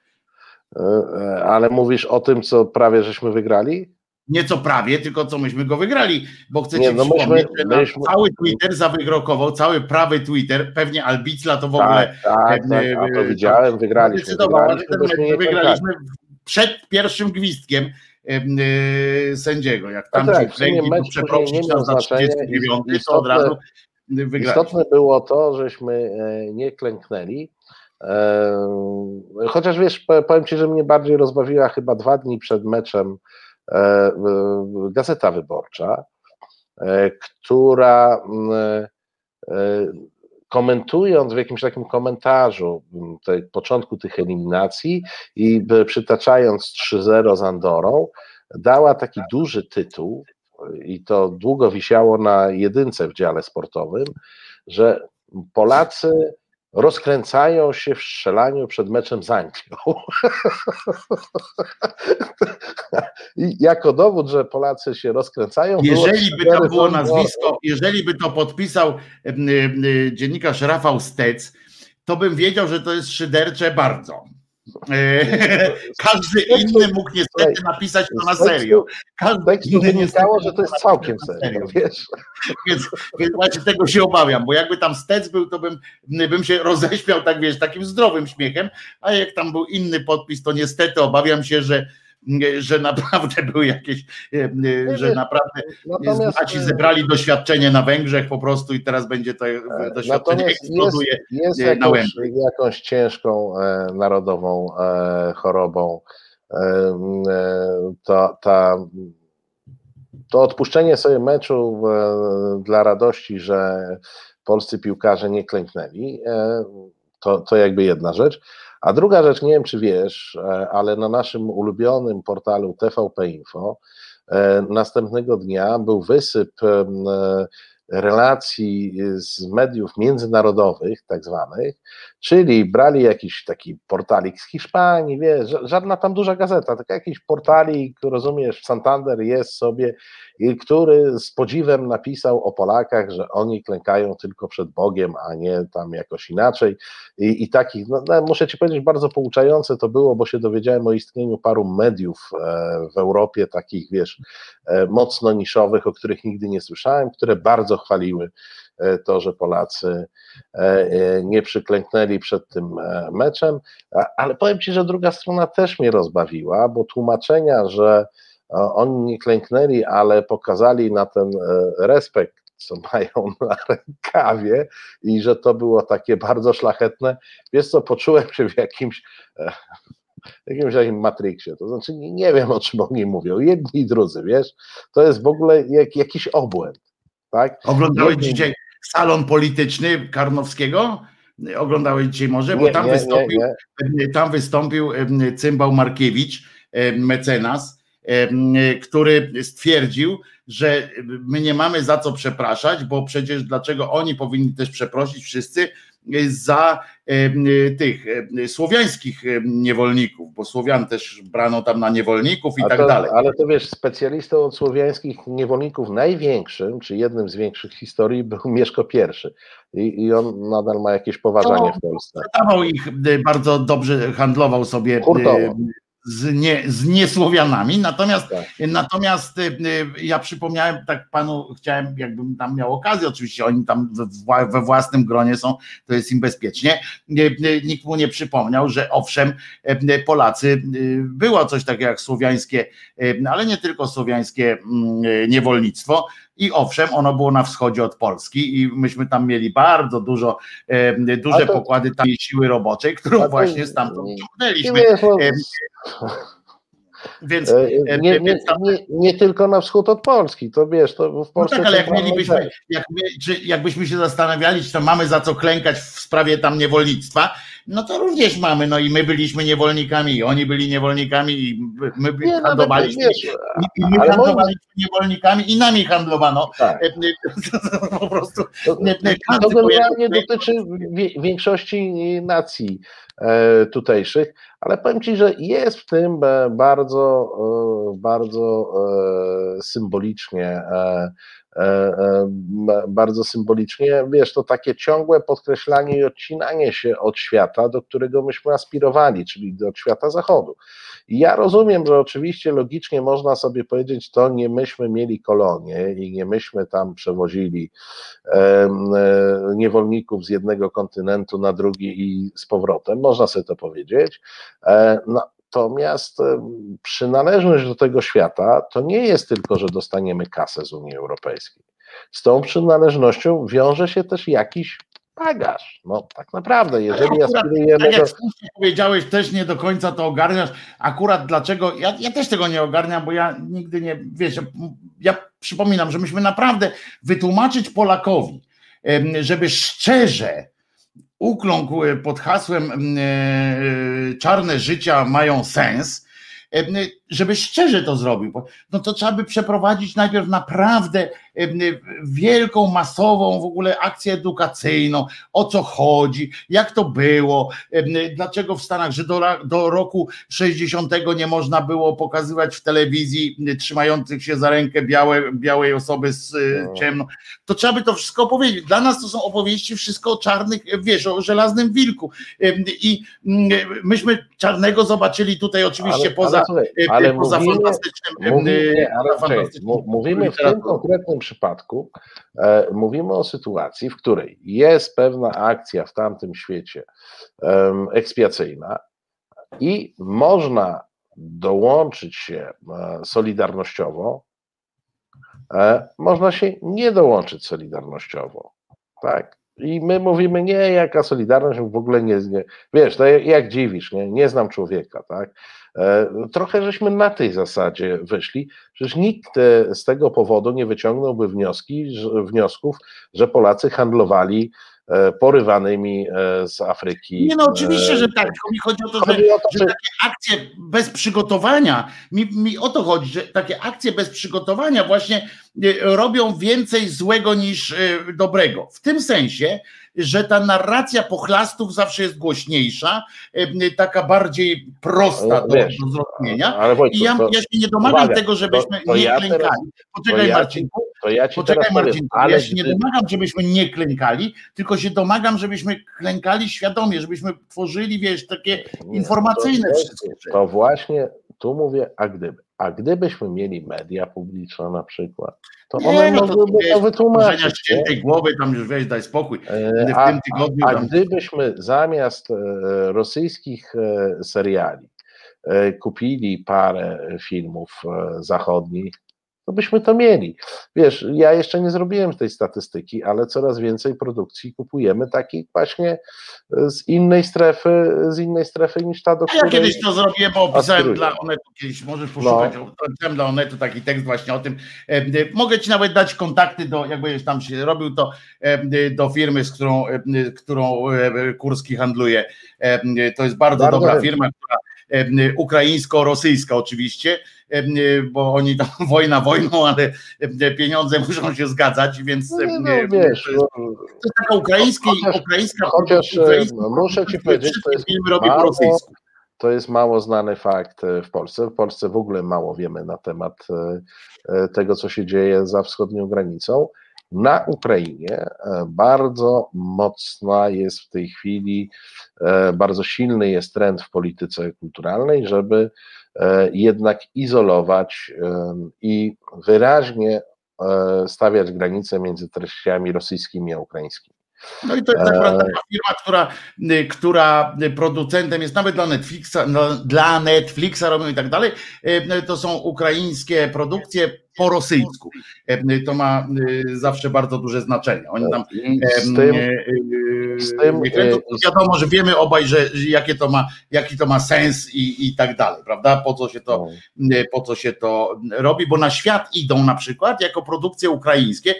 E, e, Ale mówisz o tym, co prawie żeśmy wygrali? Nieco prawie, tylko co myśmy go wygrali, bo chcę Nie, no myśmy- przypomnieć, że myśmy- cały Twitter zawygrokował, cały prawy Twitter, pewnie Albicla to w ogóle Tak, tak, tak, a to y, widziałem, wygraliśmy. zdecydowała, że Wygraliśmy, wygraliśmy przed pierwszym gwizdkiem em, y, sędziego. Jak tam No tak, sumie kręgi mecz przeprosić na znaczenia. 39, to od Istotne- razu. Istotne było to, żeśmy e, nie klęknęli. E, Chociaż wiesz, po- powiem Ci, że mnie bardziej rozbawiła chyba dwa dni przed meczem e, Gazeta Wyborcza, e, która mm, e, komentując w jakimś takim komentarzu m, te, początku tych eliminacji i e, przytaczając 3-0 z Andorą, dała taki duży tytuł e, i to długo wisiało na jedynce w dziale sportowym, że Polacy rozkręcają się w strzelaniu przed meczem z Anglią. (laughs) I jako dowód, że Polacy się rozkręcają. Jeżeli by to 4-0 było nazwisko, jeżeli by to podpisał dziennikarz Rafał Stec, to bym wiedział, że to jest szydercze bardzo. E, (laughs) Każdy inny mógł niestety napisać to na serio. Każdy tekstu inny wynikało, że to jest całkiem serio, (laughs) wiesz. Więc, więc właśnie tego się obawiam, bo jakby tam Stec był, to bym, bym się roześmiał tak, wiesz, takim zdrowym śmiechem, a jak tam był inny podpis, to niestety obawiam się, że że naprawdę były jakieś, e, że naprawdę (laughs) Znaci zebrali doświadczenie na Węgrzech po prostu i teraz będzie to doświadczenie eksploduje jest, jest e, na jakąś, jakąś ciężką e, narodową e, chorobą. E, e, to, ta, to odpuszczenie sobie meczu e, dla radości, że polscy piłkarze nie klęknęli, e, to, to jakby jedna rzecz. A druga rzecz, nie wiem czy wiesz, e, ale na naszym ulubionym portalu TVP Info e, następnego dnia był wysyp e, relacji z mediów międzynarodowych, tak zwanych, czyli brali jakiś taki portalik z Hiszpanii, wiesz, ża- żadna tam duża gazeta, tylko jakiś portalik, rozumiesz, Santander jest sobie, i który z podziwem napisał o Polakach, że oni klękają tylko przed Bogiem, a nie tam jakoś inaczej. I, i takich, no, no, muszę ci powiedzieć, bardzo pouczające to było, bo się dowiedziałem o istnieniu paru mediów e, w Europie, takich, wiesz, e, mocno niszowych, o których nigdy nie słyszałem, które bardzo chwaliły e, to, że Polacy e, e, nie przyklęknęli przed tym meczem, ale powiem Ci, że druga strona też mnie rozbawiła, bo tłumaczenia, że oni nie klęknęli, ale pokazali na ten respekt, co (laughs) mają na rękawie i że to było takie bardzo szlachetne, wiesz co, poczułem się w jakimś e, jakimś takim Matrixie, to znaczy nie, nie wiem o czym oni mówią, jedni i drudzy, wiesz, to jest w ogóle jak, jakiś obłęd, tak? Oglądałeś dzisiaj salon polityczny Karnowskiego? Oglądałeś dzisiaj może? Bo Nie, tam nie, wystąpił, nie. tam wystąpił em, cymbał Markiewicz, em, mecenas, który stwierdził, że my nie mamy za co przepraszać, bo przecież dlaczego oni powinni też przeprosić wszyscy za tych słowiańskich niewolników, bo Słowian też brano tam na niewolników i tak dalej. Ale to wiesz, specjalistą od słowiańskich niewolników największym, czy jednym z większych historii był Mieszko I i, i on nadal ma jakieś poważanie w Polsce. Dawał ich y, bardzo dobrze, handlował sobie y, Hurtowo. Z, nie, z niesłowianami. Natomiast, Tak. natomiast y, y, ja przypomniałem, tak panu chciałem, jakbym tam miał okazję, oczywiście oni tam we, we własnym gronie są, to jest im bezpiecznie. Y, Nikt mu nie przypomniał, że owszem, Polacy, było coś takiego jak słowiańskie, ale nie tylko słowiańskie mm, niewolnictwo. I owszem, ono było na wschodzie od Polski i myśmy tam mieli bardzo dużo, e, duże to- pokłady tam siły roboczej, którą to właśnie stamtąd nie- Nie, ciągnęliśmy. no, Więc, e, e, nie, nie, więc tam- nie, nie tylko na wschód od Polski, to wiesz, to w no Polsce tak, ale jak mielibyśmy, jak, my- czy jakbyśmy się zastanawiali, czy to mamy za co klękać w sprawie tam niewolnictwa, no to również mamy, no i my byliśmy niewolnikami, i oni byli niewolnikami, i my Nie, handlowaliśmy, i, my ale handlowaliśmy niewolnikami, i nami handlowano. tak. E, e, (laughs) Po prostu To, nie, to generalnie dotyczy większości nacji e, tutejszych, ale powiem Ci, że jest w tym e, bardzo, e, bardzo e, symbolicznie, e, e, e, bardzo symbolicznie, wiesz, to takie ciągłe podkreślanie i odcinanie się od świata, do którego myśmy aspirowali, czyli do świata zachodu. I ja rozumiem, że oczywiście logicznie można sobie powiedzieć, to nie myśmy mieli kolonie i nie myśmy tam przewozili e, niewolników z jednego kontynentu na drugi i z powrotem. Można sobie to powiedzieć. E, Natomiast przynależność do tego świata to nie jest tylko, że dostaniemy kasę z Unii Europejskiej. Z tą przynależnością wiąże się też jakiś bagaż. No tak naprawdę, jeżeli Akurat, aspirujemy tak do... jak powiedziałeś, też nie do końca to ogarniasz. Akurat dlaczego, ja, ja też tego nie ogarniam, bo ja nigdy nie, wiesz, ja przypominam, że myśmy naprawdę wytłumaczyć Polakowi, żeby szczerze ukląkł pod hasłem em, e, czarne życia mają sens, żeby szczerze to zrobił, no to trzeba by przeprowadzić najpierw naprawdę wielką, masową w ogóle akcję edukacyjną, o co chodzi, jak to było, dlaczego w Stanach, że do, do roku 60 nie można było pokazywać w telewizji m, trzymających się za rękę białe, białej osoby z e, No. ciemną. To trzeba by to wszystko opowiedzieć. Dla nas to są opowieści wszystko o czarnych, wiesz, o żelaznym wilku. I mm, myśmy czarnego zobaczyli tutaj oczywiście Ale- poza, ale ale poza mówimy- fantastycznym. Mówimy, e, ale fantastycznym mówimy w tym konkretnym przypadku, e, mówimy o sytuacji, w której jest pewna akcja w tamtym świecie em, ekspiacyjna i można dołączyć się e, solidarnościowo, e, można się nie dołączyć solidarnościowo, tak? I my mówimy, nie, jaka solidarność, w ogóle nie, nie wiesz, to jak, jak dziwisz, nie, nie znam człowieka, tak? E, Trochę żeśmy na tej zasadzie wyszli, przecież nikt e, z tego powodu nie wyciągnąłby wnioski, wniosków, że Polacy handlowali e, porywanymi z Afryki. Nie no, oczywiście, że tak, tylko mi chodzi o to, że, o to, że że takie akcje bez przygotowania, mi, mi o to chodzi, że takie akcje bez przygotowania właśnie robią więcej złego niż e, dobrego. W tym sensie, że ta narracja pochlastów zawsze jest głośniejsza, e, taka bardziej prosta do, do zrozumienia. ale I ja, ja się nie domagam uwaga, tego, żebyśmy to- to nie ja klękali. Poczekaj ja ci, Marcinku, ja Poczekaj powiem, Marcinku, ja się nie domagam, żebyśmy nie klękali, tylko się domagam, żebyśmy klękali świadomie, żebyśmy tworzyli, wiesz, takie Nie, informacyjne to, wszystkie rzeczy. To właśnie tu mówię, a gdyby. A gdybyśmy mieli media publiczne na przykład, to Nie, one no to mogłyby wiesz, to wytłumaczyć. nie? ściętej głowy, tam już weź, daj spokój. E, A, tygodniu a, gdybyśmy zamiast e, rosyjskich e, seriali kupili parę filmów zachodnich, to byśmy to mieli. Wiesz, ja jeszcze nie zrobiłem tej statystyki, ale coraz więcej produkcji kupujemy takich właśnie e, z innej strefy, z innej strefy niż ta, do A ja której... kiedyś to zrobiłem, bo opisałem dla Onetu, kiedyś możesz poszukać, No. opisałem dla Onetu taki tekst właśnie o tym. E, e, Mogę ci nawet dać kontakty do, jak będziesz tam się robił, to do firmy, z którą, którą Kurski handluje. To jest bardzo, Bardzo dobra firma, która ukraińsko-rosyjska oczywiście, bo oni tam (laughs) wojna wojną, ale pieniądze muszą się zgadzać, więc No, nie, no, to wiesz, jest, no, to jest taka ukraińska, Chociaż- ukraińska chociaż, ukraińska muszę ci powiedzieć, to jest robi po mało- rosyjsku. To jest mało znany fakt e, w Polsce. W Polsce w ogóle mało wiemy na temat e, e, tego, co się dzieje za wschodnią granicą. Na Ukrainie bardzo mocna jest w tej chwili, bardzo silny jest trend w polityce kulturalnej, żeby e, jednak izolować e, i wyraźnie e, stawiać granice między treściami rosyjskimi a ukraińskimi. No i to jest akurat taka firma, która, y, która producentem jest nawet dla Netflixa, no, dla Netflixa robią i tak dalej. To są ukraińskie produkcje po rosyjsku. Y, To ma y, zawsze bardzo duże znaczenie. Oni tam I z tym, z tym, y, wiadomo, że wiemy obaj, że, że jakie to ma, jaki to ma sens i, i tak dalej, prawda? Po co się to no, po co się to robi, bo na świat idą na przykład jako produkcje ukraińskie.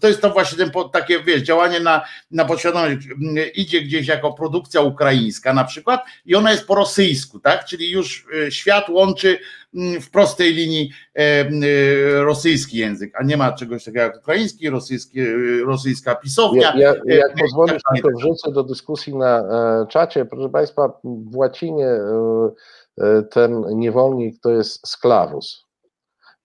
To jest to właśnie ten, takie, wiesz, działanie na, na podświadomość. Mm, Idzie gdzieś jako produkcja ukraińska na przykład i ona jest po rosyjsku, tak? Czyli już y, świat łączy mm, w prostej linii e, y, rosyjski język, a nie ma czegoś takiego jak ukraiński, rosyjski, y, rosyjska pisownia. Ja, ja, jak e, pozwolisz, i tak dalej. tylko wrzucę do dyskusji na e, czacie. Proszę Państwa, w łacinie ten niewolnik to jest sklawus.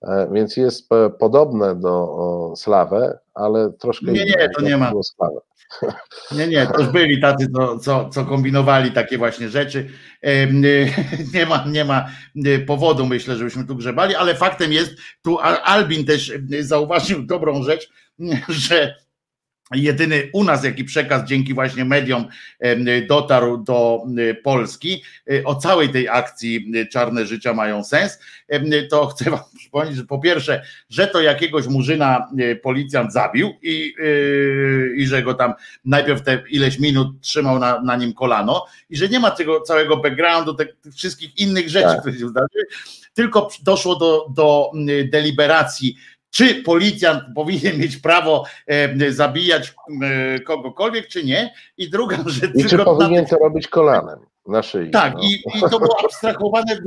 E, więc jest podobne do slawę, ale troszkę Nie, nie, to nie ma. Slawę. (laughs) Nie, nie, to już byli tacy, co, co, co kombinowali takie właśnie rzeczy. (laughs) Nie ma, nie ma y, powodu, myślę, żebyśmy tu grzebali, ale faktem jest, tu Al- Albin też y, zauważył dobrą rzecz, (laughs) że jedyny u nas, jaki przekaz dzięki właśnie mediom dotarł do Polski y, o całej tej akcji Czarne Życia mają sens, to (laughs) chcę wam przypomnieć, że po pierwsze, że to jakiegoś murzyna y, policjant zabił i, y, i że go tam najpierw te ileś minut trzymał na, na nim kolano i że nie ma tego całego backgroundu, tych wszystkich innych rzeczy, Tak. które się zdarzyły, tylko doszło do, do deliberacji czy policjant powinien mieć prawo e, zabijać e, kogokolwiek, czy nie. I druga (laughs) rzecz, I czy powinien to robić kolanem na szyi? tak, no. i, i to było (laughs) abstrahowane,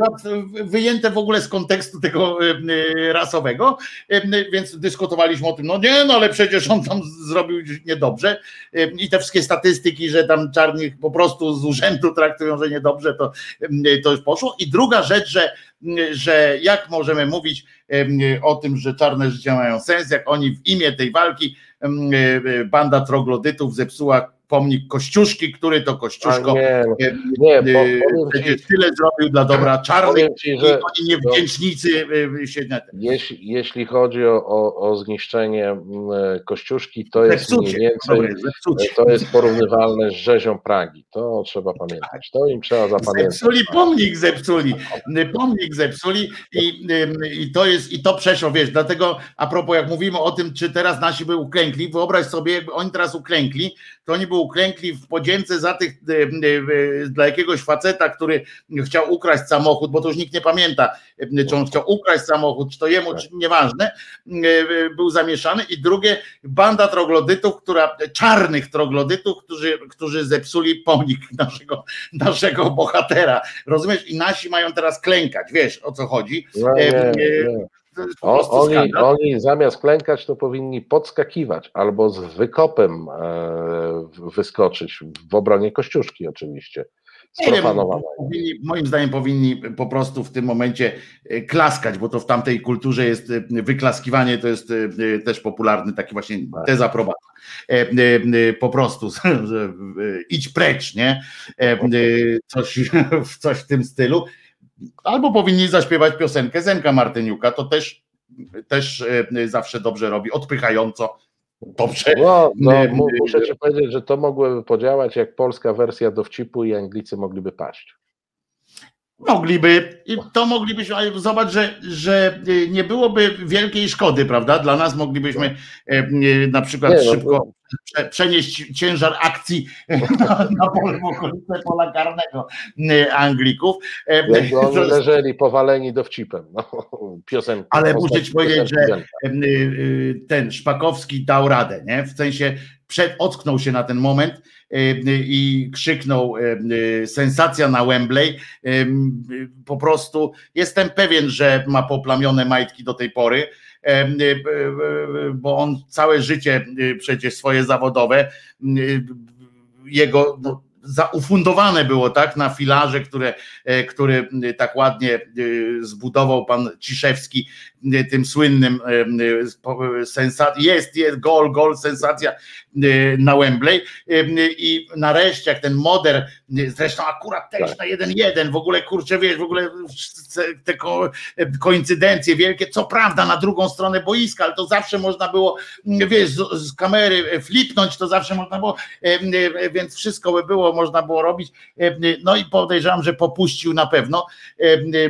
wyjęte w ogóle z kontekstu tego e, rasowego, więc dyskutowaliśmy o tym, no nie, no ale przecież on tam zrobił niedobrze i te wszystkie statystyki, że tam czarnych po prostu z urzędu traktują, że niedobrze, to, to już poszło. I druga rzecz, że, że jak możemy mówić o tym, że czarne życia mają sens, jak oni w imię tej walki e, e, banda troglodytów zepsuła pomnik Kościuszki, który to Kościuszko nie, no, e, nie, Yy, powiem przecież ci, tyle zrobił dla dobra czarnych ci, i że oni niewdzięcznicy yy, się na jeśli, jeśli chodzi o, o, o zniszczenie mm, Kościuszki, to jest mniej więcej dobre. To jest porównywalne z rzezią Pragi. To trzeba pamiętać. To im trzeba zapamiętać. Zepsuli pomnik, zepsuli, pomnik zepsuli i, i to jest, i to przeszło, wiesz, dlatego a propos jak mówimy o tym, czy teraz nasi by uklękli, wyobraź sobie, jakby oni teraz uklękli, to oni by uklękli w podzięce za tych, ym, y, dla jakiegoś faceta, który chciał ukraść samochód, bo to już nikt nie pamięta, czy on chciał ukraść samochód, czy to jemu, czy nieważne, y, y, był zamieszany i drugie, banda troglodytów, która, czarnych troglodytów, którzy, którzy zepsuli pomnik (laughs) naszego, naszego bohatera. Rozumiesz? I nasi mają teraz klękać, wiesz o co chodzi. Nie. O, oni, oni zamiast klękać, to powinni podskakiwać albo z wykopem e, wyskoczyć w obronie Kościuszki oczywiście. Nie wiem, powinni, moim zdaniem powinni po prostu w tym momencie e, klaskać, bo to w tamtej kulturze jest e, wyklaskiwanie, to jest e, też popularny taki właśnie Tak. dezaprobata. E, e, Po prostu (laughs) idź precz, nie? Coś, (laughs) coś w tym stylu. Albo powinni zaśpiewać piosenkę Zenka Martyniuka, to też, też e, zawsze dobrze robi, odpychająco. Dobrze. No, no, nie, muszę ci powiedzieć, że to mogłoby podziałać jak polska wersja dowcipu i Anglicy mogliby paść. Mogliby, i to moglibyśmy, ale zobacz, że, że y, nie byłoby wielkiej szkody, prawda? Dla nas moglibyśmy e, e, na przykład Nie, no, szybko prze, przenieść ciężar akcji (laughs) na, na pole w okolice pola karnego y, Anglików. E, Jakby (laughs) oni leżeli powaleni dowcipem. No, (laughs) piosenki, Ale muszę ci powiedzieć, że y, y, ten Szpakowski dał radę, nie? W sensie przed, ocknął się na ten moment y, i krzyknął y, y, sensacja na Wembley. Po prostu jestem pewien, że ma poplamione majtki do tej pory, bo on całe życie przecież swoje zawodowe jego no, zaufundowane było tak na filarze, które, e, który tak ładnie zbudował pan Ciszewski tym słynnym y, y, spo- sensa- jest, jest gol, gol, sensacja y, na Wembley i nareszcie jak ten moder, zresztą akurat też Tak. na jeden jeden, w ogóle kurczę wiesz, w ogóle te ko- koincydencje wielkie, co prawda na drugą stronę boiska, ale to zawsze można było, wiesz, z, z kamery flipnąć, to zawsze można było, więc wszystko by było, można było robić, no i podejrzewam, że popuścił na pewno,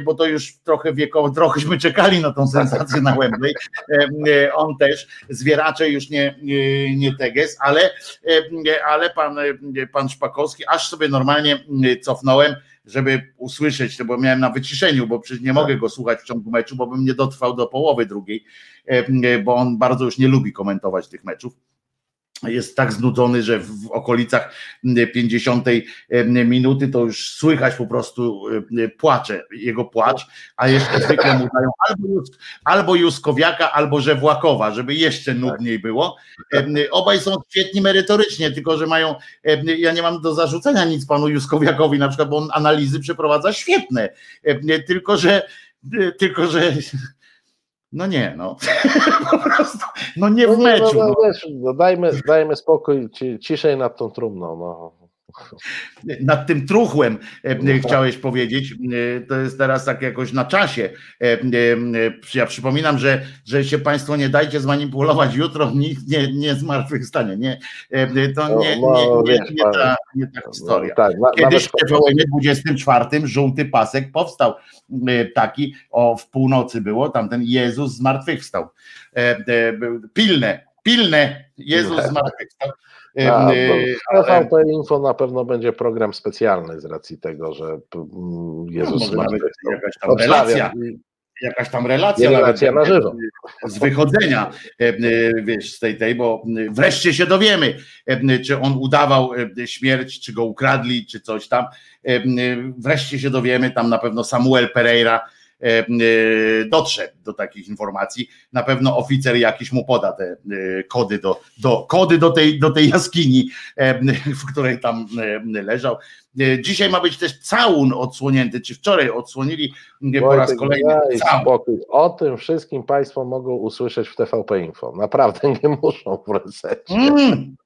bo to już trochę wiekowo, trochęśmy czekali na tą sensację na Wembley, Y, on też, zwieracze już nie, nie, teges, ale, y, ale pan, pan Szpakowski, aż sobie normalnie cofnąłem, żeby usłyszeć, to bo miałem na wyciszeniu, bo przecież nie mogę go słuchać w ciągu meczu, bo bym nie dotrwał do połowy drugiej, bo on bardzo już nie lubi komentować tych meczów jest tak znudzony, że w okolicach 50 minuty to już słychać po prostu płacze, jego płacz, a jeszcze zwykle mu dają albo, Jus- albo Juskowiaka, albo Żewłakowa, żeby jeszcze nudniej było. E, Obaj są świetni merytorycznie, tylko że mają, ja nie mam do zarzucenia nic panu Juskowiakowi na przykład, bo on analizy przeprowadza świetne, tylko że tylko że no nie, no (laughs) po prostu, no nie No w nie, meczu. no, No. no, wiesz, no dajmy, dajmy spokój, ci, ciszej nad tą trumną. No. Nad tym truchłem e, No tak. chciałeś powiedzieć, e, to jest teraz tak jakoś na czasie. E, Ja przypominam, że, że się Państwo nie dajcie zmanipulować jutro, nikt nie, nie zmartwychwstanie. Nie, to No, nie, no, nie, nie, wiesz nie, pan, ta, nie ta historia. No, tak, Kiedyś w TVN 24 żółty pasek powstał taki, o w północy było, tamten Jezus zmartwychwstał. Pilne, pilne, Jezus Nie. zmartwychwstał. A, e, ale- TVP Info na pewno będzie program specjalny z racji tego, że mm, No, Jezus może nawet jakaś tam relacja. Jakaś tam relacja, relacja nawet, na żywo. z wychodzenia, e, wiesz, z tej, tej, bo wreszcie się dowiemy, czy on udawał śmierć, czy go ukradli, czy coś tam. E, Wreszcie się dowiemy, tam na pewno Samuel Pereira dotrze do takich informacji. Na pewno oficer jakiś mu poda te e, kody do, do, kody do, tej, do tej jaskini, e, w której tam e, leżał. E, Dzisiaj ma być też całun odsłonięty, czy wczoraj odsłonili e, po raz Wojtek, kolejny całun. O tym wszystkim Państwo mogą usłyszeć w TVP Info. Naprawdę nie muszą w resecie. Mm.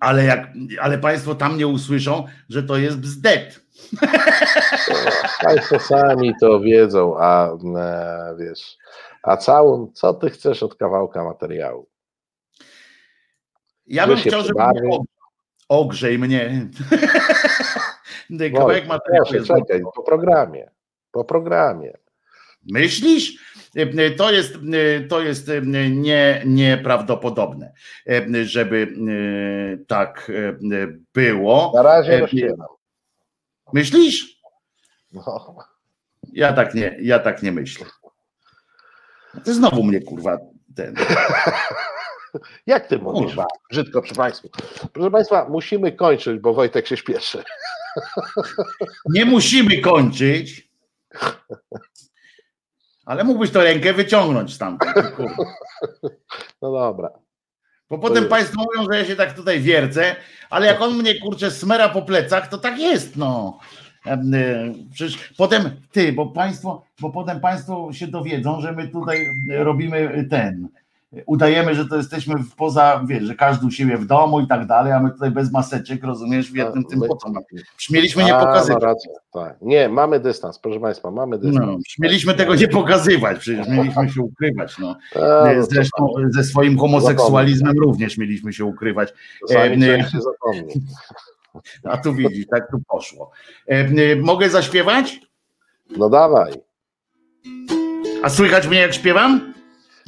Ale jak, ale Państwo tam nie usłyszą, że to jest bzdet. (laughs) Państwo sami to wiedzą, a e, wiesz, a całun, co ty chcesz od kawałka materiału? Ja bym chciał, żeby mnie og- ogrzej mnie. (laughs) Kawałek materiału proszę, jest czekaj, po programie. Po programie. Myślisz? E, To jest, e, to jest e, nie, nieprawdopodobne, e, żeby e, tak e, było. Na razie E, rozśpiewam. Myślisz? No. Ja tak nie, ja tak nie myślę. Ty znowu mnie kurwa ten. (laughs) Jak ty mówisz? Kurwa. Brzydko przy Państwu. Proszę Państwa, musimy kończyć, bo Wojtek się śpieszy. (laughs) Nie musimy kończyć. (laughs) Ale mógłbyś to rękę wyciągnąć stamtąd. kurwa. No dobra. Bo potem. Państwo mówią, że ja się tak tutaj wiercę, ale jak on mnie kurczę smera po plecach, to tak jest, no. Y, Przecież potem ty, bo państwo, bo potem państwo się dowiedzą, że my tutaj robimy ten. Udajemy, że to jesteśmy w- poza, wiesz, że każdy u siebie w domu i tak dalej, a my tutaj bez maseczek, rozumiesz, w jednym tym My- po co nam? Śmieliśmy nie A, pokazywać. rację, tak. Nie, mamy dystans, proszę Państwa, mamy dystans. No, śmieliśmy tego nie pokazywać, przecież mieliśmy się ukrywać. No. A, no Zresztą ze swoim homoseksualizmem również mieliśmy się ukrywać. Czasami e, człowiek się zapomni. (laughs) A tu widzisz, tak tu poszło. E, e, mogę zaśpiewać? No dawaj. A słychać mnie jak śpiewam?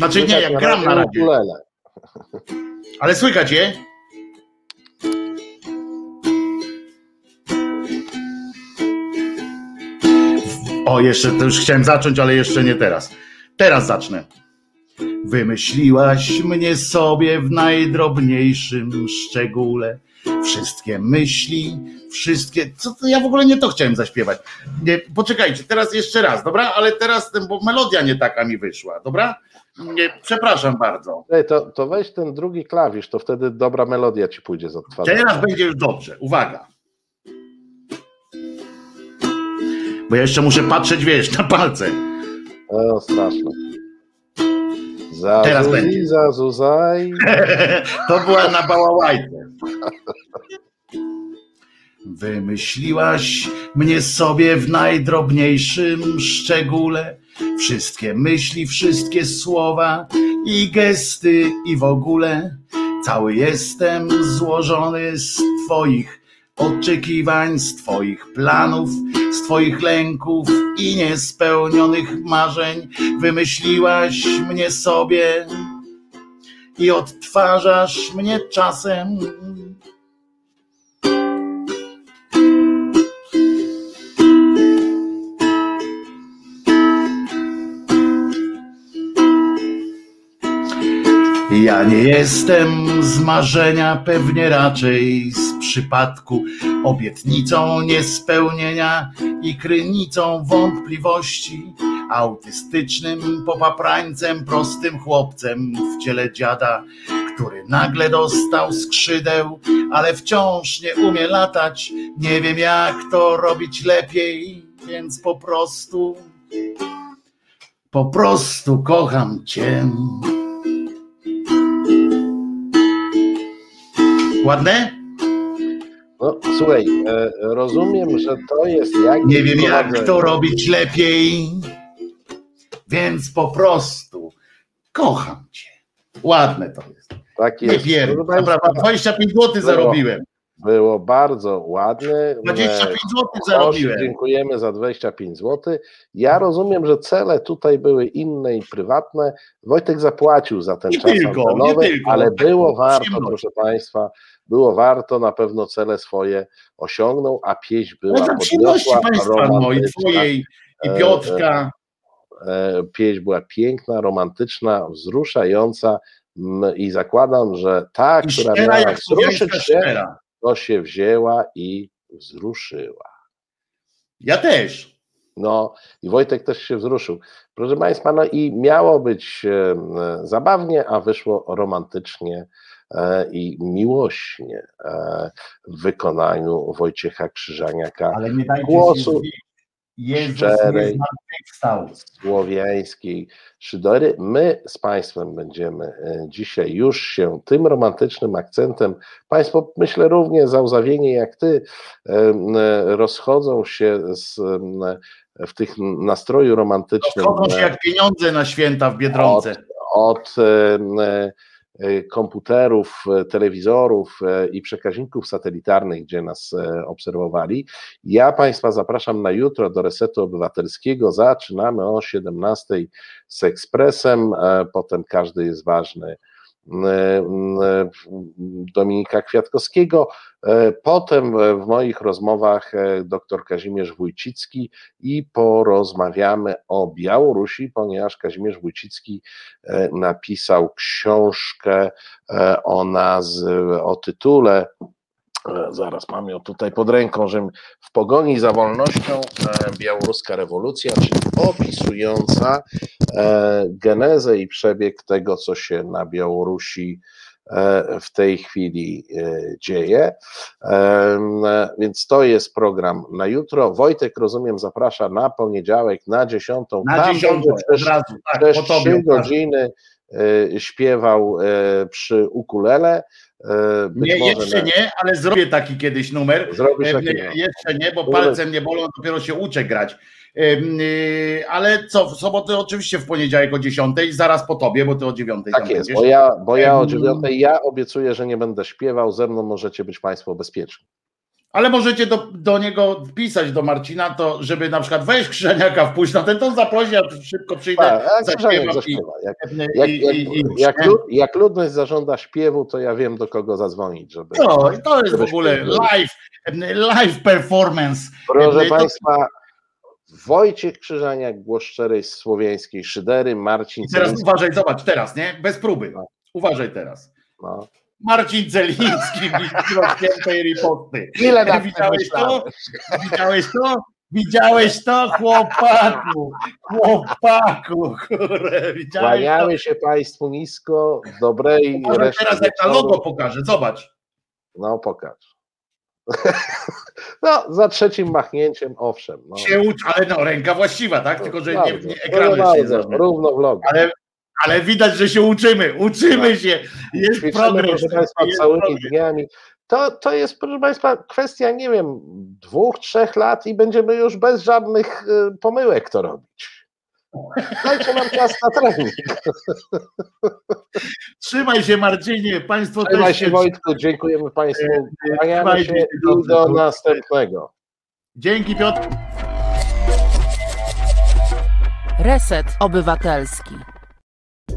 Znaczy nie, jak gram na razie. Ale słychać je? O, jeszcze, to już chciałem zacząć, ale jeszcze nie teraz. Teraz zacznę. Wymyśliłaś mnie sobie w najdrobniejszym szczególe. Wszystkie myśli, wszystkie. Co to ja w ogóle nie to chciałem zaśpiewać. Nie, poczekajcie, teraz jeszcze raz, dobra? Ale teraz, bo melodia nie taka mi wyszła, dobra? Nie, przepraszam bardzo. Ej, to, to weź ten drugi klawisz, to wtedy dobra melodia ci pójdzie z odtwarzania. Teraz będzie już dobrze. Uwaga. Bo ja jeszcze muszę patrzeć, wiesz, na palce. O, straszne. Teraz będzie. zazuzaj. (laughs) To była na bałałajce. Wymyśliłaś mnie sobie w najdrobniejszym szczególe. Wszystkie myśli, wszystkie słowa i gesty i w ogóle. Cały jestem złożony z Twoich oczekiwań, z Twoich planów, z Twoich lęków i niespełnionych marzeń. Wymyśliłaś mnie sobie i odtwarzasz mnie czasem. Ja nie jestem z marzenia, pewnie raczej z przypadku, obietnicą niespełnienia i krynicą wątpliwości, autystycznym popaprańcem, prostym chłopcem w ciele dziada, który nagle dostał skrzydeł, ale wciąż nie umie latać. Nie wiem jak to robić lepiej, więc po prostu, po prostu kocham cię. Ładne? No, słuchaj, e, rozumiem, że to jest jak. Nie wiem jak to robić lepiej, więc po prostu kocham cię. Ładne to jest. Tak Nie jest. Proszę Państwa, Naprawdę, 25 zł zarobiłem. Było bardzo ładne. 25 zł Osi, zarobiłem. dziękujemy za 25 zł. Ja rozumiem, że cele tutaj były inne i prywatne. Wojtek zapłacił za ten Nie czas tylko, antenowy, nie tylko. ale było Tak, warto, proszę Państwa, było warto, na pewno cele swoje osiągnął, a pieśń była No podniosła, Państwa, no i. Twojej, i E, Piotrka. e, pieśń była piękna, romantyczna, wzruszająca i zakładam, że ta, I która szczera miała wzruszyć się, to się wzięła i wzruszyła. Ja też. No i Wojtek też się wzruszył. Proszę Państwa, no i miało być e, zabawnie, a wyszło romantycznie e, i miłośnie e, w wykonaniu Wojciecha Krzyżaniaka, Ale nie dajcie Głosu Jezus szczerej. słowiańskiej szydery. My z Państwem będziemy e, dzisiaj już się tym romantycznym akcentem, Państwo myślę równie zauzawienie jak Ty, e, e, rozchodzą się z, w tych nastroju romantycznym. Chodzą się e, jak pieniądze na święta w Biedronce. od e, e, e, komputerów, e, telewizorów e, i przekaźników satelitarnych, gdzie nas e, obserwowali. Ja Państwa zapraszam na jutro do Resetu Obywatelskiego. Zaczynamy o 17 z Ekspresem, e, potem każdy jest ważny. E, e, Dominika Kwiatkowskiego. E, Potem w moich rozmowach dr Kazimierz Wójcicki i porozmawiamy o Białorusi, ponieważ Kazimierz Wójcicki napisał książkę o nazwie, o tytule zaraz mam ją tutaj pod ręką, że w pogoni za wolnością e, białoruska rewolucja, czyli opisująca e, genezę i przebieg tego, co się na Białorusi e, w tej chwili dzieje. Więc to jest program na jutro. Wojtek, rozumiem, zaprasza na poniedziałek na 10. Na Tam dziesiątą przez, razu. Tak, przez po 3 tobie. od razu. godziny śpiewał przy ukulele. E, Być Nie, jeszcze na- nie, ale zrobię taki kiedyś numer. Zrobisz E, taki, no. Jeszcze nie, bo palcem nie bolą, dopiero się uczę grać. Y, Ale co, w sobotę oczywiście w poniedziałek o 10, zaraz po tobie, bo ty o 9 Tak tam jest, będziesz. bo ja, bo ja o Em, dziewiątej, ja obiecuję, że nie będę śpiewał, ze mną możecie być Państwo bezpieczni. Ale możecie do, do niego wpisać, do Marcina, to żeby na przykład weź Krzeniaka wpuść na ten, to zaprosi, ja szybko przyjdę, Tak, jak zaśpiewam Krzyżaniak i, zaśpiewa. Jak, i, jak, i, jak, i, i jak, lud, jak ludność zażąda śpiewu, to ja wiem, do kogo zadzwonić, żeby... No, to jest w ogóle live, live performance. Proszę to- Państwa, Wojciech Krzyżaniak, głos szczerej słowiańskiej szydery, Marcin I teraz uważaj, zobacz, teraz, nie? Bez próby. No. Uważaj teraz. No. Marcin Celiński, świętej (laughs) riposty. Ile tym Widziałeś to? Widziałeś to? Widziałeś to, chłopaku? Chłopaku, kurde, widziałeś to? Kłaniamy się Państwu nisko, dobrej Może reszty teraz jak na logo pokażę, zobacz. No pokaż. (laughs) No, za trzecim machnięciem, owszem. No. Się ucz, ale no, ręka właściwa, tak? Tylko, że nie, nie ekrany bardzo, się. Równo w logo. Ale, ale widać, że się uczymy, uczymy się, jest Ćwiczymy, progres. proszę Państwa, jest całymi progres. dniami. To, to jest, proszę Państwa, kwestia, nie wiem, dwóch, trzech lat i będziemy już bez żadnych y, pomyłek to robić. Dajcie nam czas na trening. (laughs) Trzymaj się Marcinie, Państwo Trzymaj też się Wojtku, dziękujemy Państwu. Kłaniamy trzymajcie się się i do następnego. Dzięki Piotr. Reset Obywatelski.